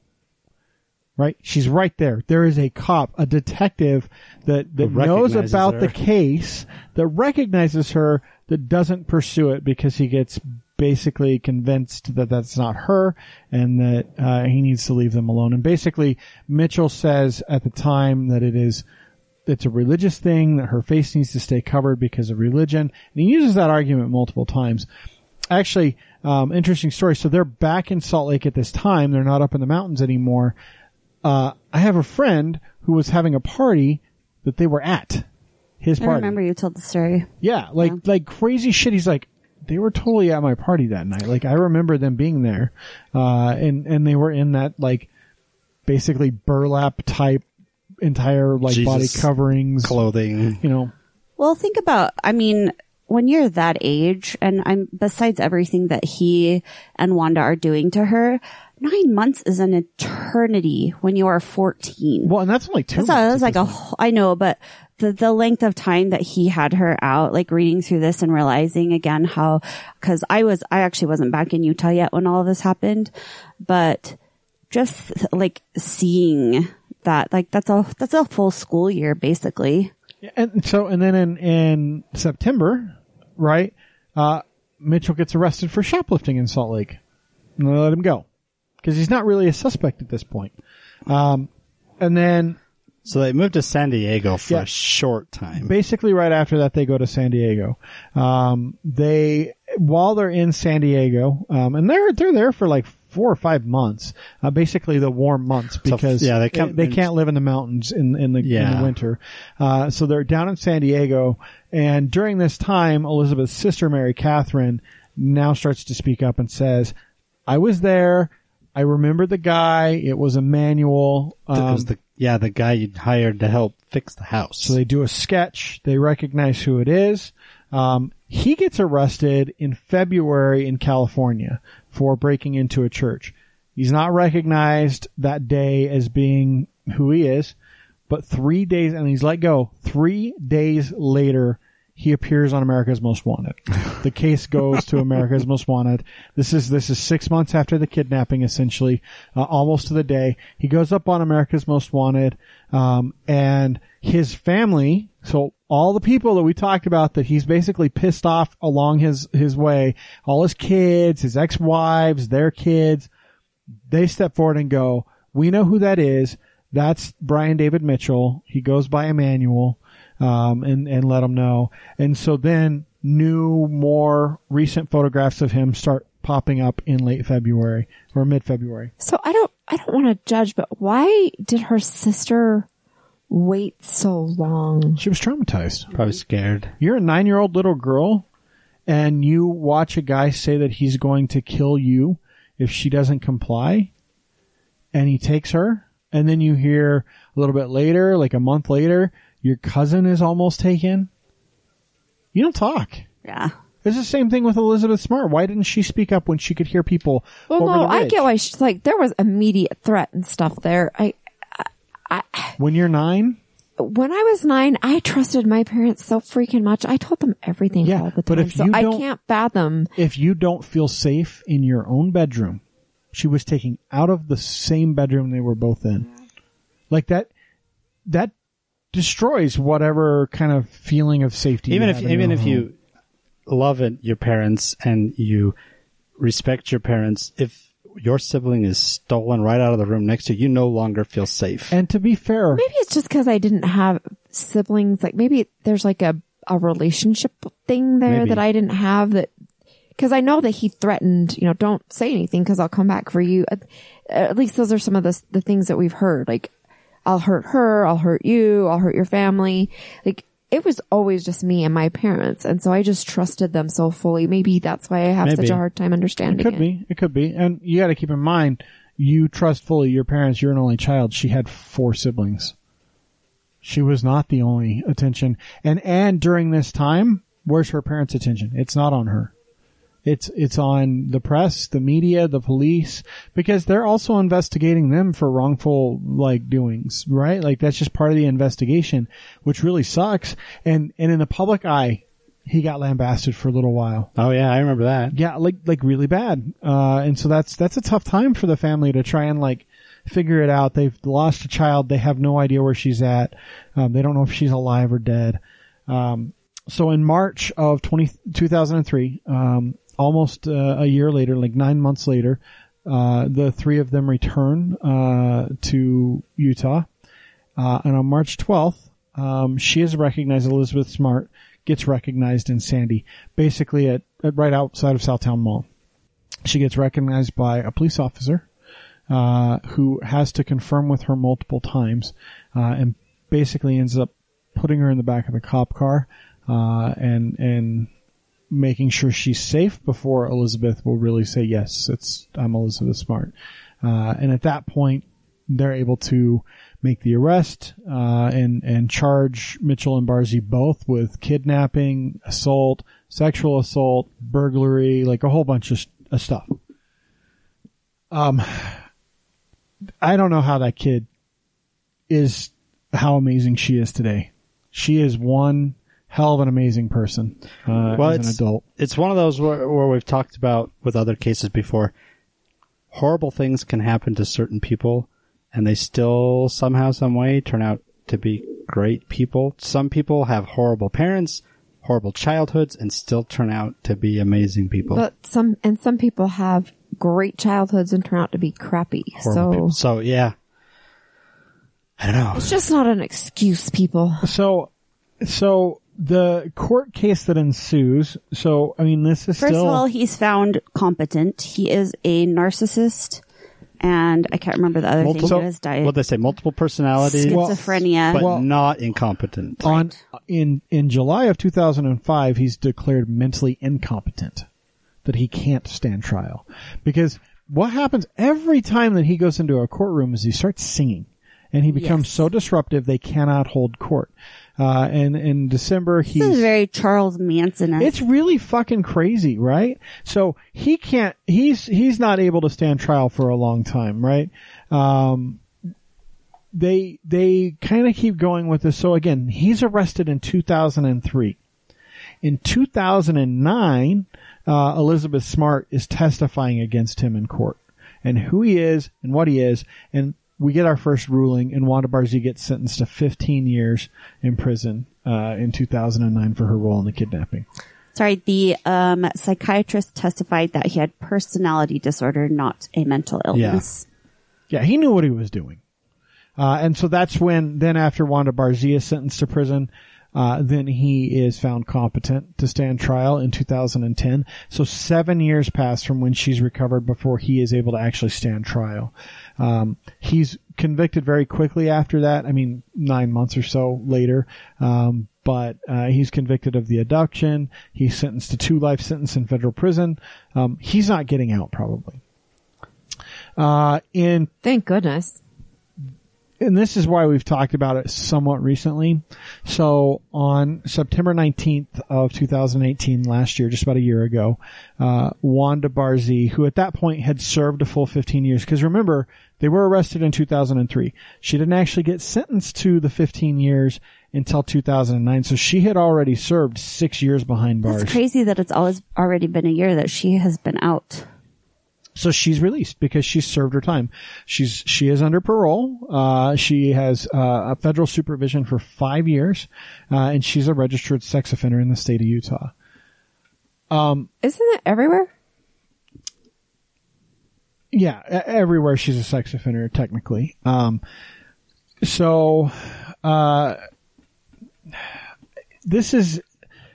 Speaker 1: right? She's right there. There is a cop, a detective that, that knows about
Speaker 4: her.
Speaker 1: the case, that recognizes her, that doesn't pursue it because he gets basically convinced that that's not her and that uh, he needs to leave them alone. And basically, Mitchell says at the time that it is it's a religious thing that her face needs to stay covered because of religion, and he uses that argument multiple times. actually, um, interesting story. So they're back in Salt Lake at this time. They're not up in the mountains anymore. Uh, I have a friend who was having a party that they were at. His
Speaker 3: I remember you told the story.
Speaker 1: Yeah, like like crazy shit. He's like, they were totally at my party that night. Like I remember them being there, uh, and and they were in that like basically burlap type entire like body coverings.
Speaker 4: Clothing.
Speaker 1: You know,
Speaker 3: Well, think about, I mean, when you're that age, and I'm, besides everything that he and Wanda are doing to her, nine months is an eternity when you are 14.
Speaker 1: well, and that's only two.
Speaker 3: That's,
Speaker 1: months
Speaker 3: that's like a, whole- I know, but the, the length of time that he had her out, like reading through this and realizing again how, cause I was, I actually wasn't back in Utah yet when all of this happened, but just like seeing that, like that's a, that's a full school year basically.
Speaker 1: And so, and then in, in September, right, uh, Mitchell gets arrested for shoplifting in Salt Lake. And they let him go. Cause he's not really a suspect at this point. Um, and then
Speaker 4: So they moved to San Diego for
Speaker 1: Yeah.
Speaker 4: a short time.
Speaker 1: basically right after that they go to San Diego. Um, they, while they're in San Diego, um, and they're, they're there for like four or five months, uh, basically the warm months
Speaker 4: So,
Speaker 1: because
Speaker 4: yeah, they can't-
Speaker 1: they can't live in the mountains in, in the, in
Speaker 4: Yeah.
Speaker 1: the winter. Uh, so they're down in San Diego and during this time, Elizabeth's sister, Mary Catherine, now starts to speak up and says, I was there. I remember the guy. It was Emmanuel.
Speaker 4: It
Speaker 1: Um,
Speaker 4: was the yeah the guy you hired to help fix the house.
Speaker 1: so they do a sketch. They recognize who it is. Um, he gets arrested in February in California for breaking into a church. He's not recognized that day as being who he is, but three days, and he's let go. Three days later, he appears on America's Most Wanted. The case goes to America's Most Wanted. This is this is six months after the kidnapping, essentially, uh, almost to the day. He goes up on America's Most Wanted, um, and his family. So all the people that we talked about that he's basically pissed off along his his way, all his kids, his ex wives, their kids, they step forward and go, "We know who that is. That's Brian David Mitchell. He goes by Emmanuel." Um, and, and let them know. And so then new, more recent photographs of him start popping up in late February or mid February.
Speaker 2: So I don't, I don't want to judge, but why did her sister wait so long?
Speaker 1: She was traumatized.
Speaker 4: Probably scared.
Speaker 1: You're a nine year old little girl and you watch a guy say that he's going to kill you if she doesn't comply and he takes her and then you hear a little bit later, like a month later, your cousin is almost taken. You don't talk.
Speaker 3: Yeah.
Speaker 1: It's the same thing with Elizabeth Smart. Why didn't she speak up when she could hear people?
Speaker 2: Well, no, I get why she's like, there was immediate threat and stuff there. I, I,
Speaker 1: When you're nine,
Speaker 2: when I was nine, I trusted my parents so freaking much. I told them everything
Speaker 1: Yeah,
Speaker 2: all the time.
Speaker 1: but if
Speaker 2: so
Speaker 1: you
Speaker 2: I
Speaker 1: don't-
Speaker 2: can't fathom.
Speaker 1: if you don't feel safe in your own bedroom, she was taken out of the same bedroom they were both in. Like that, that destroys whatever kind of feeling of safety.
Speaker 4: even
Speaker 1: you
Speaker 4: if
Speaker 1: have in
Speaker 4: even
Speaker 1: your
Speaker 4: if
Speaker 1: home.
Speaker 4: you love it, your parents and you respect your parents, if your sibling is stolen right out of the room next to you, you no longer feel safe.
Speaker 1: and to be fair,
Speaker 2: Maybe it's just because I didn't have siblings. Like maybe there's like a, a relationship thing there
Speaker 4: Maybe.
Speaker 2: that I didn't have that. Cause I know that he threatened, you know, don't say anything cause I'll come back for you. At, at least those are some of the, the things that we've heard. Like, I'll hurt her, I'll hurt you, I'll hurt your family. Like, it was always just me and my parents. And so I just trusted them so fully. Maybe that's why I have
Speaker 4: Maybe.
Speaker 2: such a hard time understanding.
Speaker 1: it could be, it could be, and you got to keep in mind, you trust fully your parents. You're an only child. She had four siblings. She was not the only attention, and and during this time, where's her parents' attention? It's not on her. It's it's on the press, the media, the police, because they're also investigating them for wrongful like doings, right? Like that's just part of the investigation, which really sucks. And and in the public eye, he got lambasted for a little while.
Speaker 4: oh yeah, I remember that.
Speaker 1: Yeah, like like really bad. Uh, and so that's that's a tough time for the family to try and like figure it out. They've lost a child. They have no idea where she's at. Um, they don't know if she's alive or dead. Um, so in March of 20, 2003, um, almost uh, a year later, like nine months later, uh, the three of them return uh, to Utah. Uh, and on March 12th, um, she is recognized, Elizabeth Smart, gets recognized in Sandy, basically at, at right outside of Southtown Mall. She gets recognized by a police officer uh, who has to confirm with her multiple times, uh, and basically ends up putting her in the back of the cop car and and making sure she's safe before Elizabeth will really say yes, it's I'm Elizabeth Smart. Uh, and at that point, they're able to make the arrest uh, and and charge Mitchell and Barzee both with kidnapping, assault, sexual assault, burglary, like a whole bunch of, of stuff. Um, I don't know how that kid is, how amazing she is today. She is one hell of an amazing person uh,
Speaker 4: Well,
Speaker 1: as an
Speaker 4: it's-
Speaker 1: adult.
Speaker 4: It's one of those where, where we've talked about with other cases before. Horrible things can happen to certain people, and they still somehow, some way, turn out to be great people. Some people have horrible parents, horrible childhoods, and still turn out to be amazing people.
Speaker 2: But some and some people have great childhoods and turn out to be crappy.
Speaker 4: horrible
Speaker 2: So
Speaker 4: people. So yeah, I don't know.
Speaker 2: it's just not an excuse, people.
Speaker 1: So, so the court case that ensues. So, I mean, this is
Speaker 3: First
Speaker 1: still.
Speaker 3: of all, he's found competent. He is a narcissist, and I can't remember the other thing.
Speaker 4: Multiple,
Speaker 3: He was died.
Speaker 4: what they say, multiple personalities,
Speaker 3: schizophrenia.
Speaker 4: but
Speaker 1: Well-
Speaker 4: not incompetent.
Speaker 1: on in in July of 2005 he's declared mentally incompetent that he can't stand trial because what happens every time that he goes into a courtroom is he starts singing and he becomes
Speaker 3: Yes.
Speaker 1: so disruptive they cannot hold court uh, and in December
Speaker 3: this is
Speaker 1: he's
Speaker 3: very Charles Manson.
Speaker 1: it's really fucking crazy, right? So he can't, he's, he's not able to stand trial for a long time, right? Um, they, they kind of keep going with this. So again, he's arrested in 2003. In 2009, uh, Elizabeth Smart is testifying against him in court and who he is and what he is. And we get our first ruling and Wanda Barzee gets sentenced to 15 years in prison, uh, in 2009 for her role in the kidnapping.
Speaker 3: Sorry, the um, psychiatrist testified that he had personality disorder, not a mental illness.
Speaker 1: Yeah, he knew what he was doing. Uh, and so that's when, then after Wanda Barzee is sentenced to prison, uh, then he is found competent to stand trial in 2010. So seven years pass from when she's recovered before he is able to actually stand trial. Um, he's convicted very quickly after that. I mean, nine months or so later. Um, but, uh, he's convicted of the abduction. He's sentenced to two life sentence in federal prison. Um, he's not getting out probably. Uh, in
Speaker 2: Thank goodness.
Speaker 1: And this is why we've talked about it somewhat recently. So on September 19th of 2018, last year, just about a year ago, uh, Wanda Barzee, who at that point had served a full 15 years, because remember, they were arrested in 2003. She didn't actually get sentenced to the 15 years until 2009, so she had already served six years behind bars.
Speaker 3: It's crazy that it's always already been a year that she has been out.
Speaker 1: So she's released because she's served her time. She's she is under parole. Uh, she has uh, a federal supervision for five years, uh, and she's a registered sex offender in the state of Utah.
Speaker 2: Isn't that everywhere?
Speaker 1: Yeah, everywhere she's a sex offender technically. Um, so uh, this is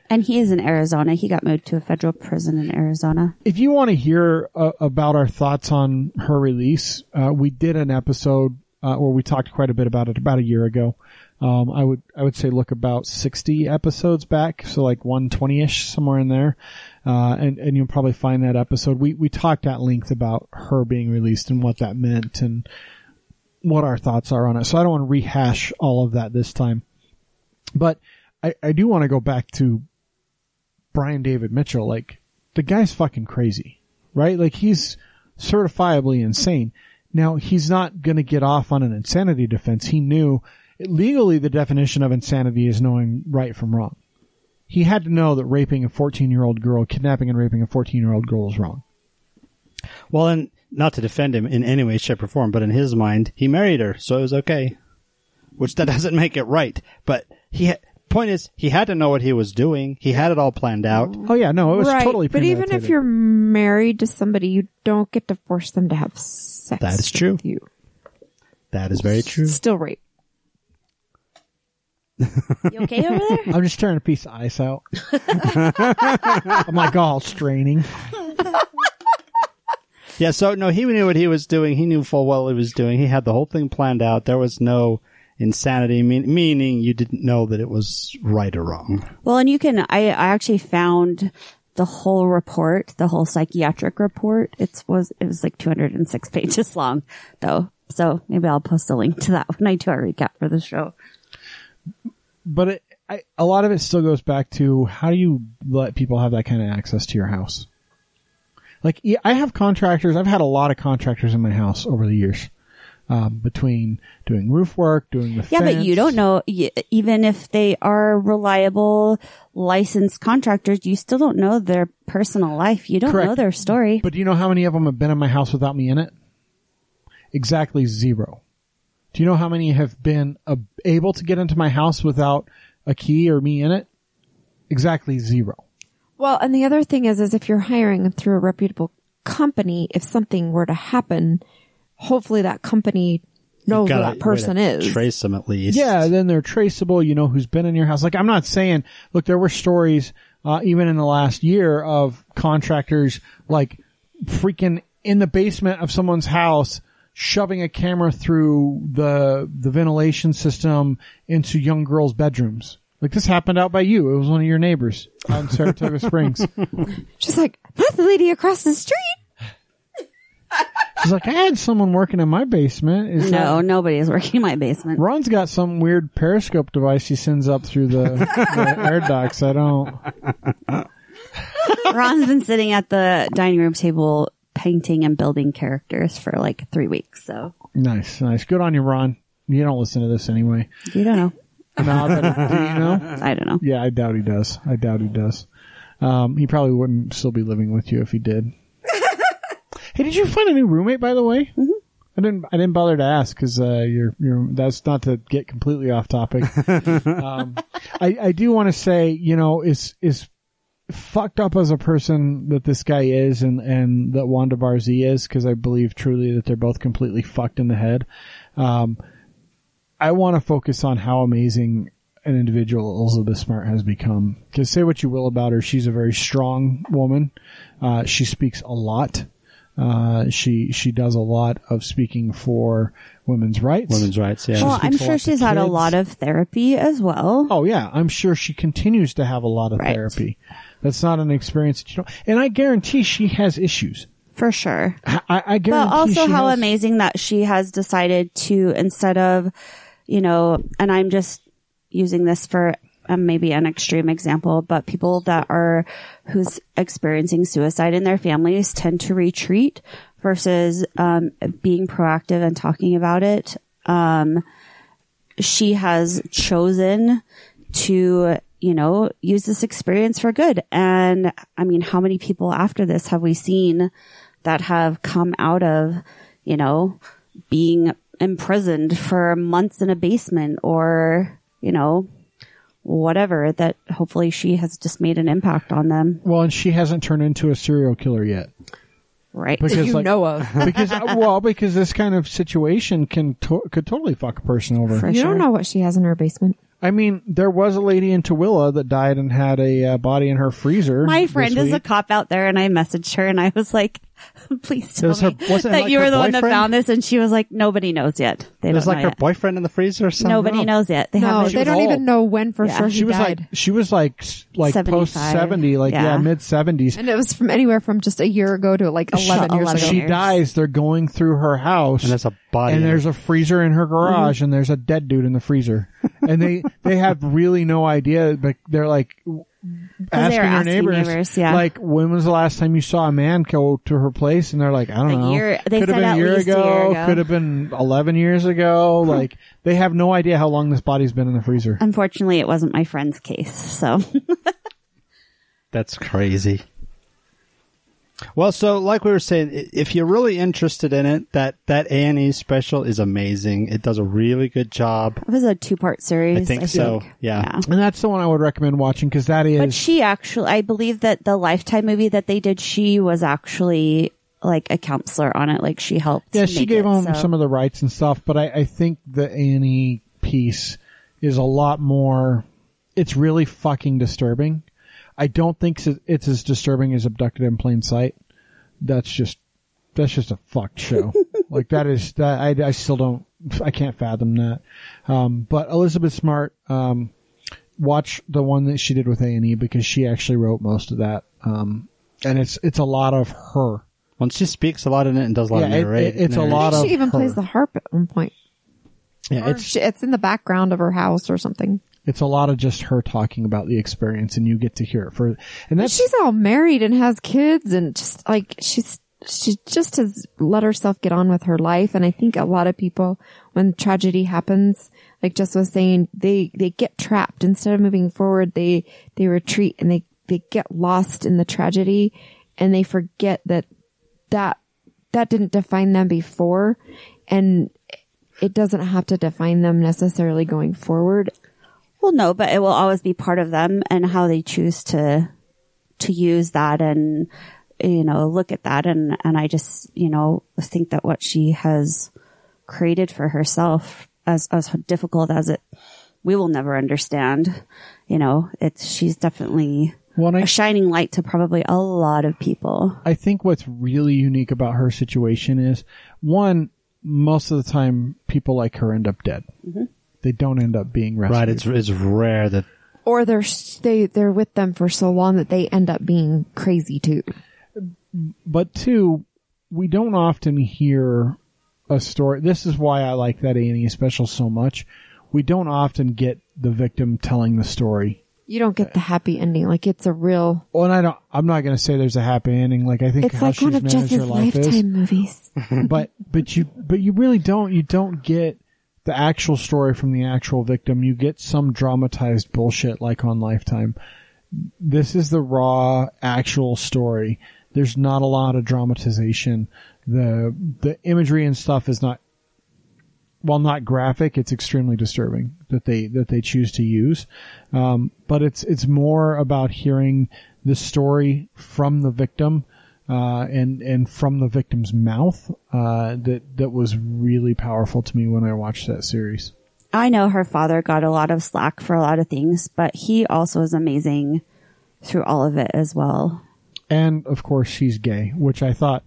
Speaker 3: And he is in Arizona. He got moved to a federal prison in Arizona.
Speaker 1: if you want to hear uh, about our thoughts on her release, uh, we did an episode uh, where we talked quite a bit about it about a year ago. Um, I would I would say look about sixty episodes back, so like one twenty ish somewhere in there, uh, and and you'll probably find that episode. We we talked at length about her being released and what that meant and what our thoughts are on it. So I don't want to rehash all of that this time, but I I do want to go back to Brian David Mitchell. Like the guy's fucking crazy, right? Like he's certifiably insane. Now he's not going to get off on an insanity defense. He knew legally the definition of insanity is knowing right from wrong. He had to know that raping a 14 year old girl, kidnapping and raping a 14 year old girl is wrong.
Speaker 4: Well, and not to defend him in any way, shape, or form, but in his mind, he married her, so it was okay. Which that doesn't make it right, but he. Point is, he had to know what he was doing. He had it all planned out.
Speaker 1: Oh yeah, no, it was
Speaker 2: right.
Speaker 1: totally
Speaker 2: but even if you're married to somebody, you don't get to force them to have sex.
Speaker 4: That is true.
Speaker 2: with You
Speaker 4: That is very true.
Speaker 2: still rape.
Speaker 3: You okay over there?
Speaker 1: I'm just tearing a piece of ice out. I'm like all straining.
Speaker 4: Yeah, so no, he knew what he was doing. He knew full well what he was doing. He had the whole thing planned out. There was no insanity, mean, meaning you didn't know that it was right or wrong.
Speaker 3: Well, and you can, I, I actually found the whole report, the whole psychiatric report. It was, it was like 206 pages long though. So maybe I'll post a link to that when I do our recap for the show.
Speaker 1: But it, I, a lot of it still goes back to how do you let people have that kind of access to your house? Like I have contractors. I've had a lot of contractors in my house over the years. Um, between doing roof work, doing the
Speaker 3: Yeah, but you don't know, even if they are reliable, licensed contractors, you still don't know their personal life. You don't
Speaker 1: Correct.
Speaker 3: know their story.
Speaker 1: But do you know how many of them have been in my house without me in it? Exactly zero. Do you know how many have been uh, able to get into my house without a key or me in it? Exactly zero.
Speaker 2: Well, and the other thing is, is if you're hiring through a reputable company, if something were to happen, hopefully that company knows
Speaker 4: who
Speaker 2: that person is.
Speaker 4: Trace them at least.
Speaker 1: Yeah, then they're traceable. You know who's been in your house. Like I'm not saying, look, there were stories, uh, even in the last year of contractors like freaking in the basement of someone's house, shoving a camera through the, the ventilation system into young girls' bedrooms. Like this happened out by you. It was one of your neighbors on Saratoga Springs.
Speaker 2: She's like, that's the lady across the street.
Speaker 1: She's like, I had someone working in my basement. Is that-
Speaker 3: No, nobody is working in my basement.
Speaker 1: Ron's got some weird periscope device he sends up through the, the air ducts. I don't.
Speaker 3: Ron's been sitting at the dining room table painting and building characters for like three weeks. So
Speaker 1: Nice, nice. Good on you, Ron. You don't listen to this anyway.
Speaker 3: you don't know.
Speaker 1: No, but do you know?
Speaker 3: I don't know.
Speaker 1: Yeah, I doubt he does. I doubt he does. Um, he probably wouldn't still be living with you if he did. Hey, did you find a new roommate, by the way? Mm-hmm. I didn't. I didn't bother to ask because uh, you're. You're. That's not to get completely off topic. um, I, I do want to say, you know, is is fucked up as a person that this guy is, and and that Wanda Barzee is, because I believe truly that they're both completely fucked in the head. Um, I want to focus on how amazing an individual Elizabeth Smart has become. Because say what you will about her, she's a very strong woman. Uh, she speaks a lot. Uh, she she does a lot of speaking for women's rights.
Speaker 4: Women's rights, yeah.
Speaker 3: Well, I'm sure she's had a lot of therapy as well.
Speaker 1: Oh yeah, I'm sure she continues to have a lot of
Speaker 3: Right.
Speaker 1: therapy. That's not an experience that you don't. And I guarantee she has issues.
Speaker 3: For sure.
Speaker 1: I, I guarantee.
Speaker 3: But also
Speaker 1: she
Speaker 3: how
Speaker 1: has-
Speaker 3: amazing that she has decided to, instead of, you know, and I'm just using this for um, maybe an extreme example, but people that are, who's experiencing suicide in their families tend to retreat versus, um, being proactive and talking about it. Um, she has chosen to, you know, use this experience for good. And I mean, how many people after this have we seen that have come out of, you know, being imprisoned for months in a basement or, you know, whatever that hopefully she has just made an impact on them.
Speaker 1: Well, and she hasn't turned into a serial killer yet.
Speaker 3: Right.
Speaker 1: Because
Speaker 2: you
Speaker 1: like,
Speaker 2: know of.
Speaker 1: because well, because this kind of situation can to- could totally fuck a person over.
Speaker 3: For
Speaker 2: You
Speaker 3: sure.
Speaker 2: don't know what she has in her basement.
Speaker 1: I mean, there was a lady in Tooele that died and had a uh, body in her freezer.
Speaker 3: My friend is a cop out there and I messaged her and I was like, please tell
Speaker 4: was her-
Speaker 3: me
Speaker 4: wasn't it
Speaker 3: that
Speaker 4: like
Speaker 3: you were the one that found this. And she was like, nobody knows yet. They
Speaker 4: There's
Speaker 3: don't
Speaker 4: like her
Speaker 3: yet.
Speaker 4: boyfriend in the freezer or something.
Speaker 3: Nobody knows yet. They
Speaker 2: No, they don't
Speaker 1: old.
Speaker 2: even know when for
Speaker 3: Yeah.
Speaker 2: sure
Speaker 1: She
Speaker 2: he
Speaker 1: was
Speaker 2: died.
Speaker 1: like she was like like post seventy, like yeah,
Speaker 3: Yeah.
Speaker 1: mid seventies.
Speaker 2: and it was from anywhere from just a year ago to like 11 years
Speaker 3: 11
Speaker 2: ago.
Speaker 1: She dies. They're going through her house,
Speaker 4: And there's a body.
Speaker 1: and there's a freezer in her mm-hmm. garage, and there's a dead dude in the freezer, and they they have really no idea, but they're like asking
Speaker 3: were
Speaker 1: her
Speaker 3: asking
Speaker 1: neighbors,
Speaker 3: neighbors, yeah.
Speaker 1: like when was the last time you saw a man go to her place, and they're like, I don't
Speaker 3: A
Speaker 1: know,
Speaker 3: year- they
Speaker 1: could have been a year
Speaker 3: least a year ago.
Speaker 1: could have been eleven years ago, like they have no idea how long this body's been in the freezer.
Speaker 3: Unfortunately, it wasn't my friend's case. So
Speaker 4: That's crazy. Well, so like we were saying, if you're really interested in it, that that A and E special is amazing. It does a really good job.
Speaker 3: it was a two part series.
Speaker 4: I think so, yeah.
Speaker 1: And that's the one I would recommend watching because that is
Speaker 3: But she actually, I believe that the Lifetime movie that they did, she was actually like a counselor on it. Like she helped.
Speaker 1: Yeah, she gave
Speaker 3: it,
Speaker 1: him
Speaker 3: so-
Speaker 1: some of the rights and stuff, but I, I think the Annie piece is a lot more. It's really fucking disturbing. I don't think it's- it's as disturbing as Abducted in Plain Sight. That's just that's just a fucked show. like that is that I, I still don't I can't fathom that. Um, but Elizabeth Smart, um, watch the one that she did with A and E because she actually wrote most of that. Um, and it's it's a lot of her.
Speaker 4: Well, she speaks a lot in it and does a lot of
Speaker 1: Yeah, it-
Speaker 4: narrate.
Speaker 1: it- it's a
Speaker 4: narration.
Speaker 1: lot of
Speaker 2: she even
Speaker 1: her.
Speaker 2: plays the harp at one point.
Speaker 1: Yeah,
Speaker 2: Or
Speaker 1: it's
Speaker 2: she- it's in the background of her house or something.
Speaker 1: It's a lot of just her talking about the experience, and you get to hear it for. And that's
Speaker 2: she's all married and has kids and just like she's she just has let herself get on with her life. And I think a lot of people when tragedy happens like Jess was saying they they get trapped. Instead of moving forward they they retreat and they they get lost in the tragedy and they forget that that that didn't define them before. And it doesn't have to define them necessarily going forward
Speaker 3: Well, no, but it will always be part of them and how they choose to, to use that and, you know, look at that. And, and I just, you know, think that what she has created for herself as, as difficult as it, we will never understand, you know, it's, she's definitely
Speaker 1: Well, I-
Speaker 3: a shining light to probably a lot of people.
Speaker 1: I think what's really unique about her situation is one, most of the time people like her end up dead. Mm-hmm. They don't end up being rescued.
Speaker 4: Right. It's it's rare that
Speaker 2: or they're they they're with them for so long that they end up being crazy too.
Speaker 1: but two, we don't often hear a story. This is why I like that A&E special so much. We don't often get the victim telling the story.
Speaker 2: You don't get the happy ending. Like it's a real.
Speaker 1: Well, and I don't, I'm not going to say there's a happy ending. Like I think
Speaker 2: It's
Speaker 1: how
Speaker 2: like
Speaker 1: she's
Speaker 2: one of
Speaker 1: managed her
Speaker 2: Jess's lifetime
Speaker 1: is.
Speaker 2: movies.
Speaker 1: but, but you, but you really don't, you don't get the actual story from the actual victim. You get some dramatized bullshit like on Lifetime. This is the raw actual story. There's not a lot of dramatization. The, the imagery and stuff is not while not graphic, it's extremely disturbing that they that they choose to use. Um, but it's it's more about hearing the story from the victim uh, and and from the victim's mouth uh, that that was really powerful to me when I watched that series.
Speaker 3: I know her father got a lot of slack for a lot of things, but he also is amazing through all of it as well.
Speaker 1: And of course, she's gay, which I thought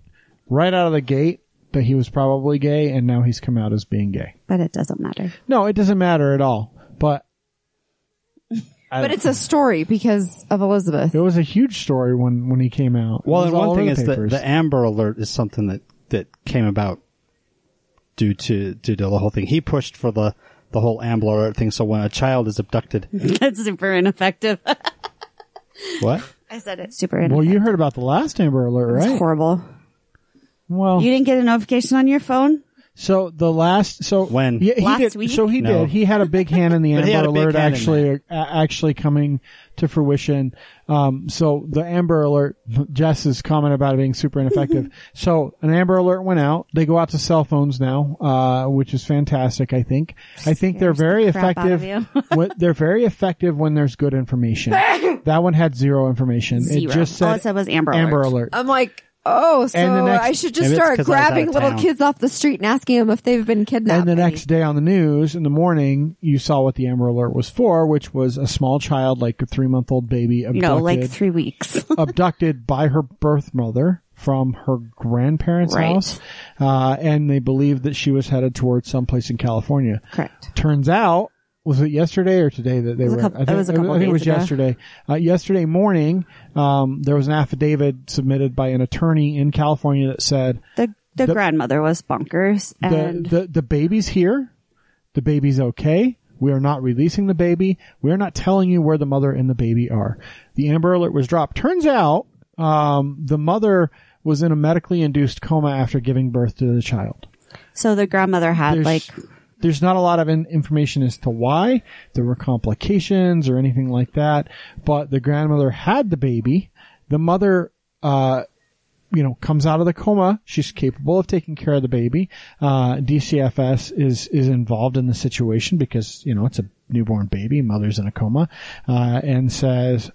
Speaker 1: right out of the gate that he was probably gay, and now he's come out as being gay.
Speaker 3: But it doesn't matter.
Speaker 1: No, it doesn't matter at all. But I-
Speaker 2: But it's a story because of Elizabeth.
Speaker 1: it was a huge story when when he came out.
Speaker 4: Well, and one thing
Speaker 1: the
Speaker 4: is that the Amber Alert is something that that came about due to due to the whole thing. He pushed for the the whole Amber Alert thing. So when a child is abducted,
Speaker 3: That's super ineffective.
Speaker 4: what?
Speaker 3: I said it's super ineffective.
Speaker 1: Well, you heard about the last Amber Alert,
Speaker 3: It's
Speaker 1: right?
Speaker 3: horrible.
Speaker 1: Well,
Speaker 3: You didn't get a notification on your phone?
Speaker 1: So the last, so
Speaker 4: When?
Speaker 1: Yeah, he
Speaker 3: Last
Speaker 1: did.
Speaker 3: week?
Speaker 1: So he
Speaker 4: No.
Speaker 1: did. He had a big hand in the
Speaker 4: But he had
Speaker 1: Amber
Speaker 4: a big
Speaker 1: Alert
Speaker 4: hand in
Speaker 1: actually, a, actually coming to fruition. Um, so the Amber Alert, Jess's comment about it being super ineffective. so an Amber Alert went out. They go out to cell phones now, uh, which is fantastic. I think. I think they're very
Speaker 3: the crap out of
Speaker 1: effective. when, they're very effective when there's good information. that one had zero information.
Speaker 3: Zero.
Speaker 1: It just said
Speaker 3: All it said was Amber
Speaker 1: Amber
Speaker 3: Alert.
Speaker 1: Alert.
Speaker 2: I'm like, oh, so
Speaker 1: And the next-
Speaker 2: I should just
Speaker 4: Maybe it's
Speaker 2: start
Speaker 4: 'cause I was out
Speaker 2: grabbing
Speaker 4: of
Speaker 2: little
Speaker 4: town.
Speaker 2: kids off the street and asking them if they've been kidnapped.
Speaker 1: And the next day on the news in the morning, you saw what the Amber Alert was for, which was a small child, like a three month old baby, abducted,
Speaker 3: No, like three weeks.
Speaker 1: abducted by her birth mother from her grandparents'
Speaker 3: Right.
Speaker 1: house, uh, and they believed that she was headed towards someplace in California.
Speaker 3: Correct.
Speaker 1: Turns out, was it yesterday or today that they were?
Speaker 3: couple-
Speaker 1: I think
Speaker 3: it was a couple
Speaker 1: I think it was yesterday. Uh, yesterday morning, um, there was an affidavit submitted by an attorney in California that said
Speaker 3: The, the,
Speaker 1: The-
Speaker 3: grandmother was bonkers and
Speaker 1: the, the the baby's here. The baby's okay. We are not releasing the baby. We are not telling you where the mother and the baby are. The Amber Alert was dropped. Turns out, um, the mother was in a medically induced coma after giving birth to the child.
Speaker 3: so the grandmother had
Speaker 1: There's,
Speaker 3: like,
Speaker 1: there's not a lot of in- information as to why there were complications or anything like that, but the grandmother had the baby. The mother, uh, you know, comes out of the coma. She's capable of taking care of the baby. Uh, DCFS is, is involved in the situation because, you know, it's a newborn baby. Mother's in a coma, uh, and says,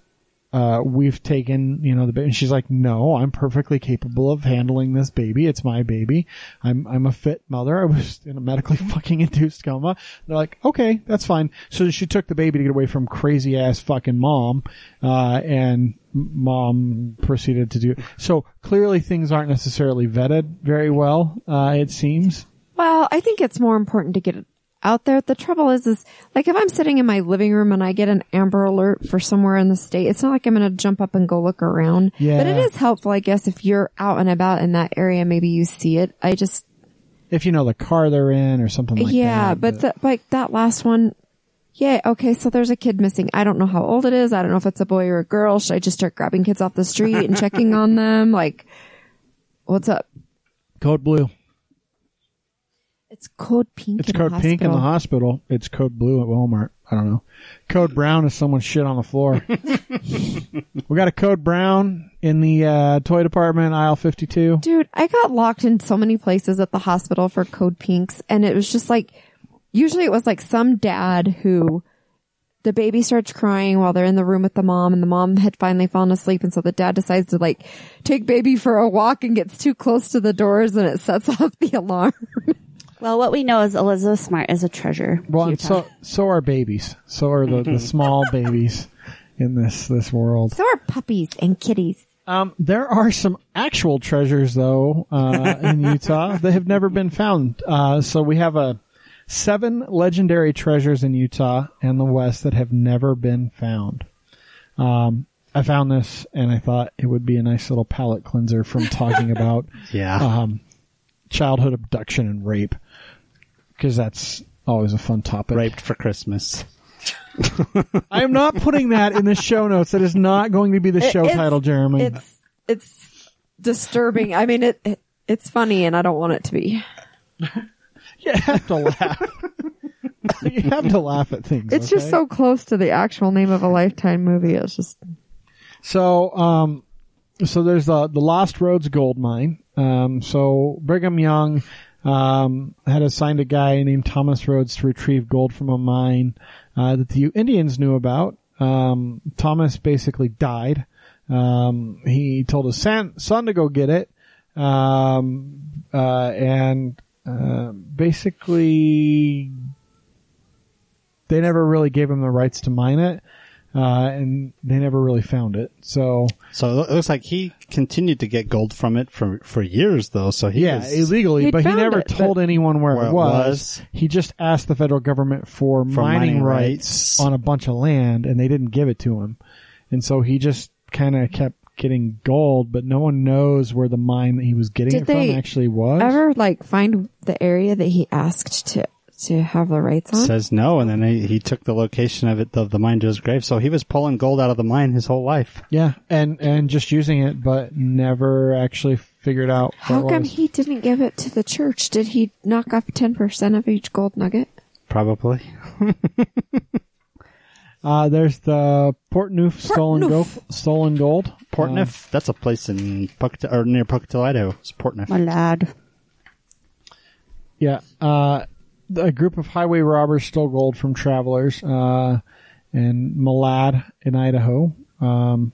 Speaker 1: uh, we've taken, you know, the baby. And she's like, no, I'm perfectly capable of handling this baby. It's my baby. I'm, I'm a fit mother. I was in a medically fucking induced coma. They're like, okay, that's fine. So she took the baby to get away from crazy ass fucking mom, uh, and mom proceeded to do, so clearly things aren't necessarily vetted very well, uh, it seems.
Speaker 2: Well, I think it's more important to get out there. The trouble is, is like if I'm sitting in my living room and I get an Amber Alert for somewhere in the state, it's not like I'm going to jump up and go look around.
Speaker 1: Yeah.
Speaker 2: But it is helpful, I guess, if you're out and about in that area, maybe you see it. I just,
Speaker 1: If you know the car they're in or something like
Speaker 2: yeah,
Speaker 1: that.
Speaker 2: but the, like that last one, yeah, okay, so there's a kid missing. I don't know how old it is. I don't know if it's a boy or a girl. Should I just start grabbing kids off the street and checking on them? Like, what's up?
Speaker 1: code blue.
Speaker 2: It's code pink.
Speaker 1: It's
Speaker 2: in
Speaker 1: code
Speaker 2: the
Speaker 1: pink in the
Speaker 2: hospital.
Speaker 1: hospital. It's code blue at Walmart. I don't know. Code brown is someone shit on the floor. we got a code brown in the uh, toy department, aisle 52.
Speaker 2: Dude, I got locked in so many places at the hospital for code pinks and it was just like, usually it was like some dad who the baby starts crying while they're in the room with the mom and the mom had finally fallen asleep and so the dad decides to like take baby for a walk and gets too close to the doors and it sets off the alarm.
Speaker 3: Well, what we know is Elizabeth Smart is a treasure.
Speaker 1: Well, and so so are babies. So are the, the small babies in this this world.
Speaker 2: so are puppies and kitties.
Speaker 1: Um, there are some actual treasures though uh, in Utah that have never been found. Uh, so we have a seven legendary treasures in Utah and the West that have never been found. Um, I found this and I thought it would be a nice little palate cleanser from talking about
Speaker 4: Yeah.
Speaker 1: um, childhood abduction and rape because that's always a fun topic.
Speaker 4: Raped for Christmas.
Speaker 1: I am not putting that in the show notes. That is not going to be the show
Speaker 2: It's-
Speaker 1: title, Jeremy.
Speaker 2: It's, it's disturbing. I mean, it, it, it's funny and I don't want it to be.
Speaker 1: You have to laugh. you have to laugh at things.
Speaker 2: It's just so close to the actual name of a lifetime movie. It's just,
Speaker 1: So, um, so there's the the Lost Rhoades gold mine. Um, so Brigham Young um, had assigned a guy named Thomas Rhoades to retrieve gold from a mine uh, that the Indians knew about. Um, Thomas basically died. Um, he told his son, to go get it, um, uh, and uh, basically they never really gave him the rights to mine it. Uh, and they never really found it. So
Speaker 4: So it looks like he continued to get gold from it for for years, though. So he
Speaker 1: yeah,
Speaker 4: was,
Speaker 1: illegally, but he never
Speaker 2: it,
Speaker 1: told anyone where,
Speaker 4: Where
Speaker 1: it
Speaker 4: it
Speaker 1: was.
Speaker 4: was.
Speaker 1: He just asked the federal government for,
Speaker 4: For
Speaker 1: mining,
Speaker 4: mining
Speaker 1: rights
Speaker 4: rights.
Speaker 1: on a bunch of land, and they didn't give it to him. And so he just kind of kept getting gold, but no one knows where the mine that he was getting
Speaker 2: Did
Speaker 1: it from
Speaker 2: they
Speaker 1: actually was.
Speaker 2: ever like find the area that he asked to to have the rights on?
Speaker 4: says no, and then he, he took the location of it of the mine to his grave. So he was pulling gold out of the mine his whole life.
Speaker 1: yeah, and and just using it, but never actually figured out.
Speaker 2: How
Speaker 1: what
Speaker 2: come
Speaker 1: was.
Speaker 2: he didn't give it to the church? Did he knock off ten percent of each gold nugget?
Speaker 4: Probably.
Speaker 1: Uh, there's the Portneuf stolen gold. Stolen gold.
Speaker 4: Portneuf, that's a place in Pucto, or near Pocatello, Idaho. It's Portneuf.
Speaker 3: Malad.
Speaker 1: Yeah. Uh, a group of highway robbers stole gold from travelers uh, in Malad in Idaho. Um,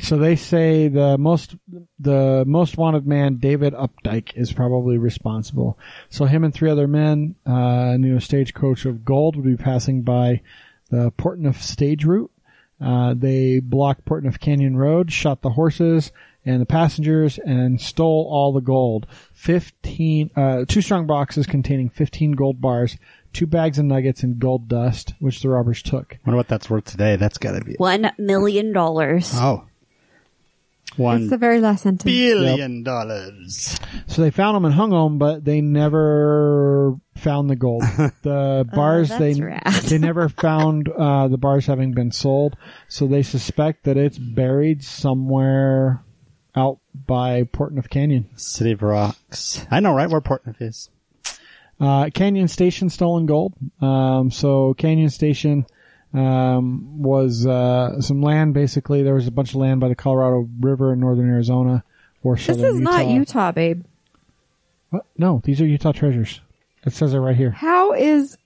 Speaker 1: so they say the most the most wanted man, David Updyke, is probably responsible. So him and three other men, uh, a stagecoach of gold would be passing by the Portneuf stage route. Uh, they blocked Portneuf Canyon Road, shot the horses and the passengers, and stole all the gold. Fifteen, uh, two strong boxes containing fifteen gold bars, two bags of nuggets, and gold dust, which the robbers took.
Speaker 4: wonder what that's worth today. That's got to be.
Speaker 3: One million dollars.
Speaker 4: Oh. One
Speaker 2: It's the very last sentence.
Speaker 4: billion dollars.
Speaker 1: So they found them and hung them, but they never found the gold. The bars
Speaker 3: that's
Speaker 1: they
Speaker 3: rad.
Speaker 1: they never found uh, the bars having been sold, so they suspect that it's buried somewhere out by Portneuf Canyon.
Speaker 4: City of Rocks. I know right where Portneuf is.
Speaker 1: Uh, Canyon Station stolen gold. Um, so Canyon Station um, was uh, some land. Basically, there was a bunch of land by the Colorado River in northern Arizona or
Speaker 2: This
Speaker 1: southern
Speaker 2: is not Utah, babe.
Speaker 1: What? No, these are Utah treasures. It says it right here.
Speaker 2: How is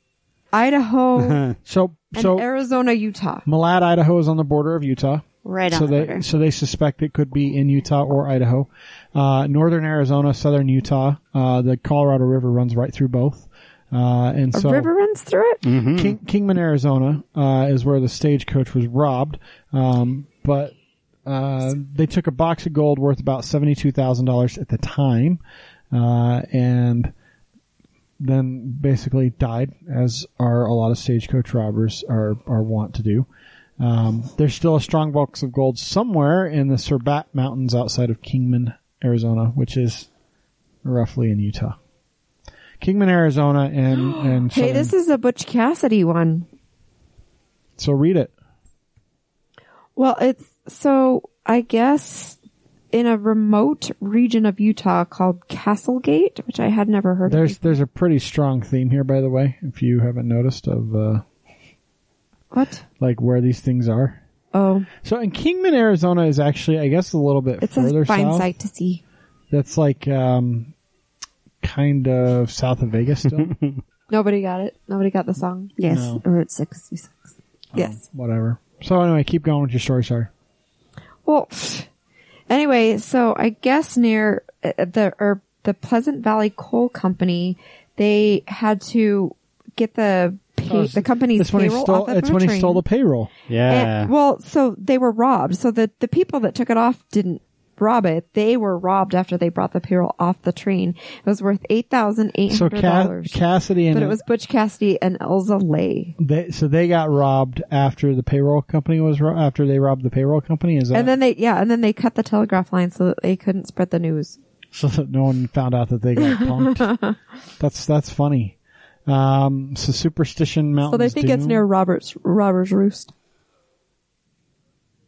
Speaker 2: Idaho
Speaker 1: So,
Speaker 2: and
Speaker 1: so
Speaker 2: Arizona, Utah?
Speaker 1: Malad, Idaho is on the border of Utah.
Speaker 3: Right on
Speaker 1: so
Speaker 3: the
Speaker 1: they
Speaker 3: border.
Speaker 1: so they suspect it could be in Utah or Idaho, uh, northern Arizona, southern Utah. Uh, the Colorado River runs right through both, uh, and
Speaker 2: A
Speaker 1: so
Speaker 2: river runs through it.
Speaker 1: King, Kingman, Arizona, uh, is where the stagecoach was robbed. Um, but uh, they took a box of gold worth about seventy-two thousand dollars at the time, uh, and then basically died, as are a lot of stagecoach robbers are are wont to do. Um, there's still a strong box of gold somewhere in the Cerbat Mountains outside of Kingman, Arizona, which is roughly in Utah. Kingman, Arizona, and and
Speaker 2: Hey, this is a Butch Cassidy one.
Speaker 1: so read it.
Speaker 2: Well, it's so I guess in a remote region of Utah called Castlegate, which I had never heard
Speaker 1: There's
Speaker 2: of.
Speaker 1: there's a pretty strong theme here, by the way. If you haven't noticed, of uh,
Speaker 2: What?
Speaker 1: like where these things are.
Speaker 2: Oh,
Speaker 1: So in Kingman, Arizona, is actually I guess a little bit
Speaker 2: it's
Speaker 1: further
Speaker 2: a fine
Speaker 1: south.
Speaker 2: sight to see.
Speaker 1: That's like um, kind of south of Vegas still.
Speaker 2: Nobody got it. Nobody got the song.
Speaker 3: yes,
Speaker 1: No.
Speaker 3: Route 66.
Speaker 2: Yes.
Speaker 1: Whatever. So anyway, keep going with your story. Sorry.
Speaker 2: Well, anyway, so I guess near uh, the or the Pleasant Valley Coal Company, they had to get the pay, the company's
Speaker 1: That's when he
Speaker 2: payroll
Speaker 1: stole.
Speaker 2: off the
Speaker 1: That's when he stole the payroll.
Speaker 4: Yeah.
Speaker 2: And- well, so they were robbed. So the the people that took it off didn't rob it. They were robbed after they brought the payroll off the train. It was worth eight thousand eight
Speaker 1: So
Speaker 2: hundred
Speaker 1: Ca-
Speaker 2: dollars.
Speaker 1: Cassidy and
Speaker 2: but it was Butch Cassidy and Elza Lay.
Speaker 1: they, so they got robbed after the payroll company was ro- after they robbed the payroll company. Is that
Speaker 2: And then they, yeah, and then they cut the telegraph line so that they couldn't spread the news.
Speaker 1: so that no one found out that they got punked? that's that's funny. Um, so superstition mountain.
Speaker 2: So they think it's near Robbers Robbers Roost.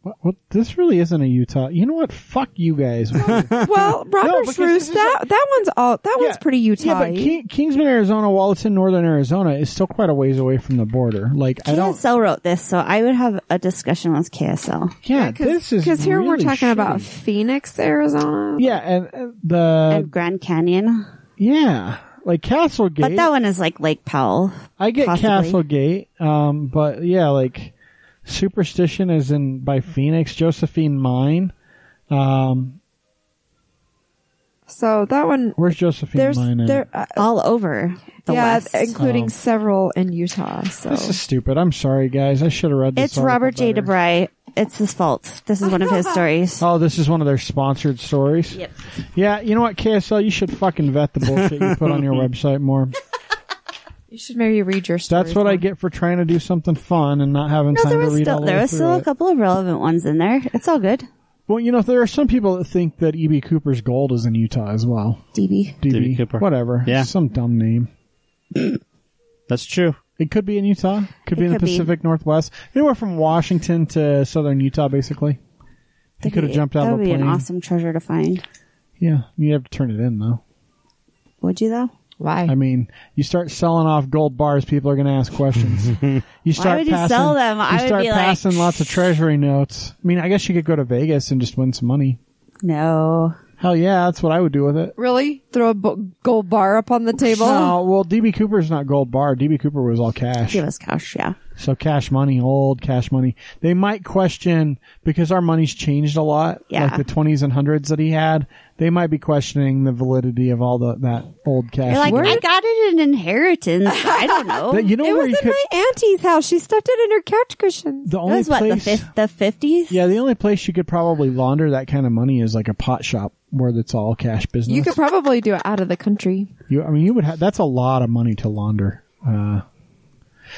Speaker 1: What, what, this really isn't a Utah. You know what? Fuck you guys.
Speaker 2: Well, Robbers
Speaker 1: because this
Speaker 2: Roost
Speaker 1: is
Speaker 2: that that one's all that one's pretty Utah.
Speaker 1: Yeah, but King, Kingsman, Arizona, while it's in northern Arizona, is still quite a ways away from the border. Like I don't.
Speaker 3: KSL wrote this, so I would have a discussion with KSL.
Speaker 1: Yeah, this is
Speaker 2: because here we're
Speaker 1: really
Speaker 2: talking about. Phoenix, Arizona.
Speaker 1: Yeah, and uh, the
Speaker 3: and Grand Canyon.
Speaker 1: yeah, like Castlegate.
Speaker 3: But that one is like Lake Powell.
Speaker 1: I get
Speaker 3: possibly.
Speaker 1: Castlegate, um, but yeah, like Superstition is in by Phoenix, Josephine Mine. Um,
Speaker 2: So that one,
Speaker 1: where's Josephine
Speaker 2: there's
Speaker 1: Mine?
Speaker 2: There, uh,
Speaker 3: All over the
Speaker 2: yeah,
Speaker 3: West.
Speaker 2: including
Speaker 1: Oh.
Speaker 2: several in Utah. So
Speaker 1: This is stupid. I'm sorry, guys. I should have read this.
Speaker 3: It's Robert J.
Speaker 1: article better.
Speaker 3: DeBry. It's his fault. This is one of his stories.
Speaker 1: Oh, this is one of their sponsored stories.
Speaker 3: Yep.
Speaker 1: Yeah, you know what, KSL, you should fucking vet the bullshit you put on your website more.
Speaker 2: you should maybe read your stories.
Speaker 1: That's what I get for trying to do something fun and not having
Speaker 3: No,
Speaker 1: time to read
Speaker 3: still
Speaker 1: all the
Speaker 3: there was still a
Speaker 1: it.
Speaker 3: couple of relevant ones in there. It's all good.
Speaker 1: Well, you know, there are some people that think that E.B. Cooper's gold is in Utah as well.
Speaker 3: DB.
Speaker 1: DB,
Speaker 4: D.B. Cooper.
Speaker 1: whatever.
Speaker 4: Yeah.
Speaker 1: some dumb name.
Speaker 4: That's true.
Speaker 1: It could be in Utah. Could be
Speaker 3: It
Speaker 1: in the
Speaker 3: could be.
Speaker 1: Pacific Northwest. Anywhere from Washington to southern Utah, basically. He could have jumped out
Speaker 3: That
Speaker 1: of
Speaker 3: would
Speaker 1: a
Speaker 3: be
Speaker 1: plane.
Speaker 3: an awesome treasure to find.
Speaker 1: Yeah, you'd have to turn it in though.
Speaker 3: Would you though?
Speaker 2: Why?
Speaker 1: I mean, you start selling off gold bars, people are going to ask questions. you start Why
Speaker 3: would you
Speaker 1: passing,
Speaker 3: sell them? I
Speaker 1: you
Speaker 3: would
Speaker 1: start
Speaker 3: be like,
Speaker 1: passing lots of treasury notes. I mean, I guess you could go to Vegas and just win some money.
Speaker 3: No.
Speaker 1: Hell yeah, that's what I would do with it.
Speaker 2: really? Throw a bo- gold bar up on the table?
Speaker 1: No, well, DB Cooper's not gold bar. DB Cooper was all cash.
Speaker 3: Give us cash, yeah.
Speaker 1: So cash money, old cash money. They might question because our money's changed a lot,
Speaker 3: Yeah.
Speaker 1: like the twenties and hundreds that he had. They might be questioning the validity of all the that old cash.
Speaker 3: You're like,
Speaker 1: money.
Speaker 3: I got it in inheritance. I don't know.
Speaker 1: That- you know
Speaker 2: It
Speaker 1: where
Speaker 2: was
Speaker 1: you
Speaker 2: in
Speaker 1: could.
Speaker 2: my auntie's house. She stuffed it in her couch cushions.
Speaker 1: the
Speaker 3: That
Speaker 1: only
Speaker 3: was what the fifth, the fifties.
Speaker 1: yeah, the only place you could probably launder that kind of money is like a pot shop where it's all cash business.
Speaker 2: You could probably do it out of the country.
Speaker 1: You, I mean, you would have. That's a lot of money to launder. Uh,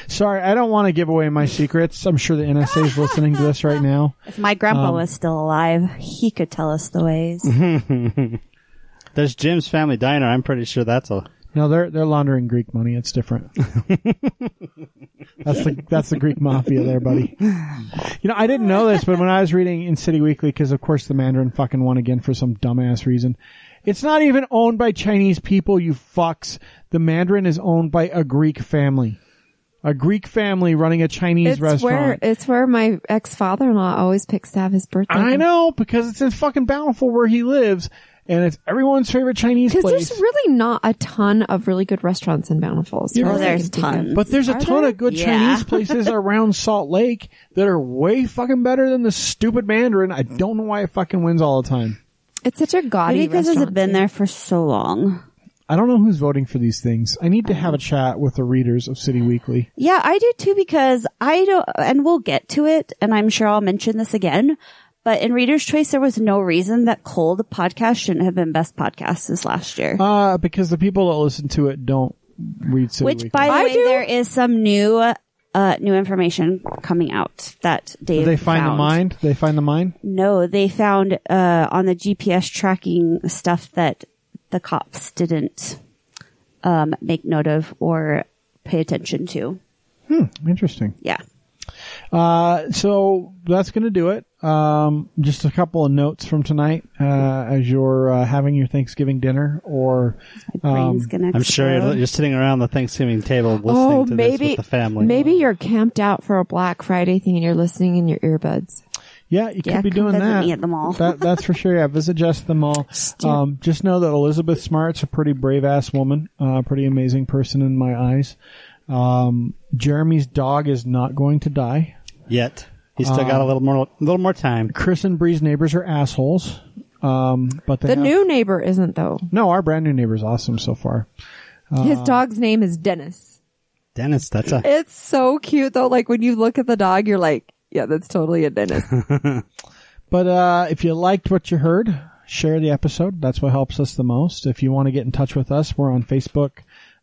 Speaker 1: sorry, I don't want to give away my secrets. I'm sure the NSA is listening to this right now.
Speaker 3: If my grandpa
Speaker 1: Um,
Speaker 3: was still alive, he could tell us the ways.
Speaker 4: There's Jim's Family Diner. I'm pretty sure that's a.
Speaker 1: No, they're they're laundering Greek money. It's different. that's the that's the Greek mafia there, buddy. You know, I didn't know this, but when I was reading in City Weekly, because of course the Mandarin fucking won again for some dumbass reason. It's not even owned by Chinese people, you fucks. The Mandarin is owned by a Greek family. A Greek family running a Chinese
Speaker 2: It's where
Speaker 1: restaurant.
Speaker 2: it's where my ex father in law always picks to have his birthday.
Speaker 1: I know because it's in fucking Bountiful where he lives, and it's everyone's favorite Chinese
Speaker 2: Because
Speaker 1: place.
Speaker 2: there's really not a ton of really good restaurants in Bountiful. as
Speaker 1: You're
Speaker 2: far
Speaker 3: Oh,
Speaker 2: as I
Speaker 3: there's
Speaker 2: can think of.
Speaker 3: tons.
Speaker 1: But there's a
Speaker 2: Are
Speaker 1: ton
Speaker 2: there?
Speaker 1: of good
Speaker 3: Yeah.
Speaker 1: Chinese places around Salt Lake that are way fucking better than the stupid Mandarin. I don't know why it fucking wins all the time.
Speaker 2: It's such a gaudy
Speaker 3: Maybe because
Speaker 2: restaurant.
Speaker 3: it's been there for so long.
Speaker 1: I don't know who's voting for these things. I need to have a chat with the readers of City Weekly.
Speaker 3: Yeah, I do too because I don't, and we'll get to it, and I'm sure I'll mention this again. But in Reader's Choice, there was no reason that Cold podcast shouldn't have been best podcast this last year.
Speaker 1: Uh, because the people that listen to it don't read City Weekly.
Speaker 3: Which,
Speaker 1: Weekly.
Speaker 3: by the
Speaker 2: I
Speaker 3: way,
Speaker 2: do.
Speaker 3: there is some new, uh, new information coming out that Dave
Speaker 1: Did they find
Speaker 3: found.
Speaker 1: the mine? Did they find the mine?
Speaker 3: No, they found uh, on the GPS tracking stuff that the cops didn't um, make note of or pay attention to.
Speaker 1: Hmm, interesting.
Speaker 3: Yeah.
Speaker 1: Uh, so that's going to do it. Um, just a couple of notes from tonight, uh, as you're uh, having your Thanksgiving dinner or, um,
Speaker 3: gonna.
Speaker 4: I'm sure you're, you're sitting around the Thanksgiving table listening
Speaker 2: Oh,
Speaker 4: to
Speaker 2: maybe
Speaker 4: this with the family.
Speaker 2: maybe you're camped out for a Black Friday thing and you're listening in your earbuds.
Speaker 1: Yeah, you
Speaker 3: Yeah,
Speaker 1: could be doing
Speaker 3: visit
Speaker 1: that.
Speaker 3: me at the mall.
Speaker 1: that. That's for sure. Yeah, visit Jess at the mall. Um, just know that Elizabeth Smart's a pretty brave ass woman, uh, pretty amazing person in my eyes. Um, Jeremy's dog is not going to die.
Speaker 4: yet. He's still got a little more, a little more time.
Speaker 1: Chris and Bree's neighbors are assholes. Um, but they
Speaker 2: The
Speaker 1: have-
Speaker 2: new neighbor isn't though.
Speaker 1: no, our brand new neighbor's awesome so far.
Speaker 2: His
Speaker 1: Uh,
Speaker 2: dog's name is Dennis.
Speaker 4: Dennis, that's a
Speaker 2: It's so cute though. Like when you look at the dog, you're like, yeah, that's totally a Dennis.
Speaker 1: But uh, if you liked what you heard, share the episode. That's what helps us the most. If you want to get in touch with us, we're on Facebook,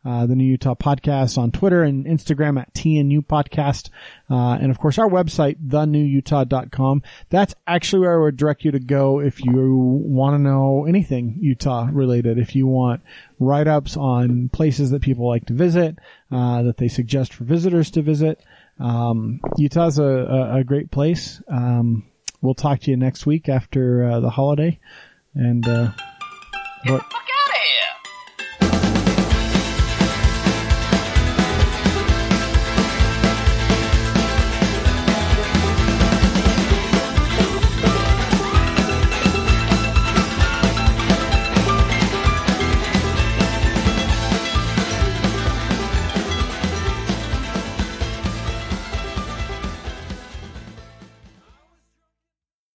Speaker 1: uh, the New Utah Podcast, on Twitter and Instagram at TNU Podcast, uh, and of course our website, thenewutah.com. That's actually where I would direct you to go if you want to know anything Utah related. If you want write-ups on places that people like to visit, uh, that they suggest for visitors to visit. Um, Utah's a, a, a great place. Um, we'll talk to you next week after uh, the holiday. And uh, what